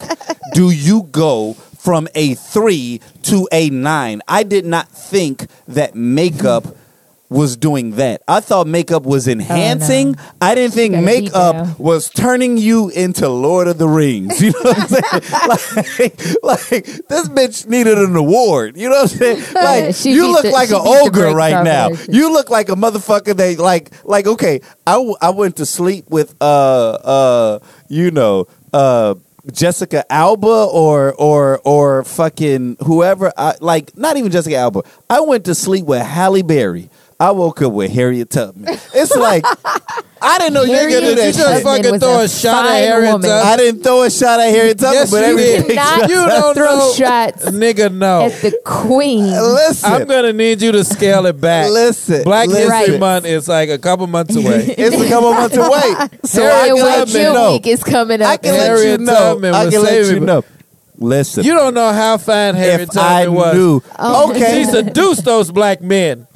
do you go from a three to a nine? I did not think that makeup was doing that. I thought makeup was enhancing. I didn't think makeup was turning you into Lord of the Rings. <laughs> You know what I'm saying? <laughs> like, like this bitch needed an award. You know what I'm saying? <laughs> Like she you look the- like an ogre right now. You look like a motherfucker that like like okay. I, w- I went to sleep with uh uh you know uh Jessica Alba or or or fucking whoever I like not even Jessica Alba. I went to sleep with Halle Berry. I woke up with Harriet Tubman. It's like I didn't know you could do Harriet that You just. Tubman fucking was throw a a shot at fine Harriet woman. Tubman. I didn't throw a shot at Harriet Tubman, Yes, but you every did. <laughs> picture- Not You don't throw know. shots Nigga, no. at the queen. Listen, I'm gonna need you to scale it back. Listen, Black listen. History Right. Month is like a couple months away. <laughs> it's a couple months away. <laughs> So I and can when let you Chill know. Week is coming up. I up. can let you Harriet know. Tubman I was can let you saving- know. Listen, You don't know how fine Harriet if I Tubman was. knew, Oh. okay, She seduced those black men.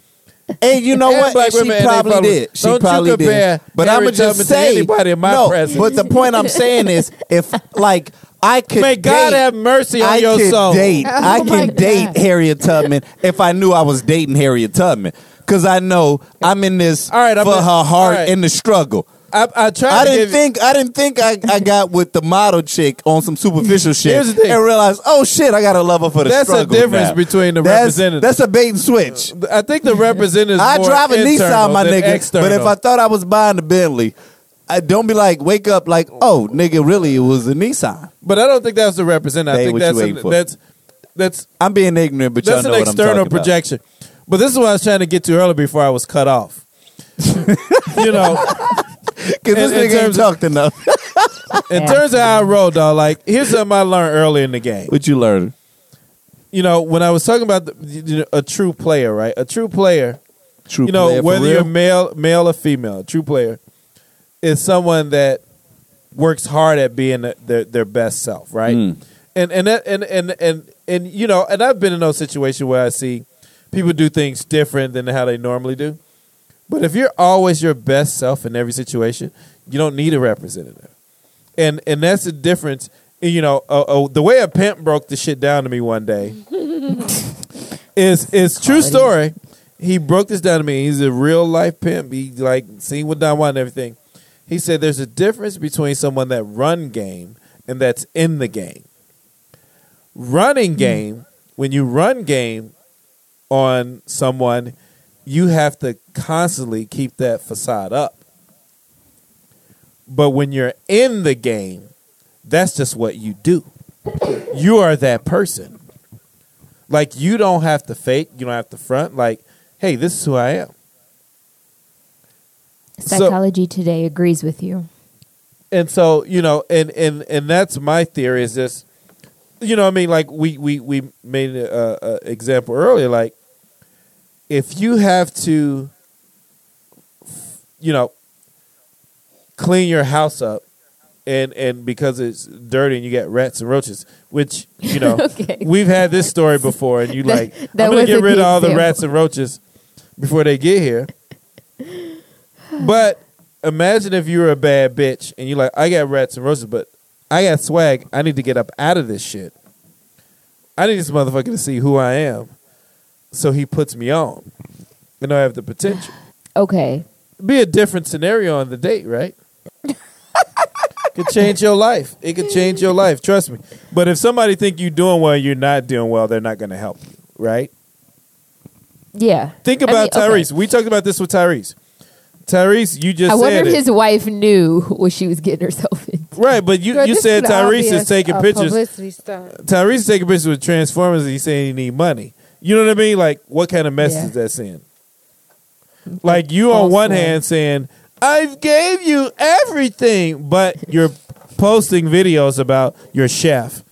And you know and what? black she women, and they probably probably- did. She Don't you probably compare did. But I'm gonna just to say, anybody in my no. presence. But the point I'm saying is, if like I could, May God date- have mercy on I your could soul. date. Oh I my can date Harriet Tubman if I knew I was dating Harriet Tubman. Cause I know I'm in this All right, I'm for in- her heart right. and the struggle. I, I tried I didn't think I didn't think I, I got with the model chick on some superficial shit Here's the thing. and realized, oh shit, I got a lover for the That's a difference now. between the that's, representative- That's a bait and switch. Uh, I think the representative. I drive a Nissan, my nigga, External. but if I thought I was buying the Bentley, I don't be like wake up like, oh nigga, really it was a Nissan. but I don't think that's the representative. I think that's waiting an, for? that's that's I'm being ignorant, but that's an know what I'm external talking about. projection. But this is what I was trying to get to earlier before I was cut off. <laughs> you know, <laughs> this In- in nigga ain't terms of- talked enough. <laughs> in terms of how I roll, dog. Like here's something I learned early in the game. what you learn? You know, when I was talking about the, you know, a true player, right? A true player True you know player for whether real? you're male male or female a true player is someone that works hard at being the- their their best self right Mm. and and that, and and and and you know and i've been in those situations where i see people do things different than how they normally do but if you're always your best self in every situation you don't need a representative and and that's the difference you know uh, uh, the way a pimp broke the shit down to me one day <laughs> is is true story he broke this down to me. He's a real life pimp. He like seen with Don Juan and everything. He said there's a difference between someone that run game and that's in the game. Running game, when you run game on someone, you have to constantly keep that facade up. But when you're in the game, that's just what you do. You are that person. Like you don't have to fake, you don't have to front. Like, hey, this is who I am. So- Psychology Today agrees with you. and so you know and and and that's my theory is this you know i mean like we we we made a, a example earlier like if you have to you know clean your house up and and because it's dirty and you get rats and roaches which you know <laughs> Okay. we've had this story before and you <laughs> That- like that i'm gonna get rid of all the rats and roaches before they get here but imagine if you were a bad bitch and you're like, I got rats and roaches, but I got swag. I need to get up out of this shit. I need this motherfucker to see who I am. So he puts me on. And I have the potential. Okay. Be a different scenario on the date, right? could change your life. It could change your life. Trust me. But if somebody think you're doing well, you're not doing well, they're not going to help you, right? Yeah. Think I about mean, okay. Tyrese. We talked about this with Tyrese. Tyrese, you just I said wonder if it. his wife knew <laughs> what she was getting herself into. Right, but you, Girl, you said is Tyrese obvious, is taking uh, pictures. Publicity stunt. Tyrese is taking pictures with Transformers and he's saying he need money. You know what I mean? Like, what kind of message Yeah. is that saying? Like you on one hand saying, I've gave you everything, but you're posting videos about your chef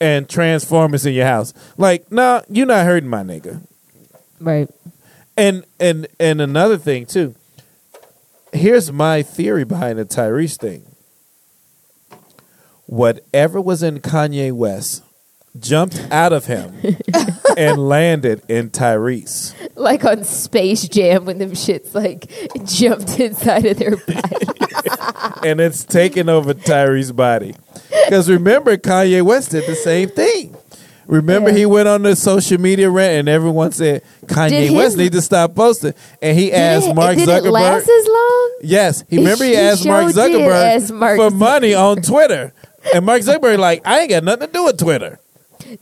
and Transformers in your house. Like, no, you're not hurting my nigga. Right. And and and another thing too. Here's my theory behind the Tyrese thing. Whatever was in Kanye West jumped out of him <laughs> and landed in Tyrese. Like on Space Jam when them shits like jumped inside of their <laughs> body. And it's taken over Tyrese's body. Because remember, Kanye West did the same thing. Remember, Yeah. he went on the social media rant, and everyone said Kanye Did West needs to stop posting. And he Did asked it- Mark did Zuckerberg. it last as long? Yes, he remember he He asked Mark sure did Zuckerberg ask Mark for money on Twitter, and Mark Zuckerberg like, I ain't got nothing to do with Twitter.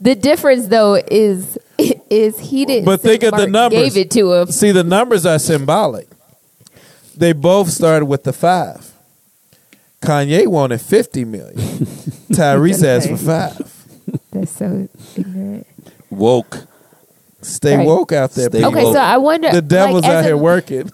The difference though is is he didn't. But think of the Mark numbers. Gave it to him. See, the numbers are symbolic. They both started with the five. Kanye wanted fifty million. <laughs> Tyrese asked for five. That's so ignorant. Woke. Stay Right. woke out there. Stay people. Okay, woke. so I wonder. the devil's like, out a- here working.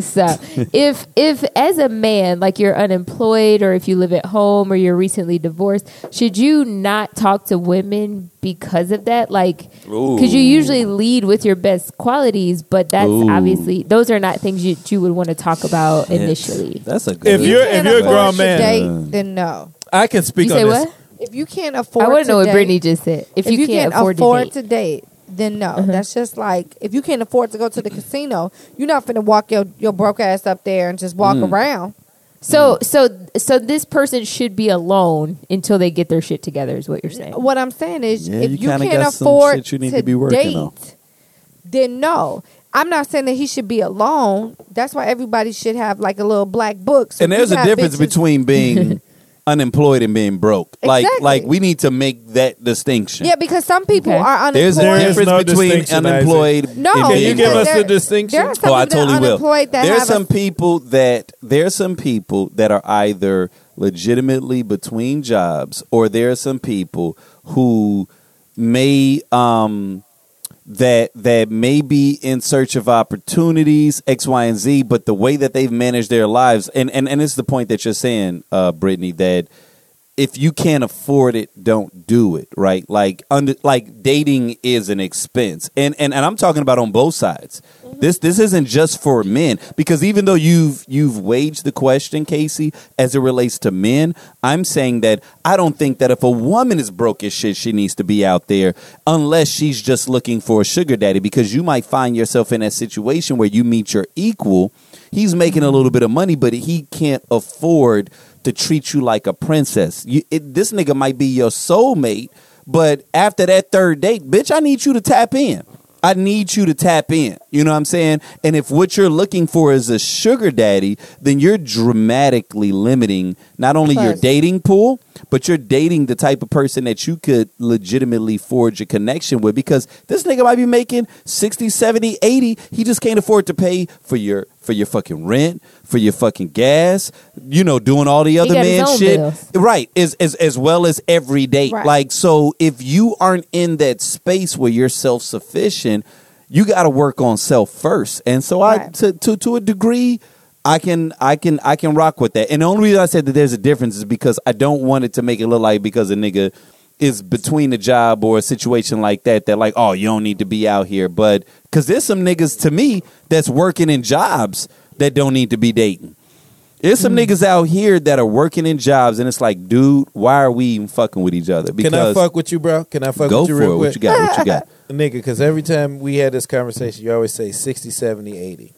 So <laughs> if if as a man, like you're unemployed or if you live at home or you're recently divorced, should you not talk to women because of that? Like because you usually lead with your best qualities, but that's Ooh. obviously those are not things you, you would want to talk about initially. That's a good If you're- if you're a grown man- date, then no. I can speak You on say this. what? If you can't afford, I want to know what Brittany just said. If, If, you, can't, afford, to date. date, then no. Mm-hmm. That's just like if you can't afford to go to the casino, you're not finna walk your, your broke ass up there and just walk mm. around. So mm. so so this person should be alone until they get their shit together. Is what you're saying? What I'm saying is, Yeah, if you you, can't afford shit you need to, to be working date, on. then no. I'm not saying that he should be alone. That's why everybody should have like a little black book. So and there's a difference bitches- between being <laughs> unemployed and being broke. Like Exactly. like we need to make that distinction. Yeah, because some people Okay. are unemployed. There's a There is difference no between distinction, unemployed. No, and Can you being give because us broke. the distinction? There are some Oh, I people that are totally will. unemployed that There's have some a, people that there's some people that are either legitimately between jobs, or there are some people who may um that that may be in search of opportunities X, Y, and Z, but the way that they've managed their lives, and and and it's the point that you're saying, uh, Brittany, that if you can't afford it, don't do it. Right? Like under like dating is an expense, and and and I'm talking about on both sides. This this isn't just for men because even though you've you've waged the question, Casey, as it relates to men, I'm saying that I don't think that if a woman is broke as shit, she needs to be out there unless she's just looking for a sugar daddy because you might find yourself in that situation where you meet your equal. He's making a little bit of money, but he can't afford to treat you like a princess. You, it, this nigga might be your soulmate, but after that third date, bitch, I need you to tap in. I need you to tap in. You know what I'm saying? And if what you're looking for is a sugar daddy, then you're dramatically limiting not only your dating pool, but you're dating the type of person that you could legitimately forge a connection with because this nigga might be making 60, 70, 80. He just can't afford to pay for your for your fucking rent, for your fucking gas, you know, doing all the other man shit. bills. Right. As, as as well as every date. Right. Like so if you aren't in that space where you're self sufficient, you gotta work on self first. And so I to, to to a degree I can I can I can rock with that. And the only reason I said that there's a difference is because I don't want it to make it look like because a nigga is between a job or a situation like that that like oh you don't need to be out here but because there's some niggas to me that's working in jobs that don't need to be dating there's some Mm. niggas out here that are working in jobs and it's like dude why are we even fucking with each other Can I fuck with you, bro? Can I fuck go with you for real it quick? what you got what you got <laughs> Nigga, because every time we had this conversation, you always say 60, 70, 80.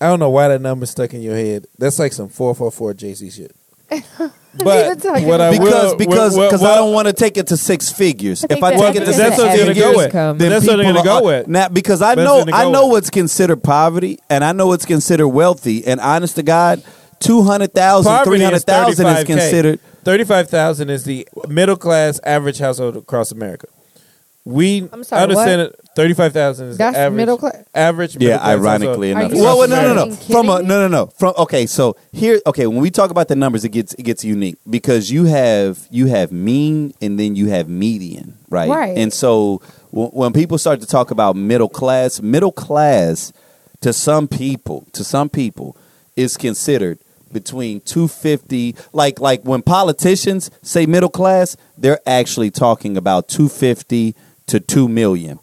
I don't know why that number stuck in your head. That's like some 444 Jay-Z shit. <laughs> <laughs> But what I because will, because what- because what- I don't want to take it to six figures. I If I that- take it to six what they're gonna figures, go with. then That's what they're gonna go with. Now, because I That's know I know go what's considered poverty, and I know what's considered wealthy. And honest to God, 200,000, Poverty is 300,000 is 35K. considered. 35,000 is the middle class average household across America. We I'm sorry, understand it. 35,000 is That's the average. middle class? Average middle Yeah, class ironically household. Are enough. you Well, well, no, no, no. fucking From a, kidding no, no, no. From okay, so here, okay, when we talk about the numbers, it gets it gets unique because you have you have mean and then you have median, right? Right. And so w- when people start to talk about middle class, middle class to some people, to some people, is considered between 250 like like when politicians say middle class they're actually talking about 250 to 2 million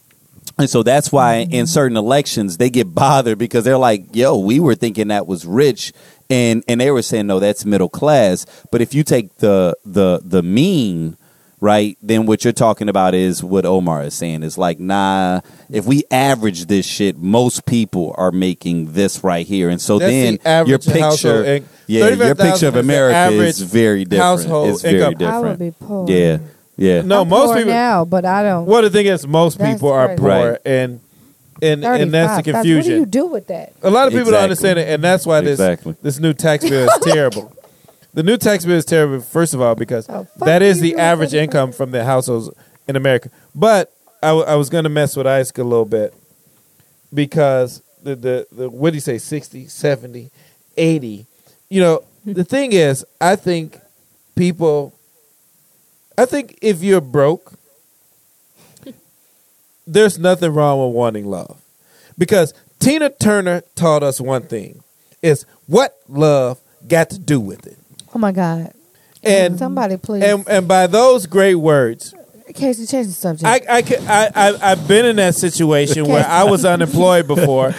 and so that's why mm-hmm. in certain elections they get bothered because they're like, "Yo, we were thinking that was rich," and and they were saying, "No, that's middle class." But if you take the the the mean, right, then what you're talking about is what Omar is saying is like, "Nah, if we average this shit, most people are making this right here." And so That's then the your picture, yeah, your picture of America is very different. household It's very income. I would different. be poor. Yeah, yeah. No, I'm most poor people. now, but I don't. Well, the thing is, most That's people are crazy. poor, Right. and and and that's the 35,000. What do confusion. you do with that? A lot of people Exactly. don't understand it, and that's why this Exactly. this new tax bill is <laughs> terrible. The new tax bill is terrible, first of all, because Oh, fuck that is you the doing average with income from the households in America. But I, w- I was going to mess with Isaac a little bit because the, the, the what do you say, 60, 70, 80. You know, the thing is, I think people, I think if you're broke, there's nothing wrong with wanting love. Because Tina Turner taught us one thing is what love got to do with it. Oh my God! And somebody please, and and by those great words, Casey, change the subject. I, I, I, I, I've been in that situation where I was unemployed before.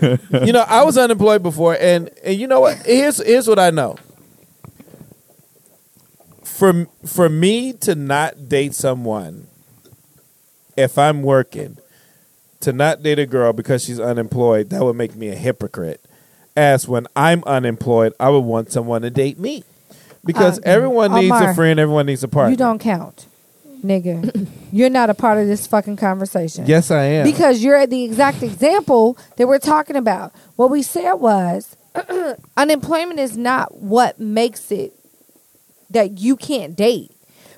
<laughs> you know, I was unemployed before, and and you know what? Here's here's what I know. For for me to not date someone, if I'm working, to not date a girl because she's unemployed, that would make me a hypocrite. As when I'm unemployed, I would want someone to date me. Because Uh, everyone needs a friend, everyone needs a partner. you don't count, nigga. <coughs> you're not a part of this fucking conversation. Yes, I am. Because you're the exact example that we're talking about. What we said was <clears throat> unemployment is not what makes it that you can't date.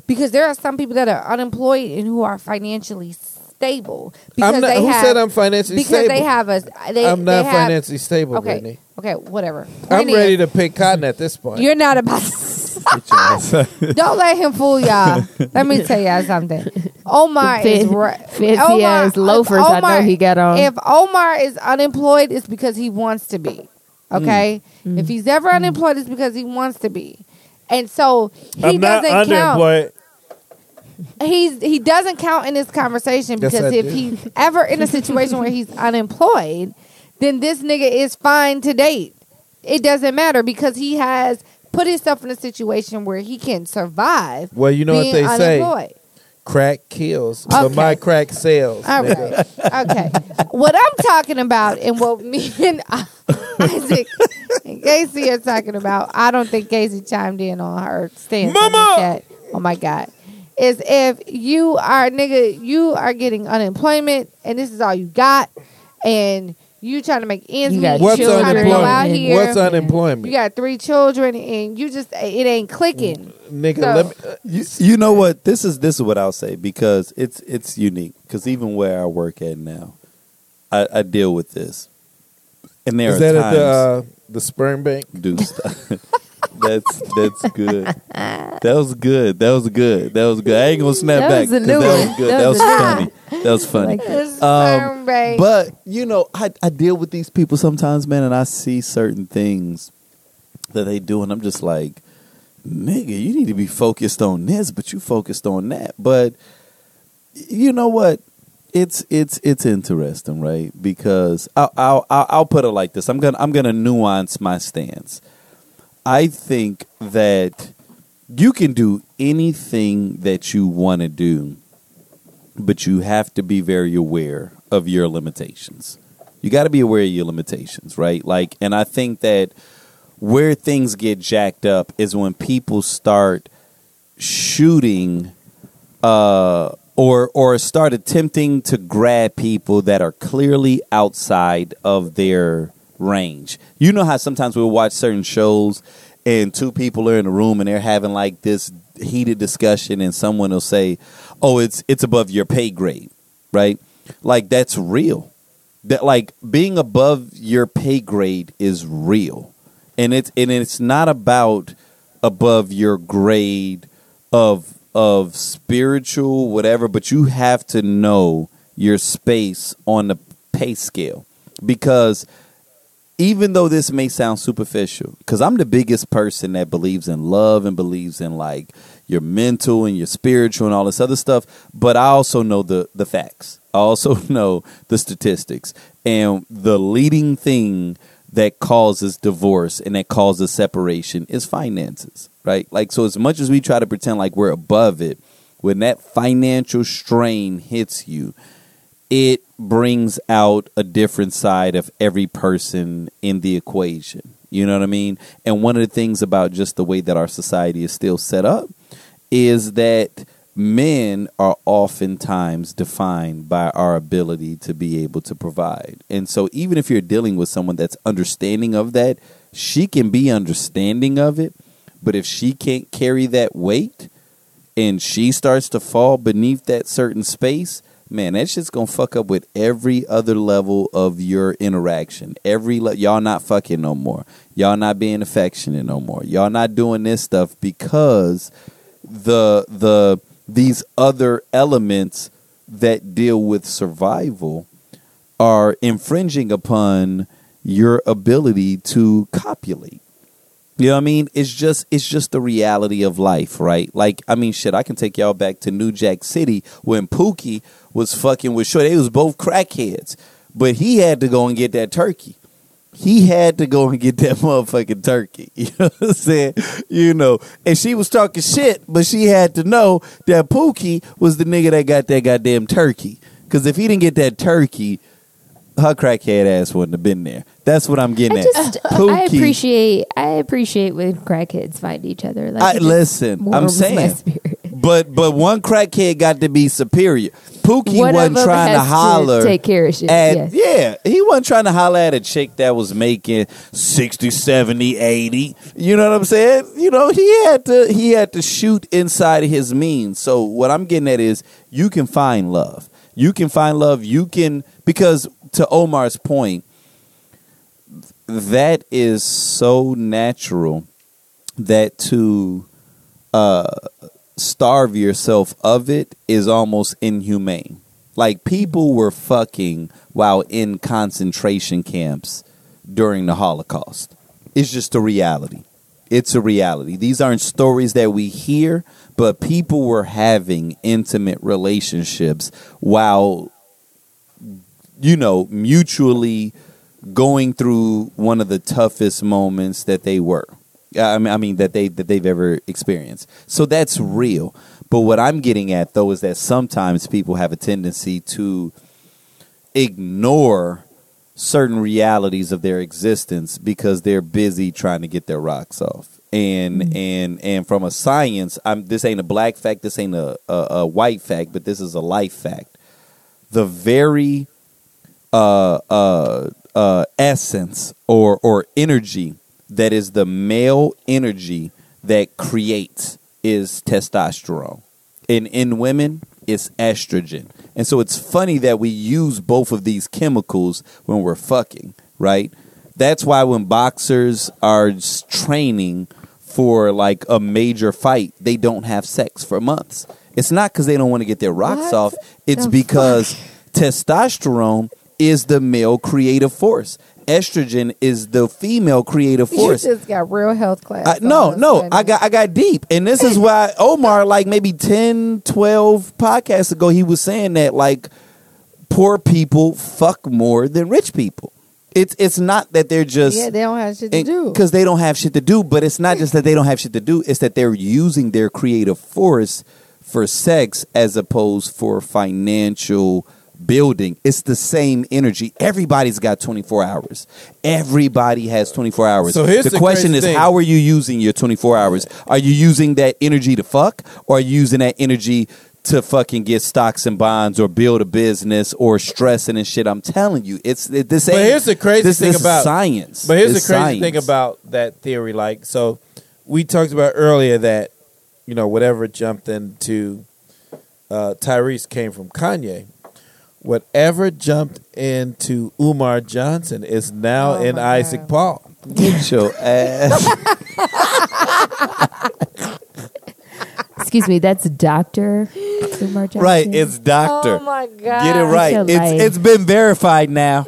Because there are some people that are unemployed and who are financially stable. Because I'm not, they who have, said I'm financially because stable? they have a they, I'm not they have- financially stable, Okay. Brittany. Okay, whatever. I'm Point ready to pick cotton at this point. You're not about <laughs> <laughs> Don't let him fool y'all. Let me tell y'all something. Omar is Fan- right. fancy ass loafers I know he got on. If Omar is unemployed, it's because he wants to be. Okay. Mm. If he's ever unemployed, it's because he wants to be. And so he I'm doesn't count. underemployed. He's he doesn't count in this conversation Yes, because I if do. he's ever in a situation where he's unemployed, then this nigga is fine to date. It doesn't matter because he has put himself in a situation where he can survive. Well, you know what being they say. unemployed. Crack kills, but my crack sells. All nigga. right. Okay. What I'm talking about and what me and <laughs> Isaac and Casey are talking about, I don't think Casey chimed in on her stance. Mama! chat. Oh my God. is if you are nigga, you are getting unemployment and this is all you got, and you trying to make ends You meet. got What's you trying to go out unemployment? here. What's unemployment? you got three children and you just it ain't clicking. Nigga, So- let me. uh, You, you know what? This is this is what I'll say because it's it's unique. Because even where I work at now, I, I deal with this, and there is are that times at the uh, the sperm bank? do stuff. <laughs> that's that's good. That was good. That was good. That was good. I ain't gonna snap That back. was a 'cause new that one. was good. That That was was funny. That was funny. Um. But you know, I I deal with these people sometimes, man, and I see certain things that they do, and I'm just like, nigga, you need to be focused on this, but you focused on that. But you know what? It's it's it's interesting, right? Because I'll I'll I'll I'll put it like this. I'm gonna I'm gonna nuance my stance. I think that you can do anything that you want to do, but you have to be very aware of your limitations. You got to be aware of your limitations, right? Like, and I think that where things get jacked up is when people start shooting uh, or or start attempting to grab people that are clearly outside of their range. You know how sometimes we'll watch certain shows and two people are in a room and they're having like this heated discussion and someone will say, "Oh, it's it's above your pay grade." Right? Like that's real. That like being above your pay grade is real. And it's and it's not about above your grade of of spiritual whatever, but you have to know your space on the pay scale because even though this may sound superficial, because I'm the biggest person that believes in love and believes in like your mental and your spiritual and all this other stuff, but I also know the the facts. I also <laughs> know the statistics and the leading thing that causes divorce and that causes separation is finances, right? Like so as much as we try to pretend like we're above it, when that financial strain hits you, it brings out a different side of every person in the equation. You know what I mean? And one of the things about just the way that our society is still set up is that men are oftentimes defined by our ability to be able to provide. And so even if you're dealing with someone that's understanding of that, she can be understanding of it, but if she can't carry that weight and she starts to fall beneath that certain space, man, that shit's gonna fuck up with every other level of your interaction. Every le- y'all not fucking no more. Y'all not being affectionate no more. Y'all not doing this stuff because the the these other elements that deal with survival are infringing upon your ability to copulate. You know what I mean? It's just it's just the reality of life, right? Like, I mean, shit, I can take y'all back to New Jack City when Pookie was fucking with Short. They was both crackheads, but he had to go and get that turkey. He had to go and get that <laughs> motherfucking turkey. <laughs> You know what I'm saying? You know, and she was talking shit, but she had to know that Pookie was the nigga that got that goddamn turkey. Because if he didn't get that turkey, her crackhead ass wouldn't have been there. That's what I'm getting I at. just I Pookie- appreciate I appreciate when crackheads find each other. Like I, listen, I'm saying, <laughs> but but one crackhead got to be superior. Pookie One wasn't trying to has to holler take care of shit, At, yes. Yeah, he wasn't trying to holler at a chick that was making 60, 70, 80. You know what I'm saying? You know, he had to he had to shoot inside of his means. So what I'm getting at is you can find love. You can find love. You can because to Omar's point, that is so natural that to uh, starve yourself of it is almost inhumane. Like people were fucking while in concentration camps during the Holocaust. It's just a reality. It's a reality. These aren't stories that we hear, but people were having intimate relationships while you know, mutually going through one of the toughest moments that they were. I mean, I mean that they that they've ever experienced. So that's real. But what I'm getting at though is that sometimes people have a tendency to ignore certain realities of their existence because they're busy trying to get their rocks off. and mm-hmm. and and from a science, I'm this ain't a black fact, this ain't a, a, a white fact, but this is a life fact. The very uh, uh, uh, essence or or energy that is the male energy that creates is testosterone. and in women, it's estrogen. And so it's funny that we use both of these chemicals when we're fucking, right? That's why when boxers are training for like a major fight, they don't have sex for months. It's not because they don't want to get their rocks What off. It's the because testosterone is the male creative force. Estrogen is the female creative force. You just got real health class. I, no, all of a no. I got I got deep, and this is why Omar, like maybe 10, 12 podcasts ago, he was saying that like poor people fuck more than rich people. It's it's not that they're just Yeah, they don't have shit to do. because they don't have shit to do, but it's not just that they don't have shit to do; it's that they're using their creative force for sex as opposed for financial building. It's the same energy. Everybody's got 24 hours. Everybody has 24 hours. So here's the the question is thing. how are you using your 24 hours? Are you using that energy to fuck or are you using that energy to fucking get stocks and bonds or build a business or stressing and shit? I'm telling you, it's it, this But here's the crazy this, thing this about- science. But here's It's the crazy thing about that theory. Like, so we talked about earlier that you know whatever jumped into uh, Tyrese came from Kanye. Whatever jumped into Umar Johnson is now Oh, in Isaac God. Paul. Get your ass. <laughs> Excuse me, that's Doctor Umar Johnson. right, it's doctor. Oh my god! Get it right. It's life. it's been verified now.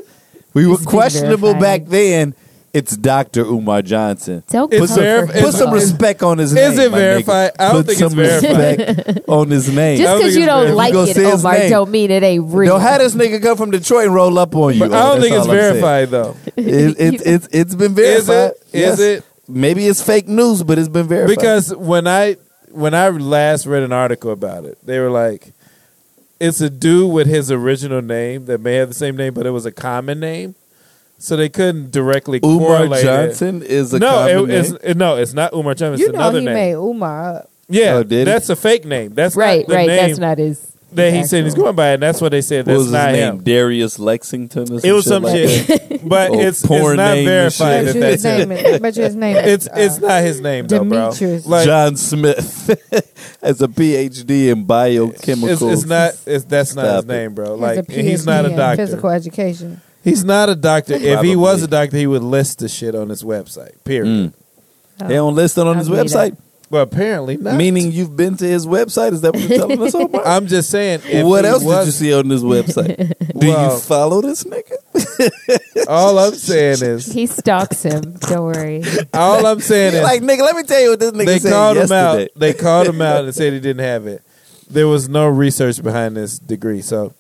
We were questionable verified. back then. It's Dr. Umar Johnson. Don't It's Put some, verif- put some it's- respect on his name. Is it my nigga. verified? I don't Put think it's some respect on his name. Just don't because think you it's don't verified. like You gonna it, say his Omar, name. don't mean it ain't real. Don't have this nigga come from Detroit and roll up on you. But I don't think it's all I'm saying. verified though. <laughs> It, it, <laughs> it's it's been Is verified. it? Is Yes. it? Maybe it's fake news, but it's been verified. Because when I when I last read an article about it, they were like, it's a dude with his original name that may have the same name, but it was a common name, so they couldn't directly Umar correlate Johnson is a No, common it, it's, name. it- no, it's not Umar Johnson. It's you know another he name. made Umar up. yeah, Oh, did he? that's a fake name. That's right, not the right. name That's not his. that he his said he's going by, and that's what they said. What That's was his name? him. Darius Lexington. Or It was some like shit, <laughs> but Or it's, it's not name verified shit. that his that's name. him. Is, his name. It's is, it's uh, not his name though, bro. Demetrius. Like John Smith <laughs> has a PhD in biochemical. it's, it's not. It's, that's not Stop his name, bro. Like he's not a doctor. Physical education. He's not a doctor. If he was a doctor, he would list the shit on his website. Period. Mm. They don't list it on I his made website. Well, apparently not. Meaning you've been to his website? Is that what you're telling us, Omar? <laughs> I'm just saying. If what he else did you was- see on this website? <laughs> Do Well- you follow this nigga? <laughs> All I'm saying is. He stalks him. Don't worry. All I'm saying is. like, nigga, let me tell you what this nigga they said called him yesterday. out. They called him out and said he didn't have it. There was no research behind this degree. So,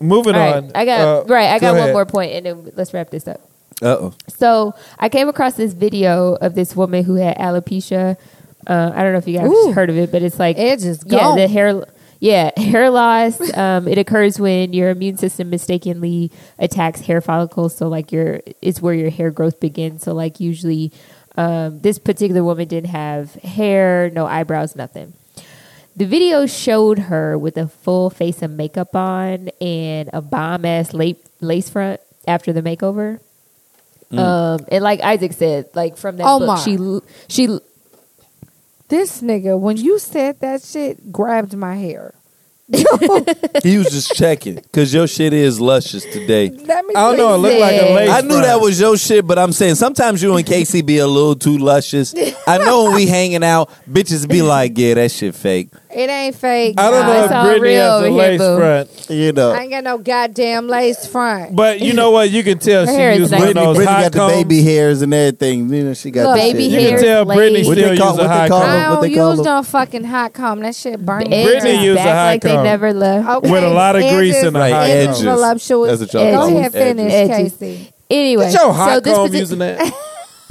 moving All right, on. I got uh, right. I go got one ahead. more point, and then let's wrap this up. Uh-oh. So I came across this video of this woman who had alopecia. Uh, I don't know if you guys Ooh. heard of it, but it's like Edge is yeah, gone. the hair. Yeah, <laughs> hair loss. Um, it occurs when your immune system mistakenly attacks hair follicles. So like your, it's where your hair growth begins. So like usually, um, this particular woman didn't have hair, no eyebrows, nothing. The video showed her with a full face of makeup on and a bomb ass lace, lace front after the makeover. Um, and like Isaac said, like from that Omar. book, she she This nigga, when you said that shit, grabbed my hair. <laughs> He was just checking because your shit is luscious today. Let me I don't know. It you looked like a said- lace. I knew front. that was your shit, but I'm saying sometimes you and Casey be a little too luscious. I know when we hanging out, bitches be like, "Yeah, that shit fake." It ain't fake. I don't Nah, know it's if all Brittany real has over a here, lace boo. front, You know, I ain't got no goddamn lace front. but you know what? You can tell Her she hair is used nice. one of Brittany, those Brittany hot got the combs. baby hairs and everything. You know, she got Look, the baby shit. You hair, can tell Brittany What they still call- use a what they high call comb. I what don't call use them? no fucking hot comb. That shit burn. edges Brittany used a back high like they comb. never left. Okay, With a lot of grease edges- in the Right, high edges edges. comb. voluptuous. That's what y'all Go call ahead, them, finish, edges. Casey. Anyway, Get your hot so this comb partic- using that.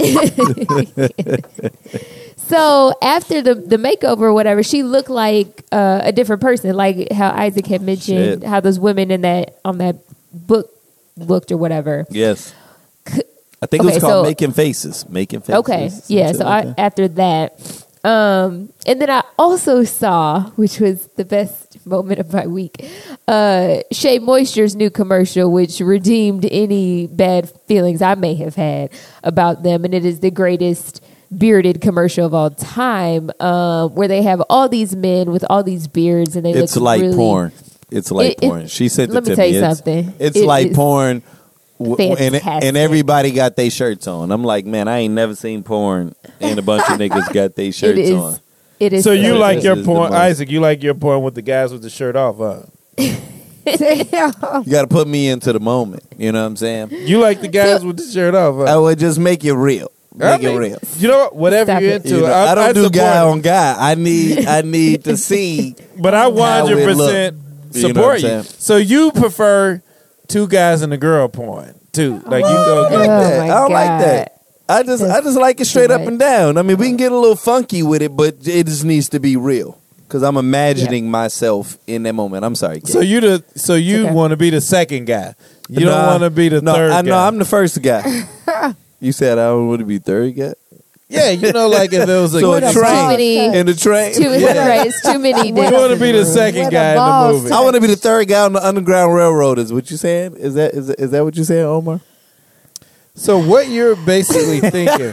<laughs> <laughs> So after the the makeover or whatever, she looked like uh, a different person, like how Isaac had mentioned, Shit. how those women in that on that book looked or whatever. Yes. I think it was called so- Making Faces. Making Faces. Okay, yeah. So like I, that. after that, um, and then I also saw, which was the best moment of my week, uh, SheaMoisture's new commercial, which redeemed any bad feelings I may have had about them, and it is the greatest bearded commercial of all time, uh, where they have all these men with all these beards, and they it's look like really, porn. It's like It- it- porn. She said let it me tell me. you It's- something. It's It like is porn. And, and everybody got their shirts on. I'm like, man, I ain't never seen porn, and a bunch of niggas <laughs> got their shirts It is. on. It is So you This like is your the porn, Isaac? You like your porn with the guys with the shirt off, huh? <laughs> You got to put me into the moment. You know what I'm saying? You like the guys with the shirt off, huh? I would just make it real. I Make it real. You know what? Whatever Stop you're it. into, You know, I, I don't do support guy it. on guy. I need I need to see. <laughs> But I How it 100 percent look. You know what support I'm you. saying? So you prefer two guys and a girl porn too? Like you go. Oh, get that. my I don't like that. I just I just like it straight up and down. I mean, we can get a little funky with it, but it just needs to be real. Because I'm imagining myself in that moment. I'm sorry. So you the so you Okay. want to be the second guy. You don't want to be the no, third I guy. know I'm the first guy. <laughs> you said I don't want to be third guy. yeah, you know, like if it was a So a a train many- in the train. Too, right, it's too many. <laughs> you want to be the second Where guy in the balls movie. I want to be the third guy on the Underground Railroad. Is what you saying? Is that is that, is that what you saying, Omar? So what you're basically <laughs> thinking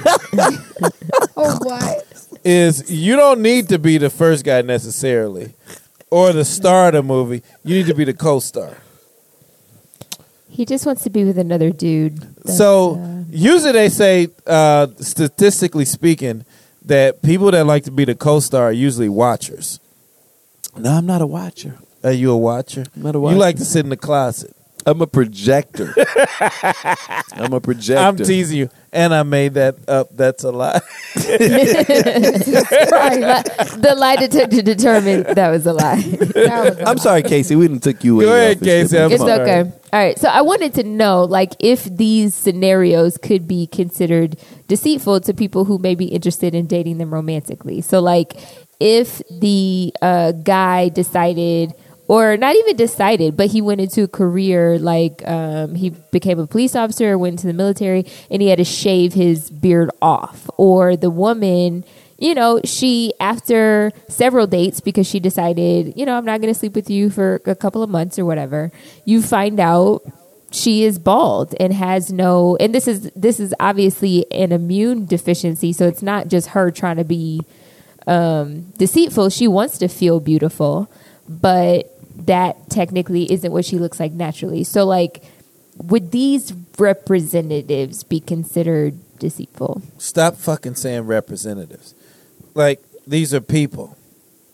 Oh, what? is you don't need to be the first guy necessarily, or the star of the movie. You need to be the co-star. He just wants to be with another dude. That's, so uh, usually they say, uh, statistically speaking, that people that like to be the co-star are usually watchers. No, I'm not a watcher. Are you a watcher? I'm not a You like to sit in the closet. I'm a projector. <laughs> I'm a projector. I'm teasing you, and I made that up. That's a lie. <laughs> the lie detector determined that was a lie. <laughs> That was I'm sorry, Casey. We didn't took you away. Go ahead, off. Casey. I'm it's sorry. okay. All right. So I wanted to know, like, if these scenarios could be considered deceitful to people who may be interested in dating them romantically. So, like, if the uh, guy decided, or not even decided, but he went into a career like um, he became a police officer, went into the military, and he had to shave his beard off, or the woman you know, she after several dates because she decided, you know, I'm not going to sleep with you for a couple of months or whatever. You find out she is bald and has no and this is this is obviously an immune deficiency, so it's not just her trying to be um deceitful. She wants to feel beautiful, but that technically isn't what she looks like naturally. So like would these representatives be considered deceitful? Stop fucking saying representatives. Like these are people.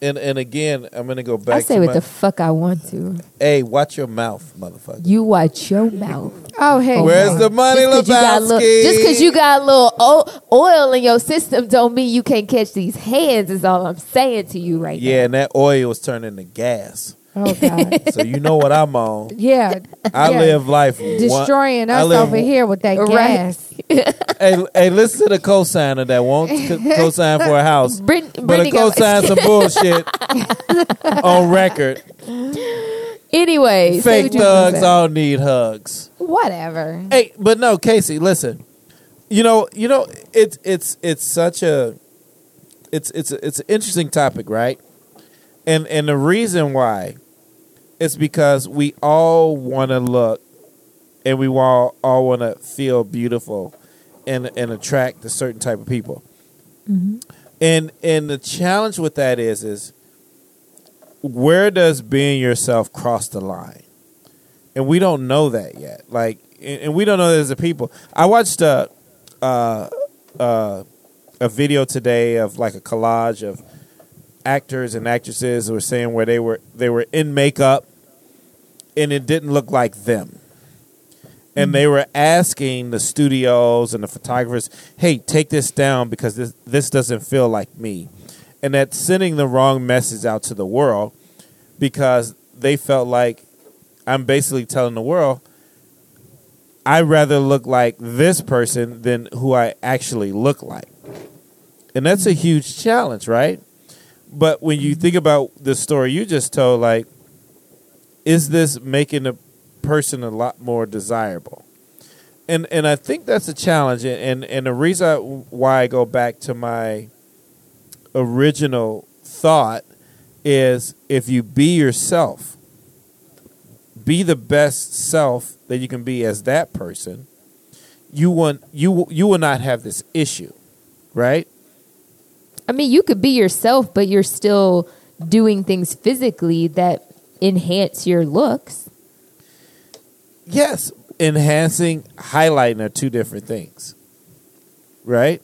And and again, I'm gonna go back I say to what my, the fuck I want to. Hey, watch your mouth, motherfucker. You watch your mouth. Oh, hey. Where's the money, Just 'cause you little- Lebowski? Just because you got a little oil in your system don't mean you can't catch these hands. Is all I'm saying to you right now. Yeah, and that oil is turning to gas. Oh, God. <laughs> So you know what I'm on. Yeah. I yeah. live life one- Destroying I us live- over here with that Right. gas. <laughs> Hey, hey, listen to the cosigner that won't co- cosign for a house. Brit- but a Brittany got- cosign some bullshit <laughs> on record. anyway, Fake what you was gonna thugs all need hugs. Whatever. Hey, but no, Casey, listen. You know, you know, it's it's it's such a it's it's it's an interesting topic, right? And and the reason why is because we all want to look and we all all want to feel beautiful and and attract a certain type of people. And and the challenge with that is is where does being yourself cross the line? And we don't know that yet. Like and, and we don't know that as a people. I watched a uh, uh, a video today of like a collage of actors and actresses who were saying where they were they were in makeup and it didn't look like them. And they were asking the studios and the photographers, "Hey, take this down because this this doesn't feel like me." And that's sending the wrong message out to the world because they felt like I'm basically telling the world I'd rather look like this person than who I actually look like. And that's a huge challenge, right? But when you think about the story you just told, like, is this making a person a lot more desirable? and and I think that's a challenge, and and, the reason why I go back to my original thought is if you be yourself, be the best self that you can be as that person, you want you you will not have this issue, right? I mean, you could be yourself, but you're still doing things physically that enhance your looks. Yes, enhancing, highlighting are two different things, right?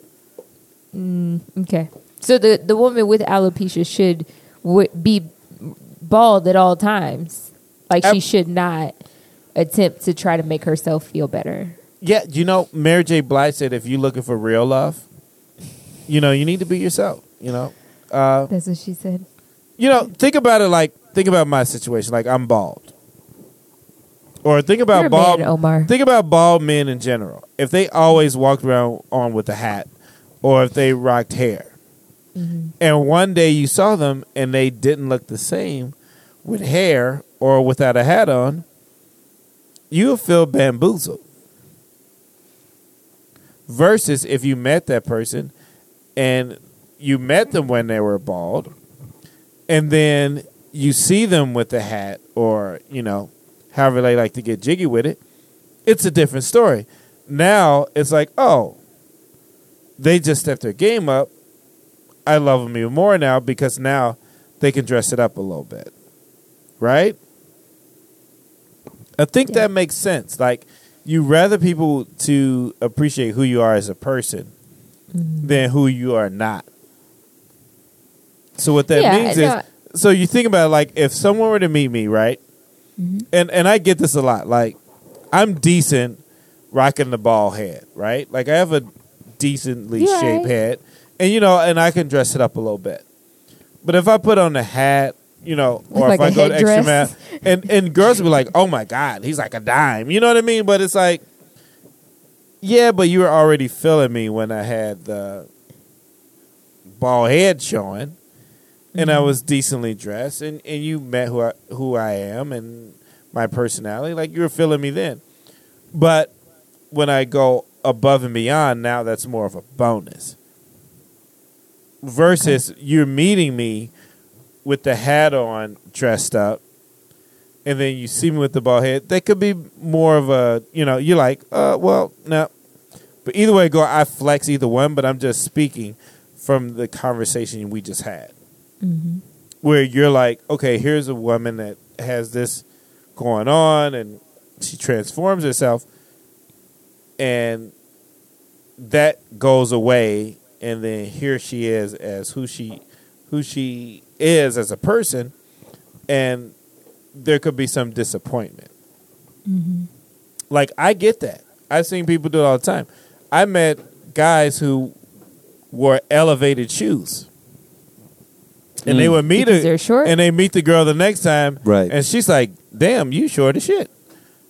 Okay. So the the woman with alopecia should w- be bald at all times. Like she should not attempt to try to make herself feel better. Yeah, you know, Mary J. Blige said if you're looking for real love, you know, you need to be yourself. You know, uh, That's what she said. you know, think about it like think about my situation. Like I'm bald, or think about You're a bald. man, Omar. Think about bald men in general. If they always walked around on with a hat, or if they rocked hair, mm-hmm. and one day you saw them and they didn't look the same with hair or without a hat on, you will feel bamboozled. Versus if you met that person and you met them when they were bald, and then you see them with the hat or, you know, however they like to get jiggy with it, it's a different story. Now it's like, oh, they just stepped their game up. I love them even more now because now they can dress it up a little bit. Right? I think Yeah. that makes sense. Like you rather people to appreciate who you are as a person mm-hmm. than who you are not. So what that Yeah, means no. is so you think about it, like if someone were to meet me, right? And and I get this a lot. Like I'm decent rocking the ball head, right? Like I have a decently shaped head. And you know, and I can dress it up a little bit. But if I put on a hat, you know, or Like if I go to extra man, and and girls will be like, "Oh my god, he's like a dime," you know what I mean? But it's like, yeah, but you were already feeling me when I had the ball head showing, and I was decently dressed, and and you met who I, who I am and my personality, like you were feeling me then. But when I go above and beyond, now that's more of a bonus. Versus you're meeting me with the hat on, dressed up, and then you see me with the bald head. That could be more of a, you know, you're like, uh, well, no. But either way, go. I flex either one, but I'm just speaking from the conversation we just had, Mm-hmm. where you're like, okay, here's a woman that has this going on, and she transforms herself, and that goes away, and then here she is as who she who she is as a person, and there could be some disappointment. Mm-hmm. Like I get that. I've seen people do it all the time. I met guys who wore elevated shoes. And they Mm. would meet Because her, they're short? and they meet the girl the next time, Right. And she's like, "Damn, you short as shit."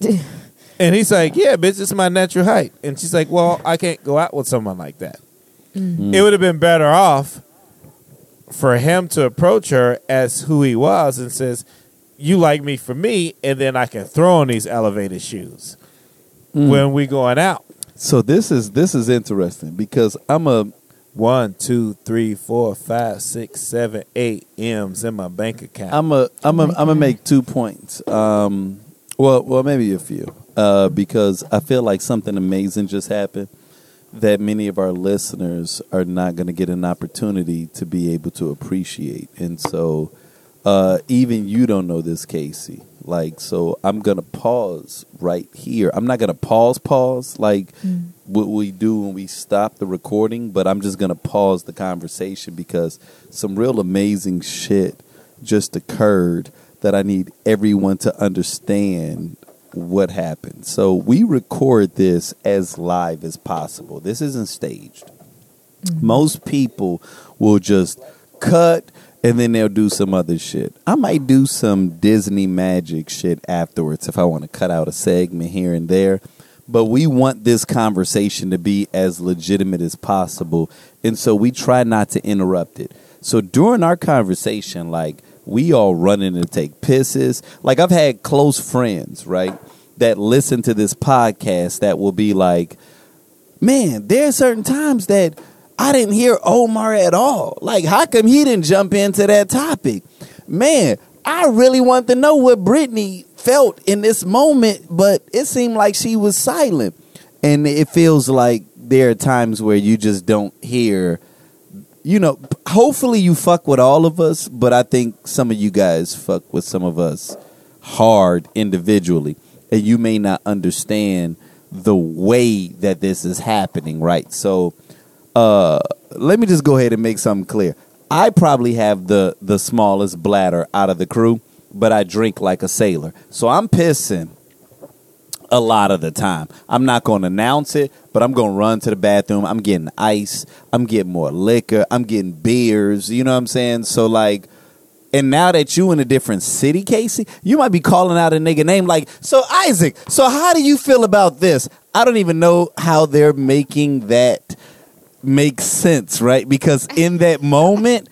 <laughs> and he's like, "Yeah, bitch, it's my natural height." And she's like, "Well, I can't go out with someone like that." It would have been better off for him to approach her as who he was and says, "You like me for me, and then I can throw on these elevated shoes when we going out." So this is this is interesting because I'm a One, two, three, four, five, six, seven, eight M's in my bank account. I'm a I'm a I'm gonna make two points. Um, well, well, maybe a few, uh, because I feel like something amazing just happened that many of our listeners are not going to get an opportunity to be able to appreciate, and so uh, even you don't know this, Casey. Like, so I'm gonna pause right here. I'm not gonna pause, pause like what we do when we stop the recording, but I'm just gonna pause the conversation because some real amazing shit just occurred that I need everyone to understand what happened. So we record this as live as possible. This isn't staged. Most people will just cut and then they'll do some other shit. I might do some Disney magic shit afterwards if I want to cut out a segment here and there. But we want this conversation to be as legitimate as possible. And so we try not to interrupt it. So during our conversation, like we all running to take pisses. Like I've had close friends, right? that listen to this podcast that will be like, man, there are certain times that I didn't hear Omar at all. Like, how come he didn't jump into that topic? Man, I really want to know what Brittany felt in this moment, but it seemed like she was silent. And it feels like there are times where you just don't hear, you know, hopefully you fuck with all of us, but I think some of you guys fuck with some of us hard individually. And you may not understand the way that this is happening, right? So, uh, let me just go ahead and make something clear. I probably have the the smallest bladder out of the crew, but I drink like a sailor. So I'm pissing a lot of the time. I'm not going to announce it, but I'm going to run to the bathroom. I'm getting ice. I'm getting more liquor. I'm getting beers. You know what I'm saying? So like and now that you in a different city, Casey, you might be calling out a nigga name like, so Isaac, so how do you feel about this? I don't even know how they're making that make sense, right? Because in that moment,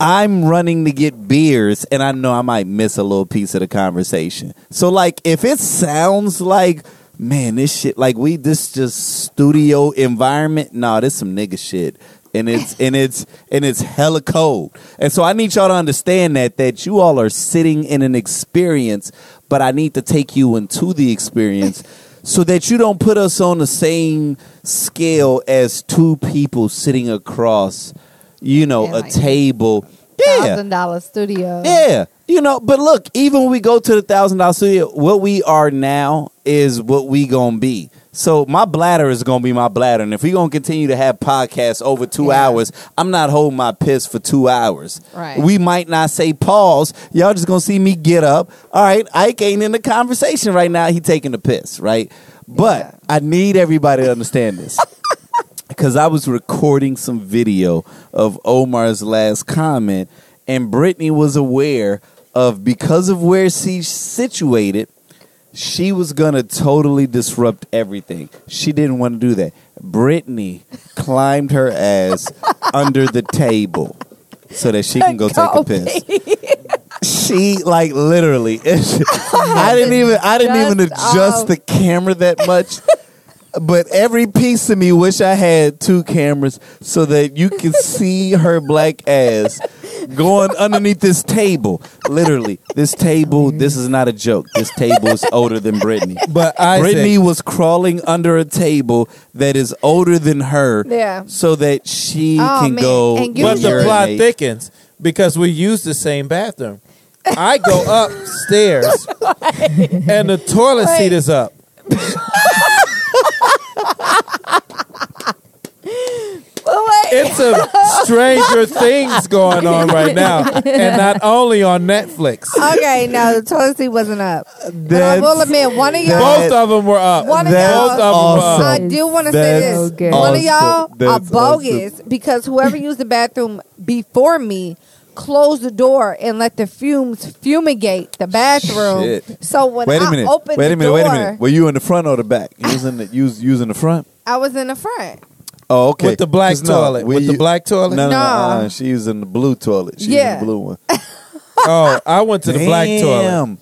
I'm running to get beers and I know I might miss a little piece of the conversation. So like if it sounds like man, this shit like we this just studio environment, nah, this some nigga shit. And it's and it's and it's hella cold. And so I need y'all to understand that that you all are sitting in an experience, but I need to take you into the experience <laughs> so that you don't put us on the same scale as two people sitting across, you know, Yeah, a like- table. Yeah. Thousand dollar studio. Yeah. You know, but look, even when we go to the thousand dollar studio, what we are now is what we gonna be. So my bladder is gonna be my bladder, and if we're gonna continue to have podcasts over two Yeah. hours, I'm not holding my piss for two hours. Right. We might not say pause. Y'all just gonna see me get up. All right, Ike ain't in the conversation right now. He taking the piss, right? But Yeah. I need everybody to understand this <laughs> because I was recording some video of Omar's last comment, and Brittany was aware of because of where she's situated, she was gonna totally disrupt everything. She didn't want to do that. Brittany climbed her ass <laughs> under the table so that she can go take a piss. She like literally. <laughs> I didn't even. I didn't even adjust the camera that much. <laughs> But every piece of me wish I had two cameras so that you can see her black ass going underneath this table. Literally, this table. This is not a joke. This table is older than Brittany. But Isaac, Brittany was crawling under a table that is older than her, Yeah. so that she Oh, can man. go. And you but the usually- plot thickens because we use the same bathroom. I go <laughs> upstairs and the toilet Wait. seat is up. <laughs> But. It's a Stranger Things going on right now, and not only on Netflix. okay, no, the toilet seat wasn't up. But I That's- will admit, one of y'all, Both of them were up. One of That's y'all- Both of them awesome. were I up. do want to say That's this. so. One of y'all awesome. are That's bogus because whoever used the bathroom before me closed the door and let the fumes fumigate the bathroom. Shit. So when Wait a I minute. opened Wait the a minute. door, Wait a minute. Were you in the front or the back? You was the you was, in the front. I was in the front. Oh, okay. With the black 'Cause no, toilet. we- With the black toilet? No, no, no. Nah. uh, she was in the blue toilet. She was Yeah. in the blue one. <laughs> Oh, I went to the black toilet.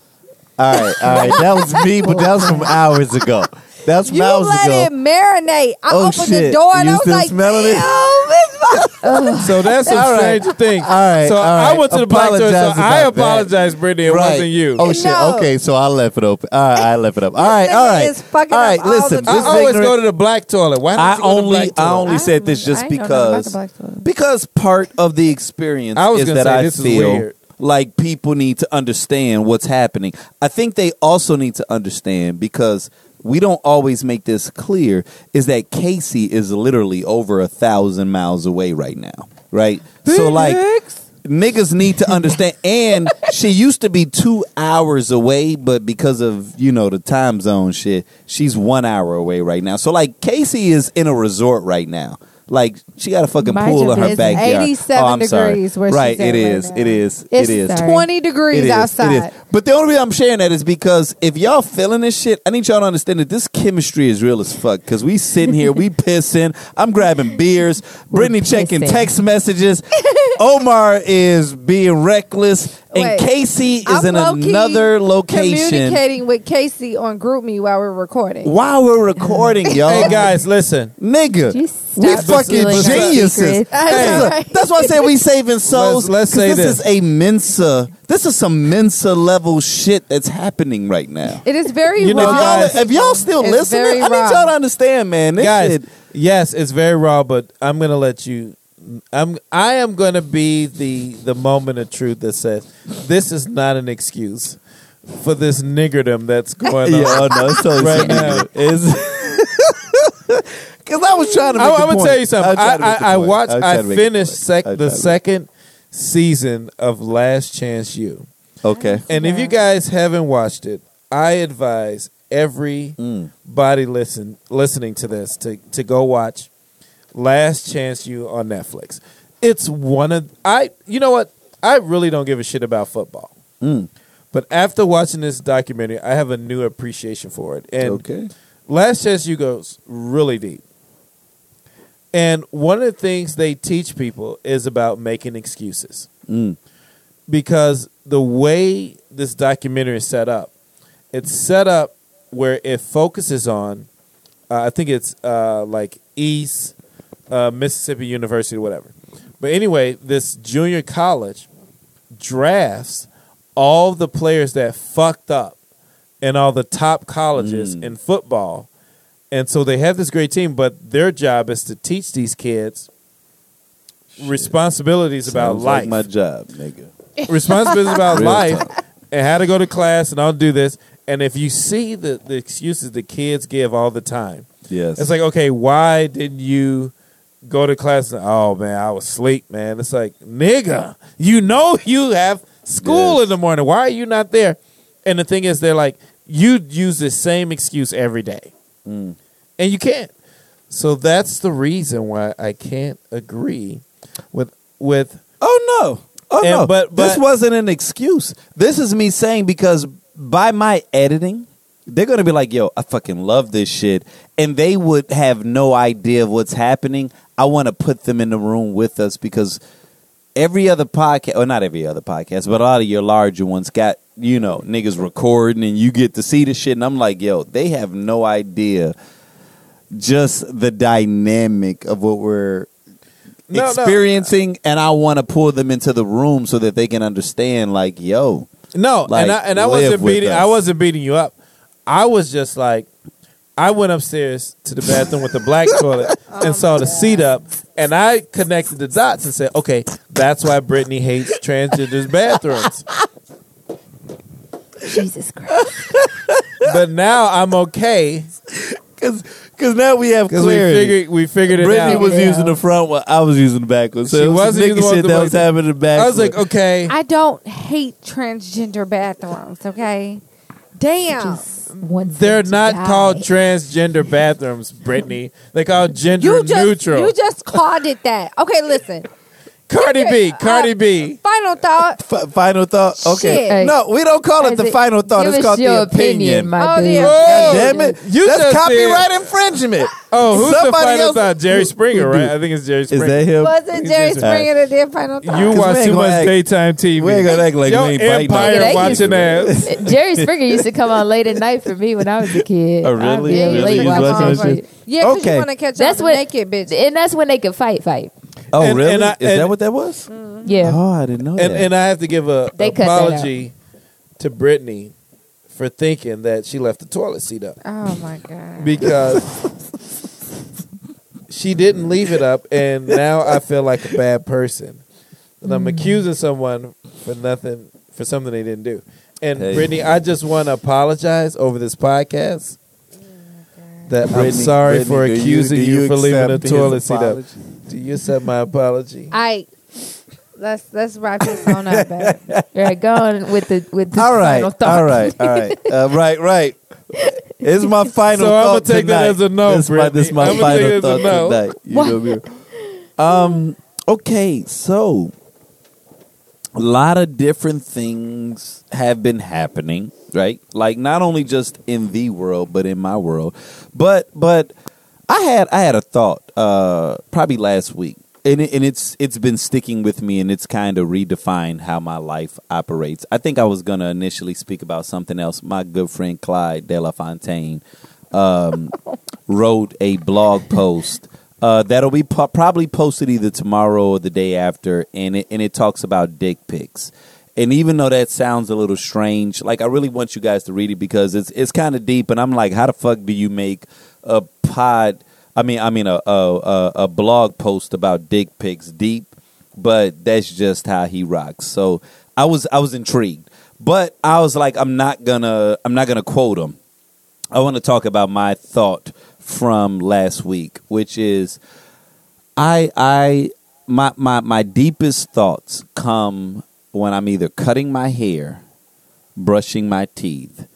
All right, all right. That was me, but that was from hours ago. That's from You hours let ago. it marinate. I Oh, opened the door and You I was still like, smelling it? "Damn, it's my-" <laughs> So that's a All right. stranger thing. All right, So all I right. went to the black toilet. So Apologize I about that. apologize, Brittany. It right. wasn't you. Oh shit. No. Okay, so I left it open. All right, I left it up. All right, all right. All right, listen. I always ignorant- go to the black toilet. Why don't I you go to the only black I only said this just I ain't know nothing about because the black toilet. because part of the experience I was is gonna that say, I this feel weird. like people need to understand what's happening. I think they also need to understand because we don't always make this clear is that Casey is literally over a thousand miles away right now, right? So like niggas need to understand <laughs> and she used to be two hours away but because of you know the time zone shit she's one hour away right now. So like casey is in a resort right now like she got a fucking Mind pool in her it's backyard 87 oh, I'm sorry. degrees where she's right at it right is now. it is It's it is Sorry. 20 degrees it is, outside. It is. But the only reason I'm sharing that is because if y'all feeling this shit, I need y'all to understand that this chemistry is real as fuck. Because we sitting here, we <laughs> pissing, I'm grabbing beers, Brittany checking pissing. text messages. <laughs> Omar is being reckless, and Wait. Casey is I'm in low-key another location Communicating with Casey on GroupMe while we're recording. while we're recording, y'all. Hey guys, listen. nigga, You we stop fucking stealing our geniuses. secrets. I know, Hey, right? that's why I say we saving souls. Let's- let's 'cause say this, this. is a Mensa. This is some Mensa level shit that's happening right now. It is very You know, If raw. y'all, guys- if y'all still It's listening, very I need raw. y'all to understand, man. This guys, shit, yes, it's very raw, but I'm gonna let you. I'm I am gonna be the the moment of truth that says this is not an excuse for this niggerdom that's <laughs> going on. <laughs> yeah, oh no, it's totally Right right now. Because <laughs> I was trying to. Make I, the am gonna tell you something. was I, trying to make the I, I watched. was I, trying to make the finished sec- I the second season of Last Chance U, Okay. and if you guys haven't watched it, I advise every Mm. body listen listening to this to to go watch Last Chance U on Netflix. It's one of I. You know what? I really don't give a shit about football. Mm. But after watching this documentary, I have a new appreciation for it. And Okay. Last Chance U goes really deep. And one of the things they teach people is about making excuses. Mm. Because the way this documentary is set up, it's set up where it focuses on, uh, I think it's uh, like East uh, Mississippi University or whatever. But anyway, this junior college drafts all the players that fucked up in all the top colleges Mm. in football. And so they have this great team, but their job is to teach these kids responsibilities about life like my job, nigga. <laughs> responsibilities about Real life talk. and how to go to class and I'll do this. And if you see the, the excuses the kids give all the time, Yes. it's like, okay, why didn't you go to class? And, oh man, I was asleep, man. It's like, nigga, you know you have school Yes. in the morning. Why are you not there? And the thing is, they're like, you use the same excuse every day, Mm. and you can't. So that's the reason why I can't agree with with Oh no. Oh And- no. but- this wasn't an excuse. This is me saying because by my editing, they're gonna be like, "Yo, I fucking love this shit," and they would have no idea of what's happening. I want to put them in the room with us because every other podcast, or not every other podcast, but a lot of your larger ones got you know niggas recording, and you get to see the shit, and I'm like, "Yo, they have no idea." Just the dynamic of what we're No, no. experiencing and I want to pull them into the room so that they can understand like yo No, Like, and I and I wasn't beating us. I wasn't beating you up. I was just like I went upstairs to the bathroom with the black <laughs> toilet and saw the seat up and I connected the dots and said, Okay, that's why Brittany hates transgenders bathrooms. Jesus Christ. But now I'm okay cuz cuz now we have because we clarity figured we figured it Brittany out. was Yeah. using the front while I was using the back one. So She it was wasn't some using nigga the one shit with that was back. happening in the back. I was like, okay. I don't hate transgender bathrooms, okay? Damn. Wants They're not die. called transgender bathrooms, Brittany. They called gender you just neutral. you just called it that. Okay, listen. Cardi B, Cardi Uh, B. Final thought. F- final thought. Okay. Shit. Hey. No, we don't call it the it- final thought. give It's us called your the opinion. my Oh, dude. dear. Oh, Damn it. You That's just copyright infringement. Oh, who's Somebody the final else- thought? Jerry Springer, right? I think it's Jerry Is Springer. that him? Wasn't Jerry All Springer that did final thought? You 'Cause we watch ain't too gonna much act- daytime TV. we ain't gonna act like Your we ain't biting on empire it. watching ass. Jerry Springer used to come on late at night for me when I was a kid. Oh, really? I'd Really? late You watching watching that that shit. Yeah, because Okay. you want to catch That's up what- with naked bitch. And that's when they could fight, fight. Oh, And- really? and I- Is and- that what that was? Mm-hmm. Yeah. Oh, I didn't know And that. and I have to give a They cut that apology to Brittany for thinking that she left the toilet seat up Oh my god. because <laughs> she didn't leave it up, and now I feel like a bad person. And I'm mm. accusing someone for nothing for something they didn't do. And Hey. Brittany, I just want to apologize over this podcast. Oh, that I'm Brittany- sorry for Brittany, do you- accusing do you, for leaving the accept his toilet seat up. apology? Do you accept my apology? I let's let's wrap this on up, babe. All right, go on with the with the All right, final thought. all right, all right, <laughs> uh, right, right. It's my final So I'ma thought take that as a no, This my, this is my I'ma take final as a thought no. tonight. You know me. Um. Okay, so a lot of different things have been happening, right? Like not only just in the world, but in my world. But but I had I had a thought uh probably last week. and it, and it's it's been sticking with me, and it's kind of redefined how my life operates. I think I was gonna initially speak about something else. My good friend Clyde De La Fontaine um, <laughs> wrote a blog post uh, that'll be po- probably posted either tomorrow or the day after, and it and it talks about dick pics. And even though that sounds a little strange, like I really want you guys to read it because it's it's kind of deep. And I'm like, how the fuck do you make a pod? I mean, I mean a a, a, blog post about dick pics deep, but that's just how he rocks. So I was I was intrigued, but I was like, I'm not gonna I'm not gonna quote him. I want to talk about my thought from last week, which is I I my my my deepest thoughts come when I'm either cutting my hair, brushing my teeth,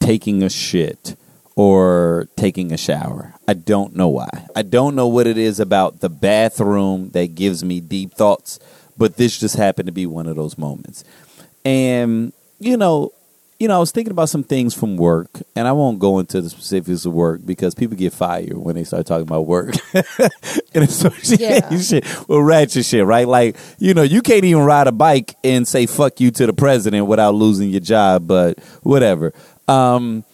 taking a shit, or taking a shower. I don't know why. I don't know what it is about the bathroom that gives me deep thoughts, but this just happened to be one of those moments. And you know, you know, I was thinking about some things from work, and I won't go into the specifics of work because people get fired when they start talking about work <laughs> and associating Yeah. shit with ratchet shit, right? Like, you know, you can't even ride a bike and say "fuck you" to the president without losing your job, but whatever. Um,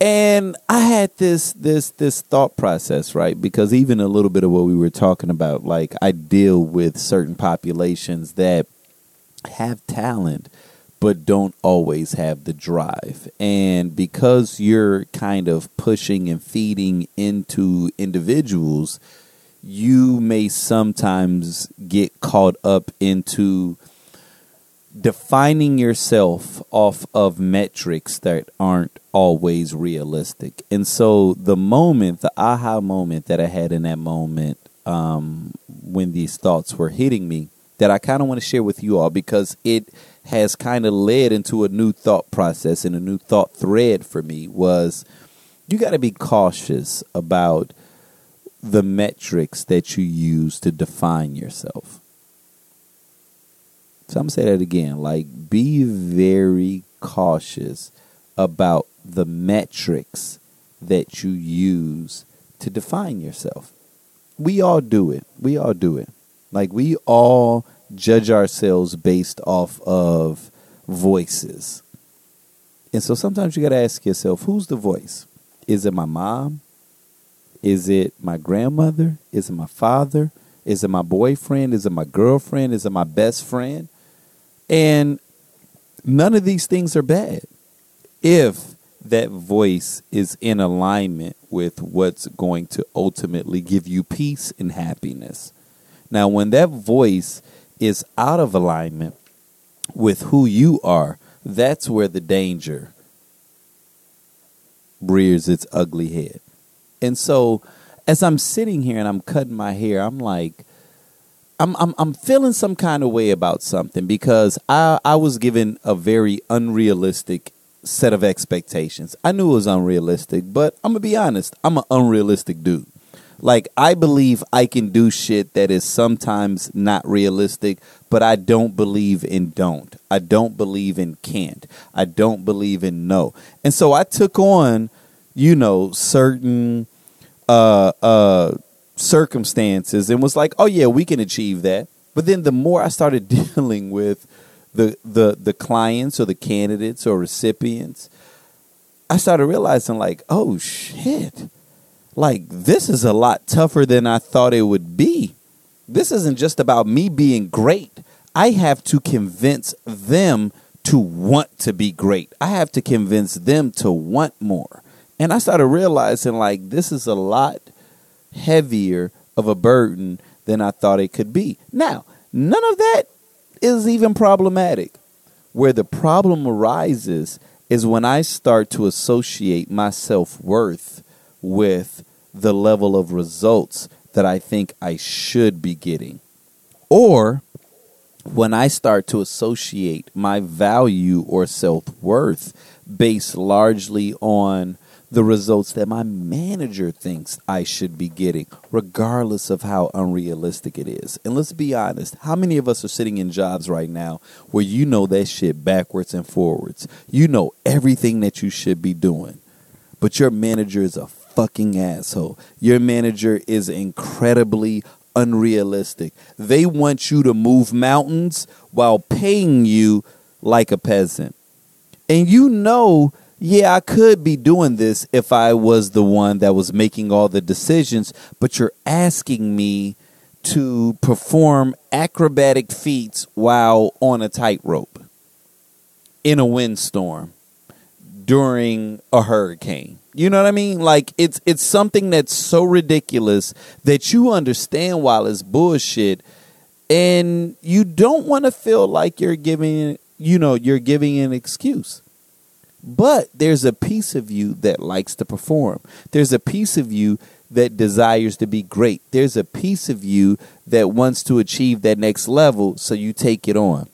and I had this this this thought process, right? Because even a little bit of what we were talking about, like I deal with certain populations that have talent but don't always have the drive. And because you're kind of pushing and feeding into individuals, you may sometimes get caught up into defining yourself off of metrics that aren't always realistic. And so the moment, the aha moment that I had in that moment um, when these thoughts were hitting me, that I kind of want to share with you all because it has kind of led into a new thought process and a new thought thread for me was you got to be cautious about the metrics that you use to define yourself. So I'm gonna say that again. Like, be very cautious about the metrics that you use to define yourself. We all do it. We all do it. Like, we all judge ourselves based off of voices. And so sometimes you got to ask yourself, who's the voice? Is it my mom? Is it my grandmother? Is it my father? Is it my boyfriend? Is it my girlfriend? Is it my best friend? And none of these things are bad if that voice is in alignment with what's going to ultimately give you peace and happiness. Now, when that voice is out of alignment with who you are, that's where the danger rears its ugly head. And so, as I'm sitting here and I'm cutting my hair, I'm like, I'm I'm I'm feeling some kind of way about something because I I was given a very unrealistic set of expectations. I knew it was unrealistic, but I'm gonna be honest, I'm an unrealistic dude. Like I believe I can do shit that is sometimes not realistic, but I don't believe in don't. I don't believe in can't. I don't believe in no. And so I took on, you know, certain uh uh circumstances and was like, "Oh yeah, we can achieve that." But then the more I started <laughs> dealing with the the the clients or the candidates or recipients, I started realizing like, "Oh shit." Like this is a lot tougher than I thought it would be. This isn't just about me being great. I have to convince them to want to be great. I have to convince them to want more. And I started realizing like this is a lot heavier of a burden than I thought it could be. Now, none of that is even problematic. Where the problem arises is when I start to associate my self worth with the level of results that I think I should be getting. Or when I start to associate my value or self worth based largely on the results that my manager thinks I should be getting, regardless of how unrealistic it is. And let's be honest, how many of us are sitting in jobs right now where you know that shit backwards and forwards? You know everything that you should be doing, but your manager is a fucking asshole. Your manager is incredibly unrealistic. They want you to move mountains while paying you like a peasant. And you know, yeah, I could be doing this if I was the one that was making all the decisions, but you're asking me to perform acrobatic feats while on a tightrope in a windstorm during a hurricane. You know what I mean? Like it's it's something that's so ridiculous that you understand while it's bullshit and you don't want to feel like you're giving you know, you're giving an excuse. But there's a piece of you that likes to perform. There's a piece of you that desires to be great. There's a piece of you that wants to achieve that next level, so you take it on.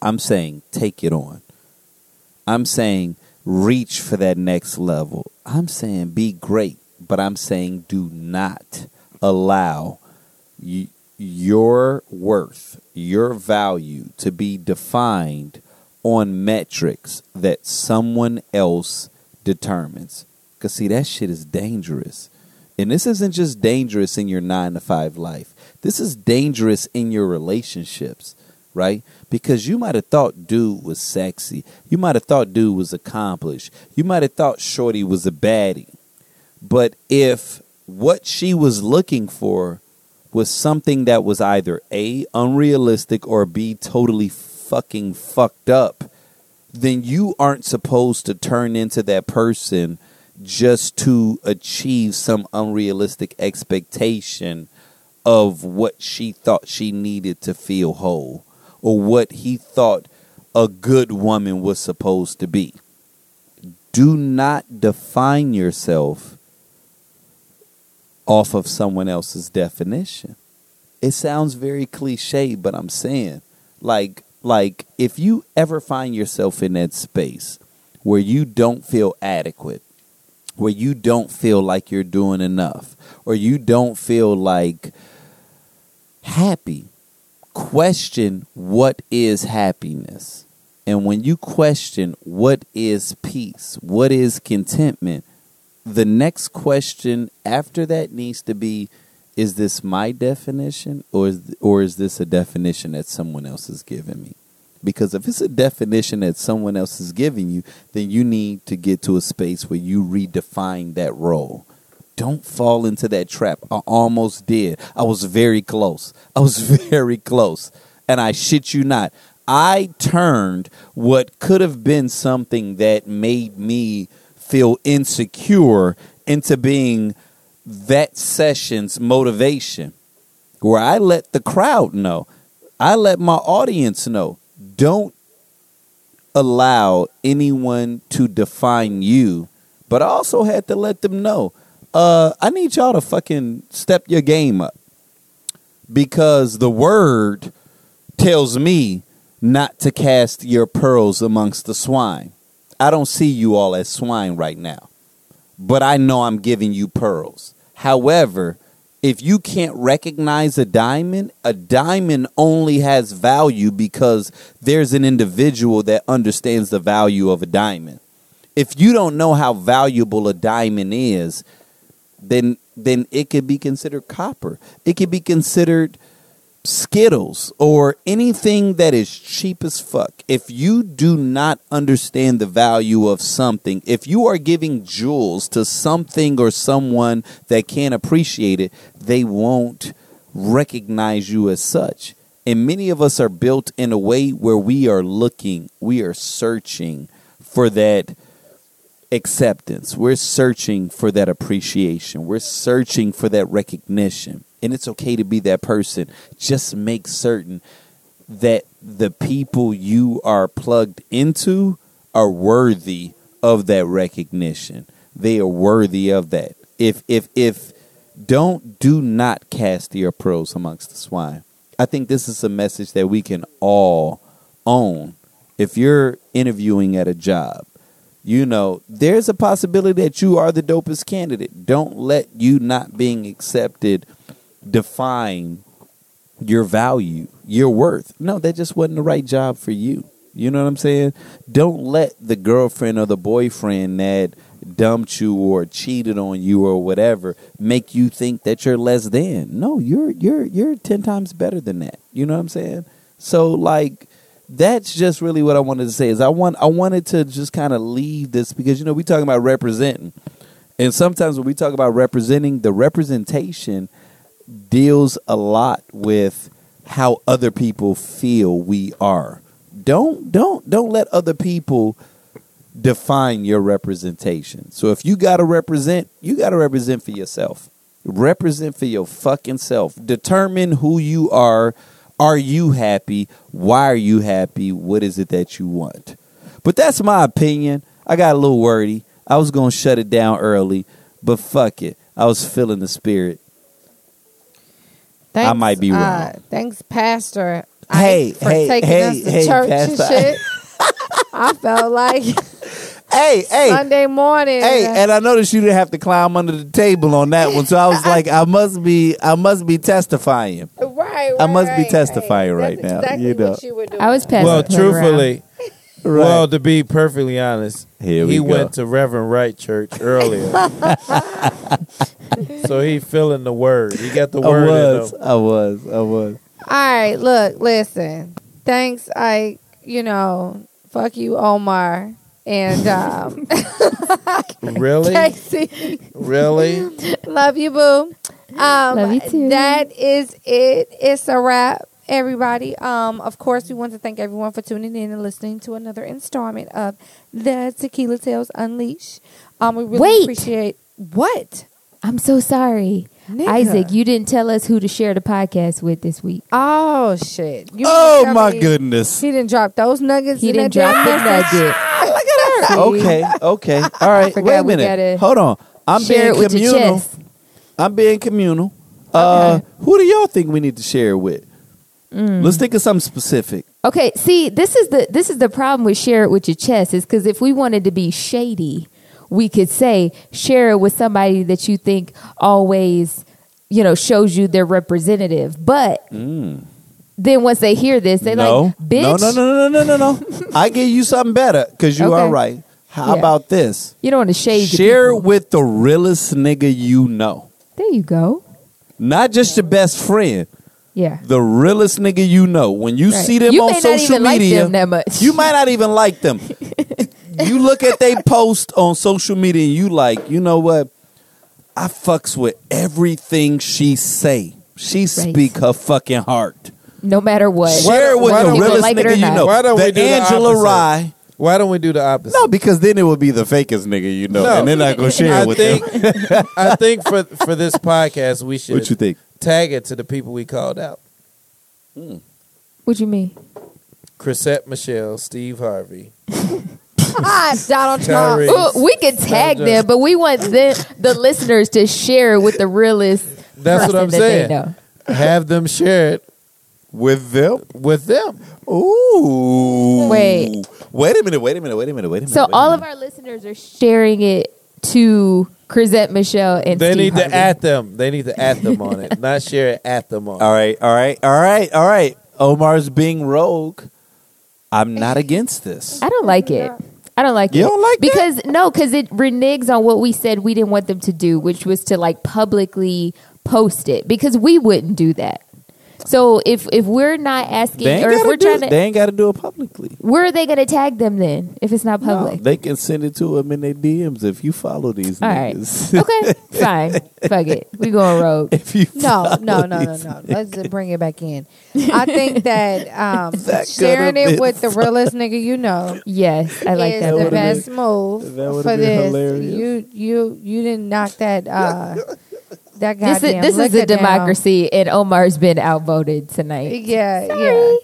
I'm saying take it on. I'm saying reach for that next level. I'm saying be great, but I'm saying do not allow y- your worth, your value to be defined on metrics that someone else determines. Because, see, that shit is dangerous. And this isn't just dangerous in your nine to five life, this is dangerous in your relationships, right? Because you might have thought dude was sexy. You might have thought dude was accomplished. You might have thought Shorty was a baddie. But if what she was looking for was something that was either A, unrealistic, or B, totally fucking fucked up, then you aren't supposed to turn into that person just to achieve some unrealistic expectation of what she thought she needed to feel whole or what he thought a good woman was supposed to be. Do not define yourself off of someone else's definition. It sounds very cliche, but I'm saying like like if you ever find yourself in that space where you don't feel adequate, where you don't feel like you're doing enough, or you don't feel like happy, question what is happiness. And when you question what is peace, what is contentment, the next question after that needs to be is this my definition or is, or is this a definition that someone else is giving me? Because if it's a definition that someone else is giving you, then you need to get to a space where you redefine that role. Don't fall into that trap. I almost did. I was very close. I was <laughs> very close. And I shit you not. I turned what could have been something that made me feel insecure into being that session's motivation where I let the crowd know, I let my audience know, don't allow anyone to define you. But I also had to let them know, uh, I need y'all to fucking step your game up because the word tells me not to cast your pearls amongst the swine. I don't see you all as swine right now, but I know I'm giving you pearls. However, if you can't recognize a diamond, a diamond only has value because there's an individual that understands the value of a diamond. If you don't know how valuable a diamond is, then then it could be considered copper. It could be considered Skittles or anything that is cheap as fuck, if you do not understand the value of something, if you are giving jewels to something or someone that can't appreciate it, they won't recognize you as such. And many of us are built in a way where we are looking, we are searching for that acceptance. We're searching for that appreciation. We're searching for that recognition and it's okay to be that person. Just make certain that the people you are plugged into are worthy of that recognition. They are worthy of that. If if if don't do not cast your pearls amongst the swine. I think this is a message that we can all own. If you're interviewing at a job, you know, there's a possibility that you are the dopest candidate. Don't let you not being accepted define your value, your worth. No, that just wasn't the right job for you. You know what I'm saying? Don't let the girlfriend or the boyfriend that dumped you or cheated on you or whatever make you think that you're less than. No, you're you're you're 10 times better than that. You know what I'm saying? So like that's just really what I wanted to say is I want I wanted to just kind of leave this because you know we talking about representing. And sometimes when we talk about representing, the representation deals a lot with how other people feel we are. Don't don't don't let other people define your representation. So if you got to represent, you got to represent for yourself. Represent for your fucking self. Determine who you are. Are you happy? Why are you happy? What is it that you want? But that's my opinion. I got a little wordy. I was going to shut it down early, but fuck it. I was feeling the spirit. Thanks, might be wrong. Uh, thanks, Pastor. Hey, Ike, for hey, taking hey, us to hey, church Pastor and shit. I felt like <laughs> Hey, hey. Sunday morning. Hey, and I noticed you didn't have to climb under the table on that one, so I was <laughs> like, I must be, I must be testifying. right, right, I must be right, testifying right That's now, Exactly you know. what you were doing. I was passing. Well, the plate around. truthfully, well, to be perfectly honest, Here we he go. went to Reverend Wright Church earlier, <laughs> so he feeling the word. He got the I word was, in him. I was, I was. All right, look, listen. Thanks, I. You know, fuck you, Omar, and um, <laughs> Really, Casey. really. Love you, boo. Um, Love you too. That is it. It's a wrap, everybody. Um, of course, we want to thank everyone for tuning in and listening to another installment of the Tequila Tales Unleash. Um, we really Wait. appreciate what I'm so sorry, Nigga. Isaac. You didn't tell us who to share the podcast with this week. Oh shit! You Oh my me goodness. He didn't drop those nuggets. He in didn't drop the damn message. nugget. <laughs> See? Okay, okay, <laughs> all right. Wait a we minute. gotta Hold on. I'm share being it with your communal. chest. I'm being communal. Uh, who do y'all think we need to share it with? Mm. Let's think of something specific. Okay, see, this is the this is the problem with share it with your chest is because if we wanted to be shady, we could say share it with somebody that you think always, you know, shows you their representative. But then once they hear this, they no, like, bitch, no, no, no, no, no, no, no. <laughs> I give you something better because you are right. How Yeah. about this? you don't want to shade. Share it with the realest nigga you know, There you go. not just your best friend. Yeah. The realest nigga you know. When you Right. see them You on social even like media, them that much. you might not even like them. <laughs> you look at they post on social media and you like, you know what? I fucks with everything she say. She speak her fucking heart. No matter what. Share it with why the don't- realest like it or nigga you not. know. Why don't the we do the Angela opposite? Rye. Why don't we do the opposite? No, because then it would be the fakest nigga you know, No. and they're not gonna share I it with think them. <laughs> I think for for this podcast we should What you think? tag it to the people we called out: What do you mean? Chrisette Michele, Steve Harvey, Ah, Donald <laughs> Trump. Tyrese. Ooh, we could tag them, but we want the the listeners to share it with the realest. That's what I'm that saying. Have them share it With them? with them. Ooh. Wait. Wait a minute, wait a minute, wait a minute, wait a minute. So wait a all of our listeners are sharing it to Chrisette Michele and They Steve need Harvey. to at them. They need to at them on it, <laughs> not share it at them on. All right, all right, all right, all right. Omar's being rogue. I'm not against this. I don't like it. I don't like You it. don't like that? because no, because it reneges on what we said we didn't want them to do, which was to like publicly post it because we wouldn't do that. So if if we're not asking They ain't or if gotta we're do, trying to, they ain't got to do it publicly. where are they going to tag them then if it's not No, public? they can send it to them in their DMs if you follow these All right. niggas. <laughs> okay, fine. Fuck it. We going rogue. <laughs> if you No, no, follow no, no, no. Let's just bring it back in. I <laughs> think that um, That sharing could've it been with the realest nigga you know Yes, I like is that. the would've better. best move that would've for been this. hilarious. You, you, you didn't knock that. Uh, that This is this is a liquor down. democracy, and Omar's been outvoted tonight. Yeah, yeah,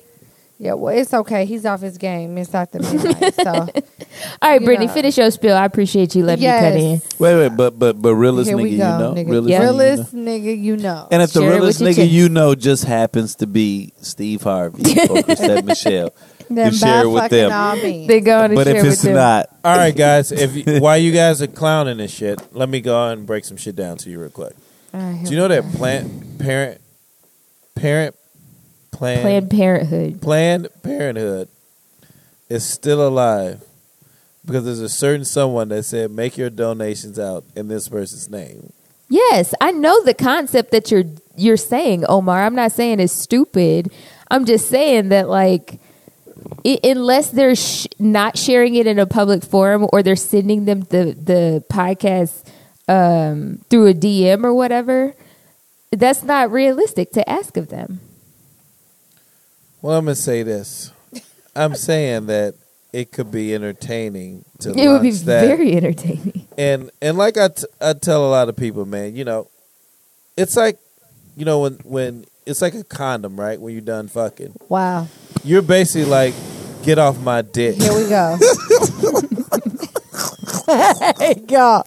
yeah. Well, it's okay. He's off his game. It's after midnight. <laughs> So All right, Brittany, know. finish your spill. I appreciate you letting me cut in. Wait, wait, but but but realest nigga we you know, nigga. realest, Yeah. nigga you know. Nigga you know. And if the Share it with realest nigga chest. you know just happens to be Steve Harvey or Chrisette Michele, then you share with them. all means. They going to but share if it's them. not, All right, guys. If <laughs> you, while you guys are clowning this shit, let me go and break some shit down to you real quick. Ah, right, Do you know that plant parent parent plan Planned Parenthood. Planned Parenthood is still alive because there's a certain someone that said make your donations out in this person's name. Yes, I know the concept that you're you're saying, Omar. I'm not saying it's stupid. I'm just saying that like i unless they're sh- not sharing it in a public forum or they're sending them the the podcast um, through a DM or whatever, that's not realistic to ask of them. Well, I'm gonna say this. I'm saying that it could be entertaining to It would be that. very entertaining. and and like I, t- I tell a lot of people, man, you know, it's like, you know, when when it's like a condom, right? When you're done fucking, Wow. you're basically like, get off my dick. Here we go. <laughs> there you go.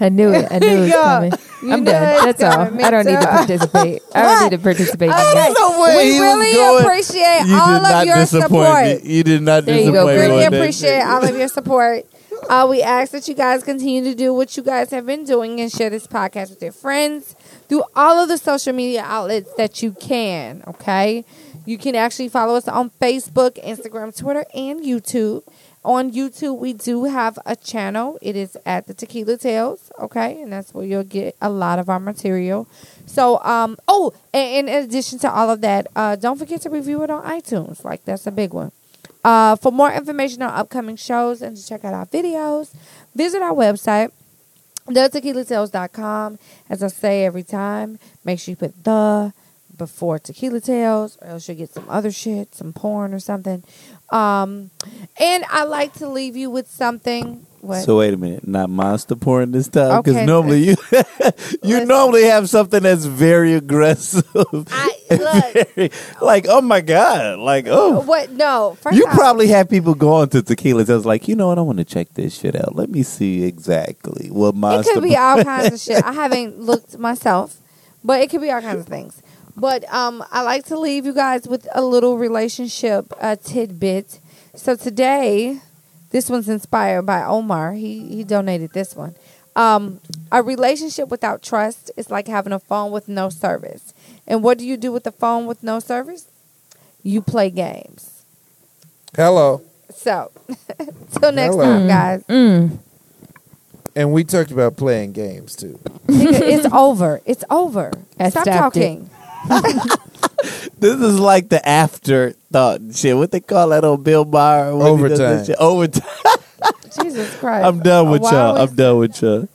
I knew it. I knew it was Yeah. coming. You I'm knew done. it That's all. coming. I don't need to too. participate. I don't need to participate. in Okay. that. no way we he was really going- appreciate You all did of not your disappoint support. me. You did not There you go, disappoint me. really on that appreciate all of your support. Uh, we ask that you guys continue to do what you guys have been doing and share this podcast with your friends through all of the social media outlets that you can. Okay, you can actually follow us on Facebook, Instagram, Twitter, and YouTube. On YouTube, we do have a channel. It is at the Tequila Tales. Okay, and that's where you'll get a lot of our material. So, um, oh, and in addition to all of that, uh, don't forget to review it on iTunes. Like that's a big one. Uh, for more information on upcoming shows and to check out our videos, visit our website, thetequilatales.com. As I say every time, make sure you put the before Tequila Tales, or else you'll get some other shit, some porn or something. Um, and I like to leave you with something. What? So wait a minute, not monster porn this time because Okay. normally you <laughs> you Listen. normally have something that's very aggressive, I <laughs> look. Very- like oh my god, like oh. What? No. You off, probably have people going to tequila. I was like, you know what? I want to check this shit out. Let me see exactly what It could be all kinds <laughs> of shit. I haven't looked myself, but it could be all kinds of things. But um, I like to leave you guys with a little relationship uh, tidbit. So today, this one's inspired by Omar. He he donated this one. Um, a relationship without trust is like having a phone with no service. And what do you do with a phone with no service? You play games. Hello. So, <laughs> till next Hello. time, guys. Mm. And we talked about playing games too. Nigga, it's over. It's over. I Stop talking. it. Talking. <laughs> This is like the afterthought and shit. What they call that on Bill Maher? when he does that Overtime. shit? Overtime. Jesus Christ. I'm done with Why y'all. always- I'm done with y'all.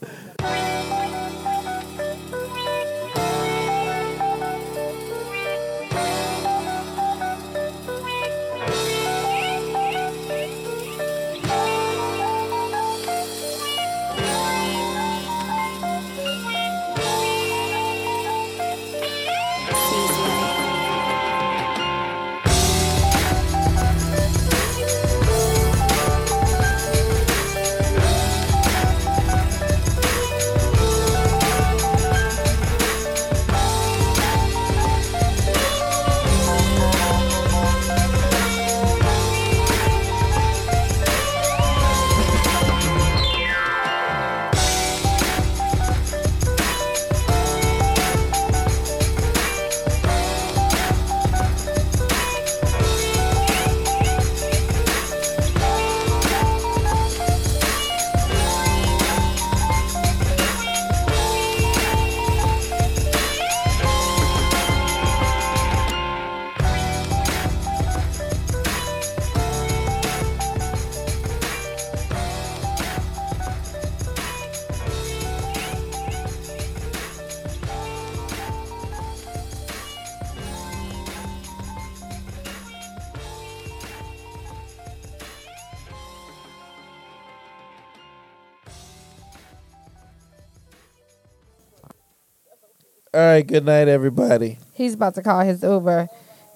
Right. Good night, everybody. He's about to call his Uber.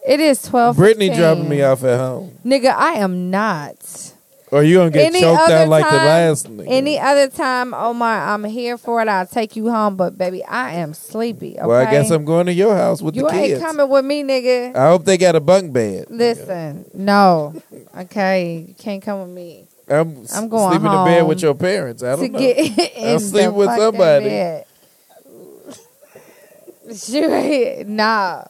It is twelve. Brittany dropping me off at home. Nigga, I am not. Or you gonna get Any choked out like the last nigga. Any other time, Omar, I'm here for it. I'll take you home. But baby, I am sleepy. Okay? Well, I guess I'm going to your house with You the ain't coming with me, nigga. I hope they got a bunk bed. Listen, no. Okay, you can't come with me. I'm, I'm going sleeping in bed with your parents. I to don't know. get <laughs> in sleep the with somebody. Sure, <laughs> nah.